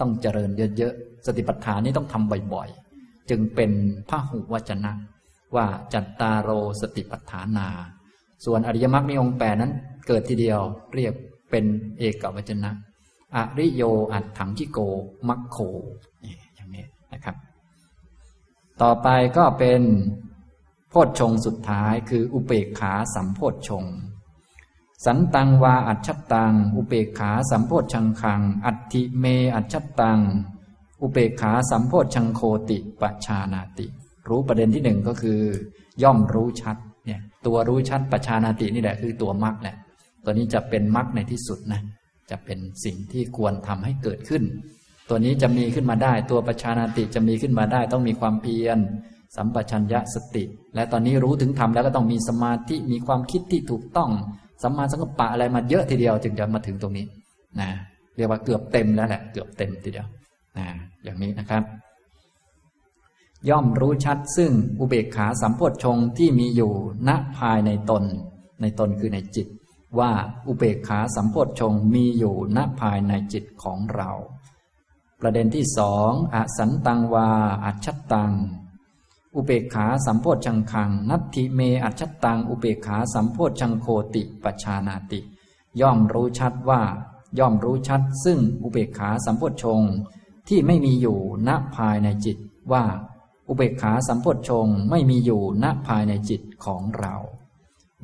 Speaker 1: ต้องเจริญเยอะๆสติปัฏฐานนี้ต้องทำบ่อยๆ จึงเป็นพระหุวจนะ ว่าจัตตาโรสติปัฏฐานา ส่วนอริยมรรคมีองค์แปดนั้นเกิดทีเดียวเรียกเป็นเอกวจนะ อริโยอัตถังชิโก มัคโคอย่างนี้นะครับ ต่อไปก็เป็นโพชฌงสุดท้าย คืออุเปกขาสัมโพชฌงสันตังวาอัจฉตัง อุเปกขาสัมโพชังคัง อัติเมอัจฉตัง อุเปกขาสัมโพชังโคติปชานาติ รู้ประเด็นที่หนึ่งก็คือ ย่อมรู้ชัดเนี่ยตัวรู้ชัดปัชานาตินี่แหละคือตัวมรรคแหละตัวนี้จะเป็นมรรคในที่สุดนะ จะเป็นสิ่งที่ควรทำให้เกิดขึ้น ตัวนี้จะมีขึ้นมาได้ ตัวปัจชานาติจะมีขึ้นมาได้ ต้องมีความเพียร สัมปชัญญะสติ และตอนนี้รู้ถึงธรรมแล้วก็ต้องมีสมาธิมีความคิดที่ถูกต้องสัมมาสังกัปปะอะไรมาเยอะทีเดียวจึงจะมาถึงตรงนี้นะเรียกว่าเกือบเต็มแล้วแหละเกือบเต็มทีเดียวนะอย่างนี้นะครับ ย่อมรู้ชัดซึ่งอุเบกขาสัมโพชฌงที่มีอยู่ณภายในตน ในตนคือในจิต ว่าอุเบกขาสัมโพชฌงมีอยู่ณภายในจิตของเรา ประเด็นที่สองอสันตังวาอัจฉตัง อุเบกขาสัมโพชังคัง นัตถิเมอัจฉตัง อุเบกขาสัมโพชังโคติปชานาติ ย่อมรู้ชัดว่า ย่อมรู้ชัด ซึ่งอุเบกขาสัมโพชงที่ไม่มีอยู่ณภายในจิตว่า อุเบกขาสัมโพชงไม่มีอยู่ณภายในจิตของเรา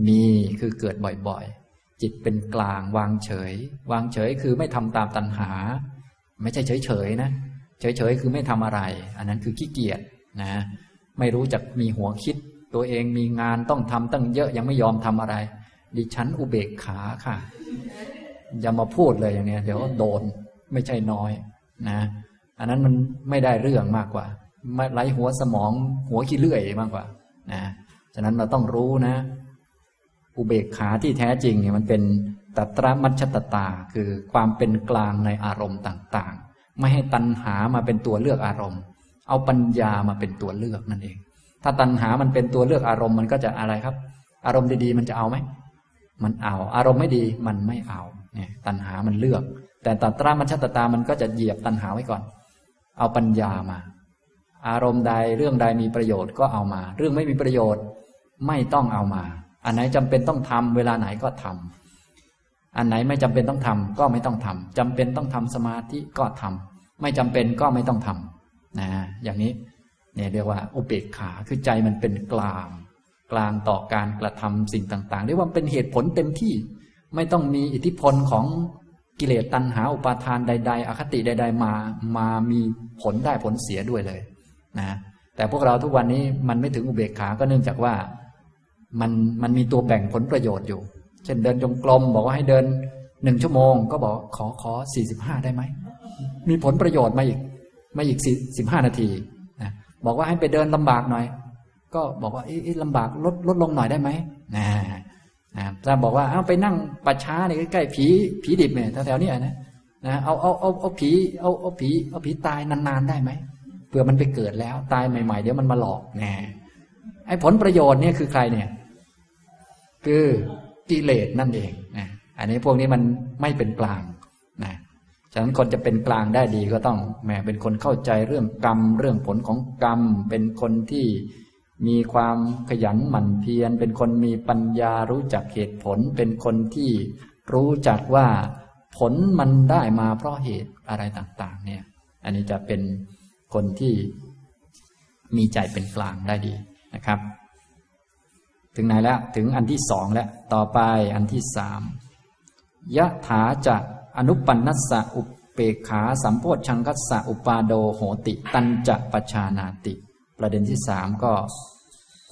Speaker 1: มีคือเกิดบ่อยๆ จิตเป็นกลางวางเฉย วางเฉยคือไม่ทำตามตัณหา ไม่ใช่เฉยๆนะ เฉยๆคือไม่ทำอะไร อันนั้นคือขี้เกียจนะ ไม่รู้จักมีหัวคิด ตัวเองมีงานต้องทำตั้งเยอะยังไม่ยอมทำอะไร ดิฉันอุเบกขาค่ะ อย่ามาพูดเลยอย่างเนี้ยเดี๋ยวโดนไม่ใช่น้อยนะ อันนั้นมันไม่ได้เรื่องมากกว่าไร้หัวสมองหัวขี้เลื่อยมากกว่านะฉะนั้นเราต้องรู้นะ อุเบกขาที่แท้จริงเนี่ยมันเป็นตัตระมัชตตา คือความเป็นกลางในอารมณ์ต่างๆ ไม่ให้ตัณหามาเป็นตัวเลือกอารมณ์ เอาปัญญามาเป็นตัวเลือกนั่นเอง ถ้าตัณหามันเป็นตัวเลือกอารมณ์มันก็จะอะไรครับ อารมณ์ดีๆมันจะเอาไหมมันเอา อารมณ์ไม่ดีมันไม่เอาเนี่ยตัณหามันเลือก แต่ตัตระมัชตตามันก็จะเหยียบตัณหาไว้ก่อน เอาปัญญามา อารมณ์ใดเรื่องใดมีประโยชน์ก็เอามา เรื่องไม่มีประโยชน์ไม่ต้องเอามา อันไหนจำเป็นต้องทำเวลาไหนก็ทำอันไหนไม่จำเป็นต้องทำก็ไม่ต้องทำจำเป็นต้องทำสมาธิก็ทำไม่จำเป็นก็ไม่ต้องทำนะอย่างนี้เนี่ยเรียกว่า อุเบกขาคือใจมันเป็นกลาง กลางต่อการกระทำสิ่งต่างๆเรียกว่าเป็นเหตุผลเต็มที่ ไม่ต้องมีอิทธิพลของกิเลสตัณหาอุปาทานใด ๆ อคติใด ๆ มามามีผลได้ผลเสียด้วยเลยนะแต่พวกเราทุกวันนี้มันไม่ถึงอุเบกขาก็เนื่องจากว่า มันมันมีตัวแบ่งผลประโยชน์อยู่ เช่นเดินจงกรมบอกว่าให้เดินหนึ่งชั่วโมง ก็บอกขอขอสี่สิบห้าได้ไหม มีผลประโยชน์มาอีกมาอีกสี่สิบห้านาทีนะบอกว่าให้ไปเดินลำบากหน่อย ก็บอกว่าเอ๊ะลำบากลดลดลงหน่อยได้ไหมนะนะถ้าบอกว่าเอาไปนั่งปัจช้าเนี่ยใกล้ๆผีผีดิบเนี่ยแถวๆนี้นะนะเอาเอาเอาเอาผีเอาเอาผีเอาผีตายนานๆได้ไหมเผื่อมันไปเกิดแล้ว ตายใหม่ๆ เดี๋ยวมันมาหลอกแน่ไอ้ผลประโยชน์เนี่ยคือใครเนี่ย คือกิเลสนั่นเองนะอันนี้พวกนี้มันไม่เป็นกลางนะฉะนั้นคนจะเป็นกลางได้ดีก็ต้องแหมเป็นคนเข้าใจเรื่องกรรม เรื่องผลของกรรม เป็นคนที่มีความขยันหมั่นเพียร เป็นคนมีปัญญารู้จักเหตุผล เป็นคนที่รู้จักว่าผลมันได้มาเพราะเหตุอะไรต่าง ๆ เนี่ย อันนี้จะเป็นคนที่มีใจเป็นกลางได้ดีนะครับ ถึงไหนแล้ว ถึงอันที่สองแล้ว ต่อไปอันที่สามยะถาจะอนุปันนัสสะอุเปขาสัมโพชังคัสสะอุปาโดโหติ ตันจะปชานาติ ประเด็นที่สามก็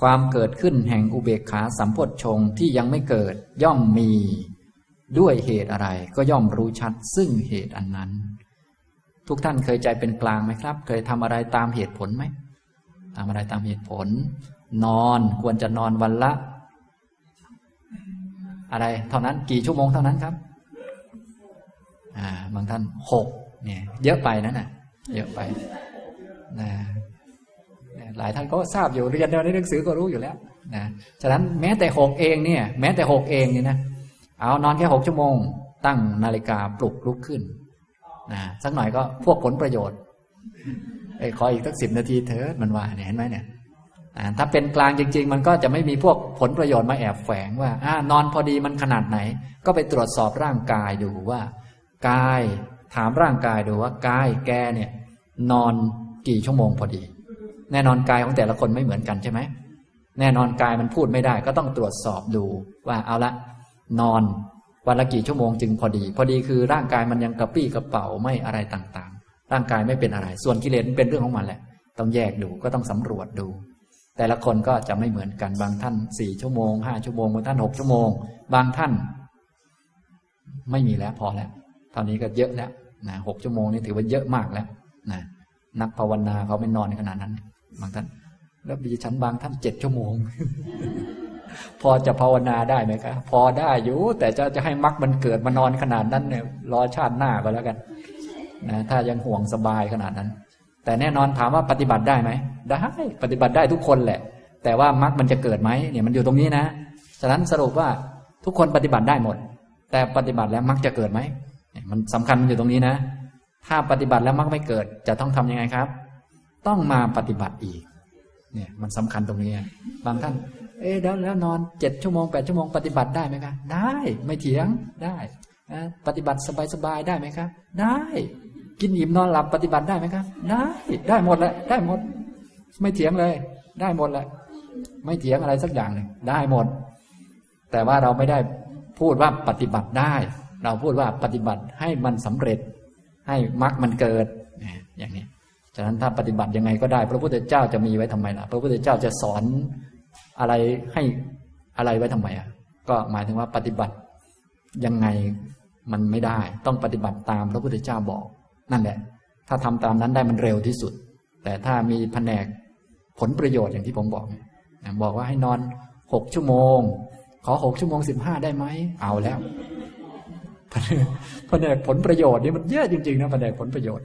Speaker 1: ความเกิดขึ้นแห่งอุเบกขาสัมโพชงที่ยังไม่เกิดย่อมมี ด้วยเหตุอะไรก็ย่อมรู้ชัดซึ่งเหตุอันนั้น ทุกท่านเคยใจเป็นกลางไหมครับ เคยทำอะไรตามเหตุผลไหมทำอะไรตามเหตุผล นอนควรจะนอนวันละ อะไร เท่านั้น กี่ชั่วโมงเท่านั้นครับ อ่า บางท่านหกเนี่ย เยอะไปนะน่ะ เยอะไปนะหลายท่านก็ทราบอยู่เรียนในหนังสือก็รู้อยู่แล้วนะฉะนั้นแม้แต่หกเองเนี่ย แม้แต่หกเองเนี่ยนะเอานอนแค่หกชั่วโมง ตั้งนาฬิกาปลุกลุกขึ้นนะสักหน่อยก็พวกผลประโยชน์ไอ้ขออีกสักสิบนาทีเถอะมันว่าเนี่ยเห็นไหมเนี่ย ถ้าเป็นกลางจริง ๆ มันก็จะไม่มีพวกผลประโยชน์มาแอบแฝงว่าอนอนพอดีมันขนาดไหน ก็ไปตรวจสอบร่างกายดูว่ากายถามร่างกายดูว่ากายแกเนี่ย นอนกี่ชั่วโมงพอดี แน่นอนกายของแต่ละคนไม่เหมือนกันใช่ไหมแน่นอนกายมันพูดไม่ได้ ก็ต้องตรวจสอบดูว่าเอาละนอนวันละกี่ชั่วโมงจึงพอดี พอดีคือร่างกายมันยังกระปี้กระเป๋าไม่อะไรต่างๆ ร่างกายไม่เป็นอะไร ส่วนกิเลสเป็นเรื่องของมันแหละ ต้องแยกดูก็ต้องสำรวจดู แต่ละคนก็จะไม่เหมือนกันบางท่านสี่ชั่วโมงห้าชั่วโมงบางท่านหกชั่วโมง บางท่าน ไม่มีแล้วพอแล้วตอนนี้ก็เยอะแล้วนะหกชั่วโมงนี่ถือว่าเยอะมากแล้วนะนักภาวนาเขาไม่นอนขนาดนั้น บางท่าน แล้วดิฉันบางท่านเจ็ดชั่วโมง พอจะภาวนาได้ไหมครับพอได้อยู่แต่จะจะให้มรรคมันเกิดมานอนขนาดนั้นเนี่ยรอชาติหน้าก็แล้วกันนะถ้ายังห่วงสบายขนาดนั้น แต่แน่นอนถามว่าปฏิบัติได้ไหมได้ปฏิบัติได้ทุกคนแหละ แต่ว่ามรรคมันจะเกิดไหมเนี่ยมันอยู่ตรงนี้นะฉะนั้นสรุปว่าทุกคนปฏิบัติได้หมด แต่ปฏิบัติแล้วมรรคจะเกิดไหมมันสำคัญมันอยู่ตรงนี้นะ ถ้าปฏิบัติแล้วมรรคไม่เกิดจะต้องทํำยังไงครับ ต้องมาปฏิบัติอีก เนี่ยมันสำคัญตรงนี้บางท่าน เอ๊ะแล้วแล้วนอนเจ็ดชั่วโมงแปดชั่วโมงปฏิบัติได้ไหมครับได้ไม่เถียงได้ปฏิบัติสบายๆได้ไหมครับได้ กินอิ่มนอนหลับปฏิบัติได้ไหมครับ ได้ ได้หมดแหละได้หมด ไม่เถียงเลย ได้หมดแหละ ไม่เถียงอะไรสักอย่างหนึ่งได้หมด แต่ว่าเราไม่ได้พูดว่าปฏิบัติได้ เราพูดว่าปฏิบัติให้มันสำเร็จ ให้มรรคมันเกิดอย่างนี้ฉะนั้นถ้าปฏิบัติยังไงก็ได้ พระพุทธเจ้าจะมีไว้ทำไมล่ะ พระพุทธเจ้าจะสอนอะไรให้อะไรไว้ทำไมอะ ก็หมายถึงว่าปฏิบัติยังไงมันไม่ได้ ต้องปฏิบัติตามพระพุทธเจ้าบอก นั่นแหละ ถ้าทำตามนั้นได้มันเร็วที่สุด แต่ถ้ามีแผนกผลประโยชน์อย่างที่ผมบอก บอกว่าให้นอนหกชั่วโมง ขอหกชั่วโมงสิบห้าได้ไหม เอาแล้วแผนกผลประโยชน์นี่มันเยอะจริงๆนะแผนกผลประโยชน์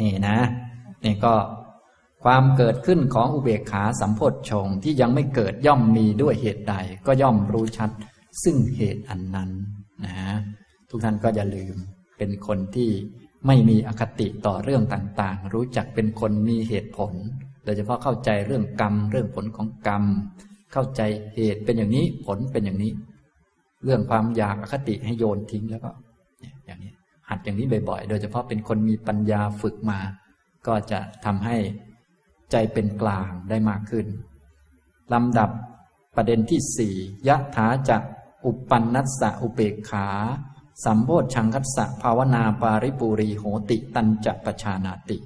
Speaker 1: นี่นะนี่ก็ความเกิดขึ้นของอุเบกขาสัมโพธชงที่ยังไม่เกิดย่อมมีด้วยเหตุใด ก็ย่อมรู้ชัด ซึ่งเหตุอันนั้นนะทุกท่านก็อย่าลืม เป็นคนที่ไม่มีอคติต่อเรื่องต่างๆ รู้จักเป็นคนมีเหตุผล โดยเฉพาะเข้าใจเรื่องกรรม เรื่องผลของกรรม เข้าใจเหตุเป็นอย่างนี้ผลเป็นอย่างนี้ เรื่องความอยากอคติให้โยนทิ้งแล้วก็อย่างนี้หัดอย่างนี้บ่อยๆ โดยเฉพาะเป็นคนมีปัญญาฝึกมา ก็จะทำให้ใจเป็นกลางได้มากขึ้นลำดับประเด็นที่สี่ยะถาจะอุปปันนัสสะอุเบกขา สัมโพธชังคัสสะภาวนาปาริปูรีโหติตันจะปชานาติ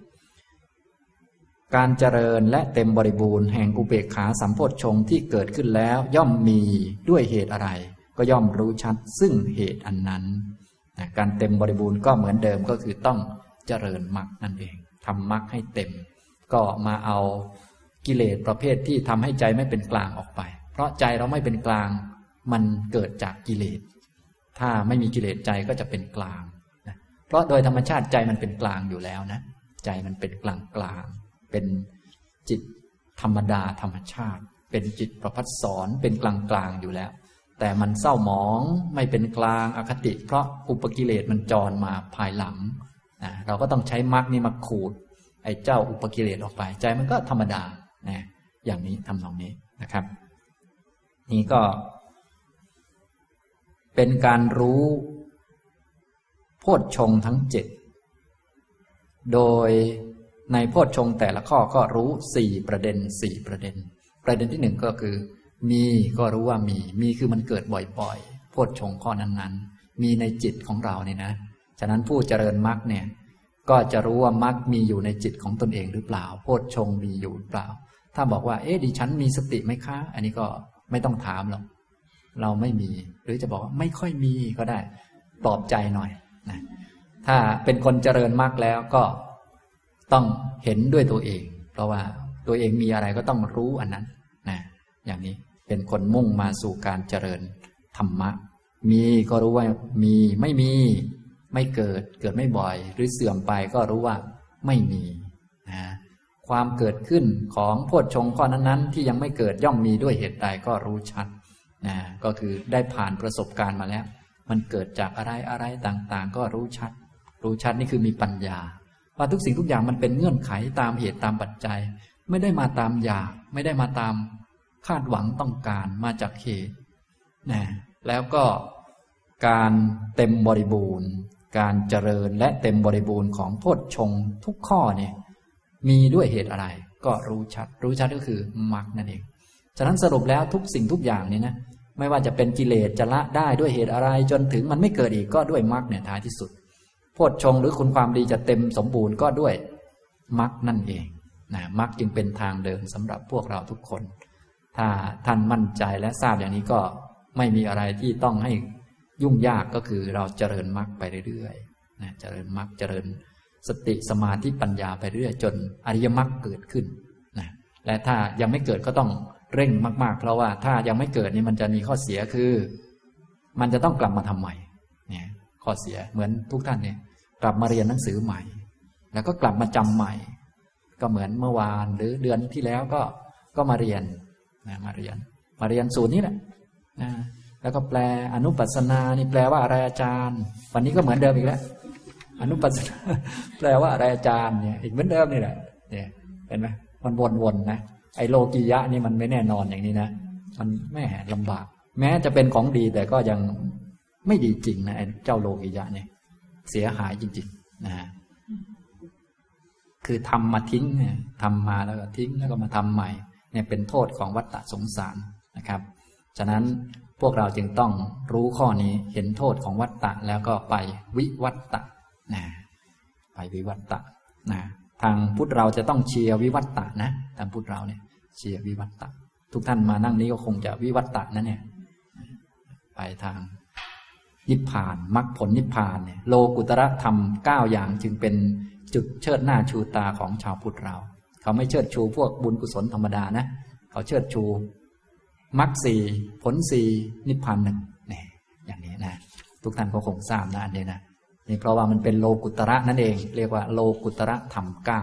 Speaker 1: การเจริญและเต็มบริบูรณ์แห่งอุเบกขาสัมโพธชงที่เกิดขึ้นแล้วย่อมมีด้วยเหตุอะไร ก็ย่อมรู้ชัดซึ่งเหตุอันนั้นการเต็มบริบูรณ์ก็เหมือนเดิมก็คือต้องเจริญมรรคนั่นเองทำมรรคให้เต็ม ก็มาเอากิเลสประเภทที่ทำให้ใจไม่เป็นกลางออกไป เพราะใจเราไม่เป็นกลาง มันเกิดจากกิเลส ถ้าไม่มีกิเลสใจก็จะเป็นกลางนะเพราะโดยธรรมชาติใจมันเป็นกลางอยู่แล้วนะ ใจมันเป็นกลางกลาง เป็นจิตธรรมดาธรรมชาติ เป็นจิตประพัดสอนเป็นกลางกลางอยู่แล้ว แต่มันเศร้าหมองไม่เป็นกลางอคติ เพราะอุปกิเลสมันจรมาภายหลังนะเราก็ต้องใช้มรรคนี่มาขูด ไอ้เจ้าอุปกิเลสออกไป ใจมันก็ธรรมดานะอย่างนี้ทำนองนี้นะครับ นี่ก็ เป็นการรู้โพชฌงทั้งเจ็ดโดยในโพชฌงแต่ละข้อก็รู้สี่ประเด็นสี่ประเด็น ประเด็นที่หนึ่งก็คือ มีก็รู้ว่ามี มีคือมันเกิดบ่อยๆโพชฌงข้อนั้นๆ มีในจิตของเราเนี่ยนะ ฉะนั้นผู้เจริญมรรคเนี่ยก็จะรู้ว่ามรรคมีอยู่ในจิตของตนเองหรือเปล่า โพชฌงมีอยู่หรือเปล่า ถ้าบอกว่า เอ๊ะดิฉันมีสติไหมคะ อันนี้ก็ไม่ต้องถามหรอก เราไม่มี หรือจะบอกว่าไม่ค่อยมีก็ได้ปลอบใจหน่อยนะถ้าเป็นคนเจริญมรรคแล้วก็ต้องเห็นด้วยตัวเอง เพราะว่าตัวเองมีอะไรก็ต้องรู้อันนั้นนะอย่างนี้เป็นคนมุ่งมาสู่การเจริญธรรมะ มีก็รู้ว่ามีไม่มี ไม่เกิดเกิดไม่บ่อย หรือเสื่อมไปก็รู้ว่าไม่มีนะความเกิดขึ้นของโพชฌงข้อนั้นๆ ที่ยังไม่เกิดย่อมมีด้วยเหตุใดก็รู้ชัด นะก็คือได้ผ่านประสบการณ์มาแล้ว มันเกิดจากอะไรอะไรต่างๆ ก็รู้ชัด รู้ชัดนี่คือมีปัญญา ว่าทุกสิ่งทุกอย่างมันเป็นเงื่อนไขตามเหตุตามปัจจัย ไม่ได้มาตามอยากไม่ได้มาตามคาดหวังต้องการมาจากเหตุนะแล้วก็การเต็มบริบูรณ์ การเจริญและเต็มบริบูรณ์ของโพชฌงทุกข้อเนี่ยมีด้วยเหตุอะไร ก็รู้ชัด รู้ชัดก็คือมรรคนั่นเอง ฉะนั้นสรุปแล้วทุกสิ่งทุกอย่างนี่นะ ไม่ว่าจะเป็นกิเลสจะละได้ด้วยเหตุอะไร จนถึงมันไม่เกิดอีกก็ด้วยมรรคเนี่ยท้ายที่สุดโพชฌงหรือคุณความดีจะเต็มสมบูรณ์ก็ด้วยมรรคนั่นเองนะมรรคจึงเป็นทางเดินสำหรับพวกเราทุกคน ถ้าท่านมั่นใจและทราบอย่างนี้ก็ไม่มีอะไรที่ต้องให้ยุ่งยากก็คือเราเจริญมรรคไปเรื่อยๆนะเจริญมรรคเจริญสติสมาธิปัญญาไปเรื่อยจนอริยมรรคเกิดขึ้นนะและถ้ายังไม่เกิดก็ต้อง เร่งมาก ๆ เพราะว่าถ้ายังไม่เกิดนี่มันจะมีข้อเสียคือ มันจะต้องกลับมาทำใหม่เนี่ยข้อเสียเหมือนทุกท่านเนี่ย กลับมาเรียนหนังสือใหม่ แล้วก็กลับมาจำใหม่ ก็เหมือนเมื่อวานหรือเดือนที่แล้วก็ก็มาเรียนนะมาเรียน มาเรียนสูตรนี้แหละนะแล้วก็แปลอนุปัสนานี่แปลว่าอะไรอาจารย์ วันนี้ก็เหมือนเดิมอีกแล้วอนุปัสนาแปลว่าอะไรอาจารย์เนี่ยอีกเหมือนเดิมนี่แหละเนี่ยเห็นไหมมันวนๆนะ ไอโลกิยะนี่มันไม่แน่นอนอย่างนี้นะ มันแม่ลำบาก แม้จะเป็นของดีแต่ก็ยังไม่ดีจริงนะไอเจ้าโลกิยะเนี่ย เสียหายจริง ๆ นะฮะคือทำมาทิ้งเนี่ยทำมาแล้วก็ทิ้งแล้วก็มาทำใหม่ เนี่ยเป็นโทษของวัฏฏะสงสารนะครับ ฉะนั้นพวกเราจึงต้องรู้ข้อนี้เห็นโทษของวัฏฏะแล้วก็ไปวิวัตตะนะไปวิวัตตะนะทางพุทธเราจะต้องเชียร์วิวัตตะนะทางพุทธเราเนี่ย เชียวิวัตตะ ทุกท่านมานั่งนี้ก็คงจะวิวัตตะนะเนี่ย ไปทางนิพพานมรรคผลนิพพานเนี่ยโลกุตระธรรมเก้าอย่างจึงเป็นจุดเชิดหน้าชูตาของชาวพุทธเรา เขาไม่เชิดชูพวกบุญกุศลธรรมดานะ เขาเชิดชูมรรคสี่ผลสี่นิพพานหนึ่งเนี่ยอย่างนี้นะ ทุกท่านก็คงทราบนะอันนี้นะนี่เพราะว่ามันเป็นโลกุตระนั่นเอง เรียกว่าโลกุตระธรรมเก้า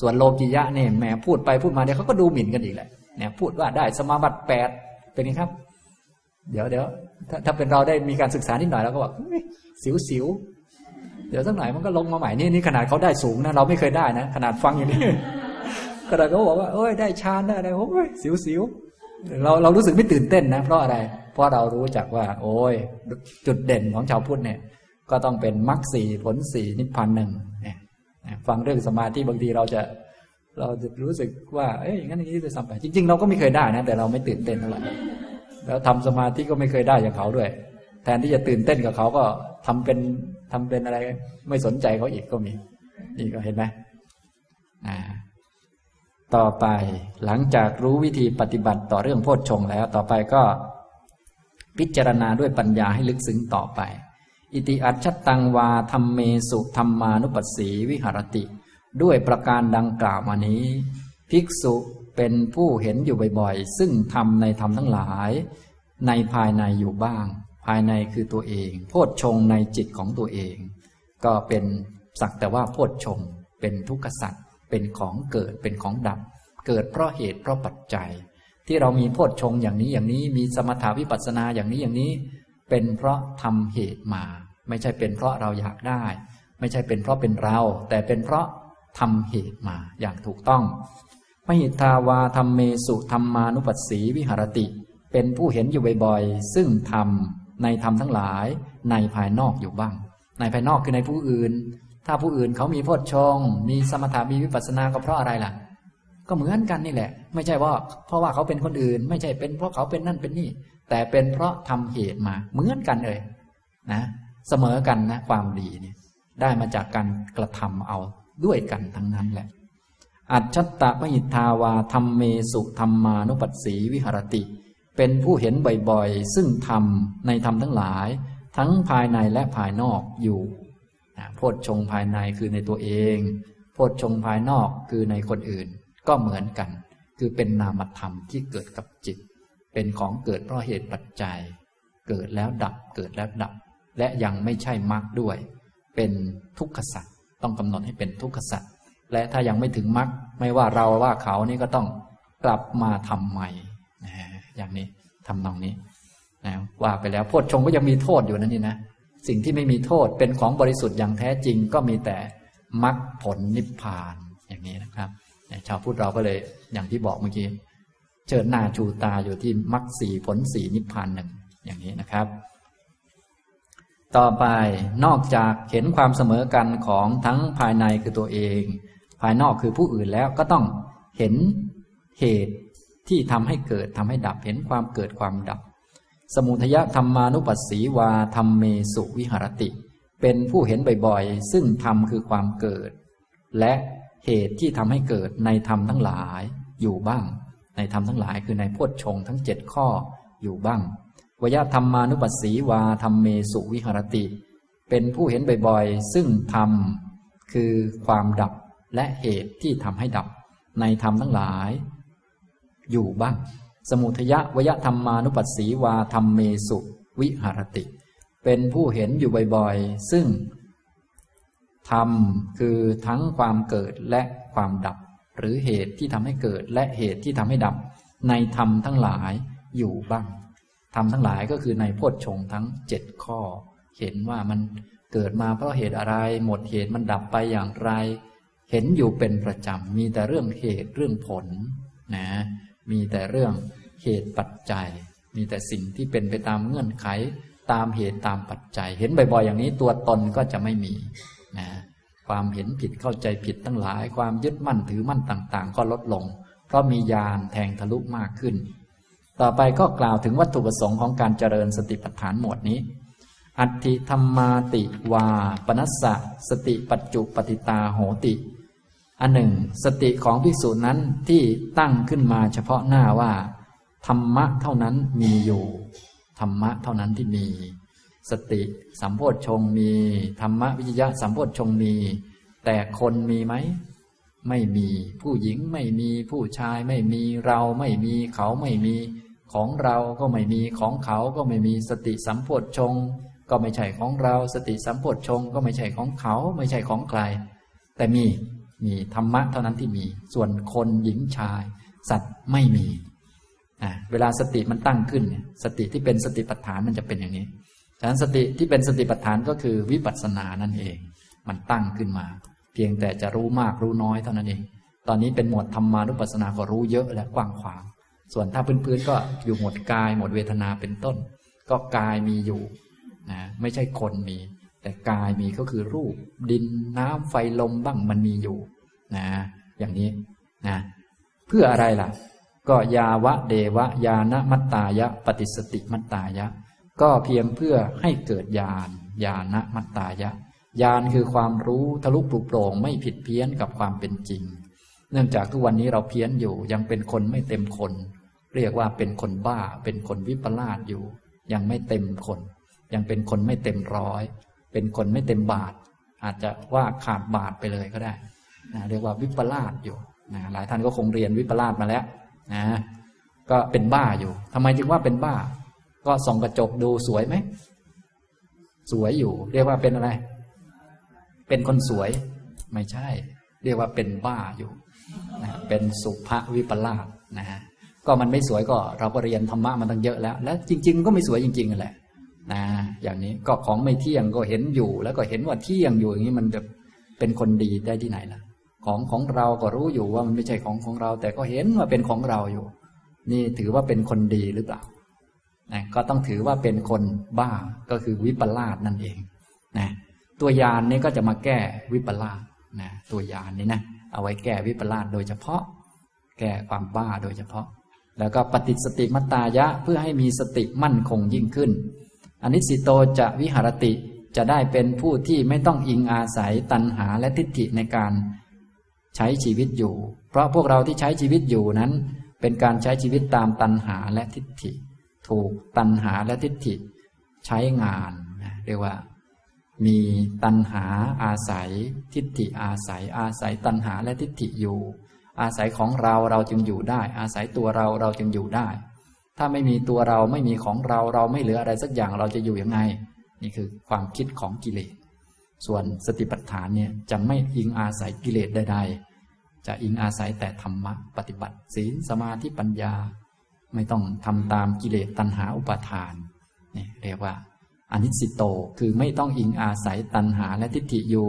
Speaker 1: ส่วนโลกิยะเนี่ยแหมพูดไปพูดมาเดี๋ยวเขาก็ดูหมิ่นกันอีกแหละเนี่ยพูดว่าได้สมาบัติแปดเป็นไงครับ เดี๋ยวเดี๋ยวถ้าถ้าเป็นเราได้มีการศึกษานิดหน่อยเราก็บอกสิวสิวเดี๋ยวสักหน่อยมันก็ลงมาใหม่นี่นี่ขนาดเขาได้สูงนะเราไม่เคยได้นะขนาดฟังอย่างนี้ขนาดเขาบอกว่าเอ้ยได้ฌานได้อะไรโอ้ยสิวสิวเราเรารู้สึกไม่ตื่นเต้นนะ เพราะอะไร เพราะเรารู้จักว่า โอ้ย จุดเด่นของชาวพุทธเนี่ย ก็ต้องเป็นมรรคสี่ผลสี่นิพพานหนึ่งเนี่ย ฟังเรื่องสมาธิบางทีเราจะเราจะรู้สึกว่า เอ้ยอย่างนั้นอย่างนี้จะสัมผัสจริง ๆ เราก็ไม่เคยได้นะ แต่เราไม่ตื่นเต้นเท่าไหร่แล้วทำสมาธิก็ไม่เคยได้อย่างเขาด้วย แทนที่จะตื่นเต้นกับเขาก็ทำเป็นทำเป็นอะไร ไม่สนใจเขาอีกก็มี นี่ก็เห็นไหมอ่า ต่อไปหลังจากรู้วิธีปฏิบัติต่อเรื่องโพชฌงแล้ว ต่อไปก็ พิจารณาด้วยปัญญาให้ลึกซึ้งต่อไป อิติอัจฉตังวาธรรมเมสุธรรมานุปัสสีวิหารติ ด้วยประการดังกล่าวมานี้ ภิกษุเป็นผู้เห็นอยู่บ่อยๆ ซึ่งทำในธรรมทั้งหลาย ในภายในอยู่บ้าง ภายในคือตัวเอง โพชฌงในจิตของตัวเอง ก็เป็นสักแต่ว่าโพชฌงเป็นทุกขสัตว์เป็นของเกิดเป็นของดับ เกิดเพราะเหตุเพราะปัจจัย ที่เรามีโพชฌงอย่างนี้อย่างนี้มีสมถาวิปัสสนาอย่างนี้อย่างนี้ เป็นเพราะทำเหตุมา ไม่ใช่เป็นเพราะเราอยากได้ ไม่ใช่เป็นเพราะเป็นเรา แต่เป็นเพราะทำเหตุมาอย่างถูกต้องมหิทาวาธรรมเมสุธรรมานุปัสสีวิหารติ เป็นผู้เห็นอยู่บ่อยๆ ซึ่งทำในธรรมทั้งหลายในภายนอกอยู่บ้าง ในภายนอกคือในผู้อื่น ถ้าผู้อื่นเขามีโพชฌงมีสมถามีวิปัสสนาก็เพราะอะไรล่ะ ก็เหมือนกันนี่แหละ ไม่ใช่ว่าเพราะว่าเขาเป็นคนอื่น ไม่ใช่เป็นเพราะเขาเป็นนั่นเป็นนี่ แต่เป็นเพราะทำเหตุมาเหมือนกันเลยนะ เสมอกันนะความดีเนี่ยได้มาจากการกระทำเอาด้วยกันทั้งนั้นแหละ อัจฉตะมหิทาวาธรรมเมสุธรรมานุปัสสีวิหรติ เป็นผู้เห็นบ่อยๆ ซึ่งธรรมในธรรมทั้งหลาย ทั้งภายในและภายนอกอยู่โพชฌงภายในคือในตัวเอง โพชฌงภายนอกคือในคนอื่น ก็เหมือนกัน คือเป็นนามธรรมที่เกิดกับจิต เป็นของเกิดเพราะเหตุปัจจัย เกิดแล้วดับ เกิดแล้วดับ และยังไม่ใช่มรรคด้วย เป็นทุกขสัตว์ต้องกำหนดให้เป็นทุกขสัตว์และถ้ายังไม่ถึงมรรคไม่ว่าเราว่าเขานี่ก็ต้องกลับมาทำใหม่นะอย่างนี้ทำนองนี้นะว่าไปแล้วโพชฌงก็ยังมีโทษอยู่นั่นนี่นะสิ่งที่ไม่มีโทษเป็นของบริสุทธิ์อย่างแท้จริงก็มีแต่มรรคผลนิพพานอย่างนี้นะครับชาวพุทธเราก็เลยอย่างที่บอกเมื่อกี้เจิดหน้าชูตาอยู่ที่มรรคสี่ผลสี่นิพพานหนึ่งอย่างนี้นะครับ ต่อไปนอกจากเห็นความเสมอกันของทั้งภายในคือตัวเอง ภายนอกคือผู้อื่นแล้วก็ต้องเห็นเหตุที่ทำให้เกิดทำให้ดับเห็นความเกิดความดับ สมุทยธรรมานุปัสสีวาธรรมเมสุวิหรติ เป็นผู้เห็นบ่อยๆ ซึ่งธรรมคือความเกิด และเหตุที่ทำให้เกิดในธรรมทั้งหลายอยู่บ้าง ในธรรมทั้งหลายคือในโพชงทั้งเจ็ดข้ออยู่บ้าง วยธรรมานุปัสสีวาธรรมเมสุวิหรติ เป็นผู้เห็นบ่อยๆ ซึ่งธรรมคือความดับและเหตุที่ทำให้ดับในธรรมทั้งหลาย อยู่บ้าง สมุทยะวยธรรมานุปัสสีวาธรรมเมสุวิหรติ เป็นผู้เห็นอยู่บ่อยๆ ซึ่งธรรมคือทั้งความเกิดและความดับ หรือเหตุที่ทำให้เกิดและเหตุที่ทำให้ดับ ในธรรมทั้งหลายอยู่บ้าง ธรรมทั้งหลายก็คือในโพชฌงทั้งเจ็ดข้อ เห็นว่ามันเกิดมาเพราะเหตุอะไร หมดเหตุมันดับไปอย่างไร เห็นอยู่เป็นประจำ มีแต่เรื่องเหตุเรื่องผลนะ มีแต่เรื่องเหตุปัจจัย มีแต่สิ่งที่เป็นไปตามเงื่อนไข ตามเหตุตามปัจจัย เห็นบ่อยๆ อย่างนี้ตัวตนก็จะไม่มีนะความเห็นผิดเข้าใจผิดทั้งหลาย ความยึดมั่นถือมั่นต่าง ๆ ก็ลดลง เพราะมีญาณแทงทะลุมากขึ้น ต่อไปก็กล่าวถึงวัตถุประสงค์ของการเจริญสติปัฏฐานหมวดนี้ อัติธรรมาติวาปนัสสะสติปัจจุปฏิตาโหติ อันหนึ่ง สติของภิกษุนั้นที่ตั้งขึ้นมาเฉพาะหน้าว่า ธรรมะเท่านั้นมีอยู่ธรรมะเท่านั้นที่มี สติสัมโพชฌงมีธรรมะวิจยะสัมโพชฌงมี แต่คนมีไหมไม่มีผู้หญิงไม่มีผู้ชายไม่มีเราไม่มีเขาไม่มี ของเราก็ไม่มีของเขาก็ไม่มีสติสัมโพชง ก็ไม่ใช่ของเรา สติสัมโพชง ก็ไม่ใช่ของเขา ไม่ใช่ของใคร แต่มีมีธรรมะเท่านั้นที่มี ส่วนคนหญิงชาย สัตว์ไม่มีอ่าเวลาสติมันตั้งขึ้นสติที่เป็นสติปัฏฐานมันจะเป็นอย่างนี้ฉะนั้นสติที่เป็นสติปัฏฐานก็คือวิปัสสนานั่นเอง มันตั้งขึ้นมา เพียงแต่จะรู้มากรู้น้อยเท่านั้นเอง ตอนนี้เป็นหมวดธรรมานุปัสสนาก็รู้เยอะและกว้างขวาง ส่วนถ้าพื้นๆก็อยู่หมวดกายหมวดเวทนาเป็นต้น ก็กายมีอยู่นะไม่ใช่คนมี แต่กายมีก็คือรูป ดินน้ำไฟลมบ้างมันมีอยู่นะอย่างนี้นะเพื่ออะไรล่ะ ก็ยาวะเดวะยานะมัตตายะ ปฏิสติมัตตายะ ก็เพียงเพื่อให้เกิดญาณญาณมัตตายะญาณคือความรู้ทะลุปลุกโปร่งไม่ผิดเพี้ยนกับความเป็นจริง เนื่องจากทุกวันนี้เราเพี้ยนอยู่ยังเป็นคนไม่เต็มคน เรียกว่าเป็นคนบ้า เป็นคนวิปลาสอยู่ ยังไม่เต็มคน ยังเป็นคนไม่เต็มร้อย เป็นคนไม่เต็มบาท อาจจะว่าขาดบาทไปเลยก็ได้นะเรียกว่าวิปลาสอยู่นะหลายท่านก็คงเรียนวิปลาสมาแล้วนะก็เป็นบ้าอยู่ทำไมจึงว่าเป็นบ้า ก็ส่องกระจกดูสวยไหม สวยอยู่ เรียกว่าเป็นอะไร เป็นคนสวย ไม่ใช่ เรียกว่าเป็นบ้าอยู่นะเป็นสุภวิปลาสนะฮะ ก็มันไม่สวยก็เราก็เรียนธรรมะมาตั้งเยอะแล้ว และจริง ๆ ก็ไม่สวยจริงๆแหละนะอย่างนี้ก็ของไม่เที่ยงก็เห็นอยู่ แล้วก็เห็นว่าเที่ยงอยู่อย่างนี้มันจะเป็นคนดีได้ที่ไหนล่ะ ของของเราก็รู้อยู่ว่ามันไม่ใช่ของของเรา แต่ก็เห็นว่าเป็นของเราอยู่ นี่ถือว่าเป็นคนดีหรือเปล่านะก็ต้องถือว่าเป็นคนบ้าก็คือวิปลาสนั่นเองนะตัวยานนี้ก็จะมาแก้วิปลาสนะตัวยานนี้นะเอาไว้แก้วิปลาสโดยเฉพาะ แก้ความบ้าโดยเฉพาะ แล้วก็ปฏิสติมัตตายะเพื่อให้มีสติมั่นคงยิ่งขึ้นอนิสิโตจะวิหารติจะได้เป็นผู้ที่ไม่ต้องอิงอาศัยตัณหาและทิฏฐิในการใช้ชีวิตอยู่ เพราะพวกเราที่ใช้ชีวิตอยู่นั้น เป็นการใช้ชีวิตตามตัณหาและทิฏฐิ ถูกตัณหาและทิฏฐิ ใช้งานเรียกว่า มีตัณหาอาศัย ทิฏฐิอาศัยอาศัยตัณหาและทิฏฐิอยู่ อาศัยของเราเราจึงอยู่ได้ อาศัยตัวเราเราจึงอยู่ได้ ถ้าไม่มีตัวเราไม่มีของเราเราไม่เหลืออะไรสักอย่างเราจะอยู่ยังไง นี่คือความคิดของกิเลส ส่วนสติปัฏฐานเนี่ยจะไม่อิงอาศัยกิเลสใดๆ จะอิงอาศัยแต่ธรรมะปฏิบัติ ศีลสมาธิปัญญา ไม่ต้องทำตามกิเลสตัณหาอุปาทานนี่เรียกว่าอนิสสิโตคือไม่ต้องอิงอาศัยตัณหาและทิฏฐิอยู่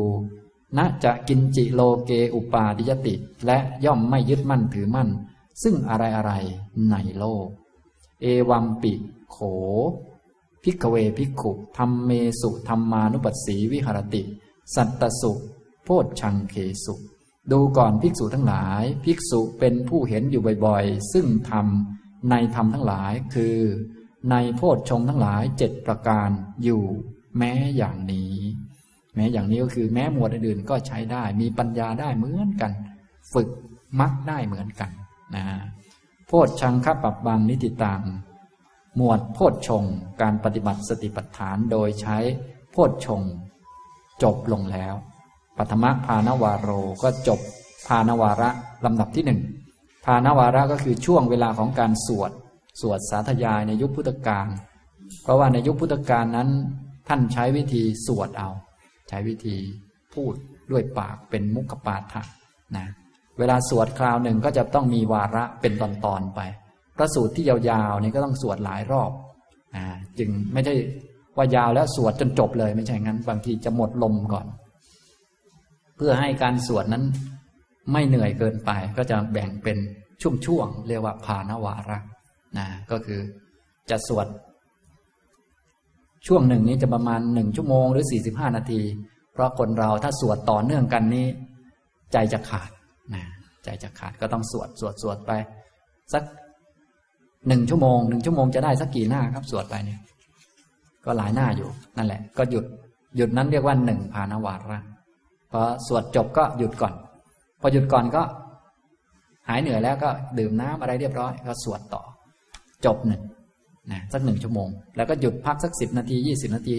Speaker 1: นะ จะกิญจิโลเกอุปาทิยะติ และย่อมไม่ยึดมั่นถือมั่น ซึ่งอะไรอะไรในโลก เอวัมปิโข ภิกขะเว ภิกขุธัมเมสุธัมมานุปัสสีวิหะระติ สัตตะสุโพชฌังเคสุดูก่อนภิกษุทั้งหลาย ภิกษุเป็นผู้เห็นอยู่บ่อยๆ ซึ่งธรรมในธรรมทั้งหลายคือ ในโพชฌงทั้งหลายเจ็ดประการอยู่ แม้อย่างนี้ แม้อย่างนี้ก็คือแม้หมวดอื่นๆก็ใช้ได้ มีปัญญาได้เหมือนกัน ฝึกมักได้เหมือนกันนะโพชชังคปับบางนิติตังหมวดโพชชงการปฏิบัติสติปัฏฐานโดยใช้โพชชง จบลงแล้วปัทมพานวารโรก็จบพานวาระลำดับที่หนึ่งพานวาระก็คือช่วงเวลาของการสวด สวดสาธยายในยุคพุทธกาลเพราะว่าในยุคพุทธกาลนั้น ท่านใช้วิธีสวดเอา ใช้วิธีพูดด้วยปากเป็นมุขปาฐะนะเวลาสวดคราวหนึ่งก็จะต้องมีวาระเป็นตอนๆไป พระสูตรที่ยาวๆนี่ก็ต้องสวดหลายรอบนะจึงไม่ใช่ว่ายาวแล้วสวดจนจบเลยไม่ใช่งั้น บางทีจะหมดลมก่อน เพื่อให้การสวดนั้นไม่เหนื่อยเกินไป ก็จะแบ่งเป็นช่วงๆเรียกว่าภานวาระนะก็คือจะสวด ช่วงหนึ่งนี้จะประมาณหนึ่งชั่วโมงหรือสี่สิบห้านาที เพราะคนเราถ้าสวดต่อเนื่องกันนี้ ใจจะขาดนะใจจะขาดก็ต้องสวดสวดสวดไป สักหนึ่งชั่วโมงหนึ่งชั่วโมงจะได้สักกี่หน้าครับสวดไปเนี่ย ก็หลายหน้าอยู่นั่นแหละ ก็หยุดหยุดนั้นเรียกว่าหนึ่งภานวาระพอสวดจบก็หยุดก่อน พอหยุดก่อนก็ หายเหนื่อยแล้วก็ดื่มน้ำอะไรเรียบร้อย ก็สวดต่อ จบหนึ่ง นะสักหนึ่งชั่วโมง แล้วก็หยุดพักสักสิบนาทียี่สิบนาที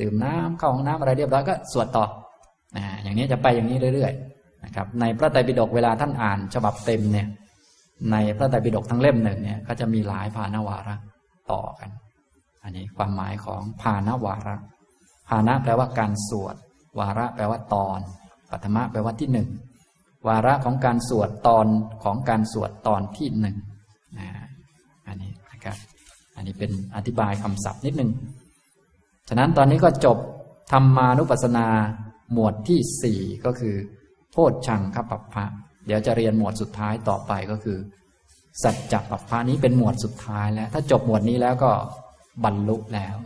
Speaker 1: ดื่มน้ำเข้าห้องน้ำอะไรเรียบร้อยก็สวดต่อนะอย่างนี้จะไปอย่างนี้เรื่อยๆนะครับ ในพระไตรปิฎกเวลาท่านอ่านฉบับเต็มเนี่ย ในพระไตรปิฎกทั้งเล่มหนึ่งเนี่ยก็จะมีหลายภานวาระต่อกัน อันนี้ความหมายของภานวาระภานะแปลว่าการสวด วาระแปลว่าตอนปัทมะแปลว่าที่หนึ่งวาระของการสวดตอนของการสวดตอนที่หนึ่งนะอันนี้นะครับ อันนี้เป็นอธิบายคำศัพท์นิดนึง ฉะนั้นตอนนี้ก็จบธรรมานุปัสสนาหมวดที่สี่ก็คือ โพชชังคปัปพะเดี๋ยวจะเรียนหมวดสุดท้ายต่อไปก็คือ สัจจปัปพะนี้เป็นหมวดสุดท้ายแล้ว ถ้าจบหมวดนี้แล้วก็บรรลุแล้ว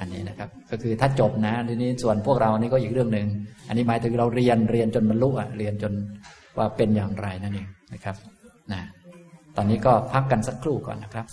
Speaker 1: อันนี้นะครับ ก็คือถ้าจบนะทีนี้ส่วนพวกเรานี่ก็อีกเรื่องหนึ่งอันนี้หมายถึงเราเรียนเรียนจนบรรลุอะเรียนจนว่าเป็นอย่างไรนั่นเองนะครับนะตอนนี้ก็พักกันสักครู่ก่อนนะครับ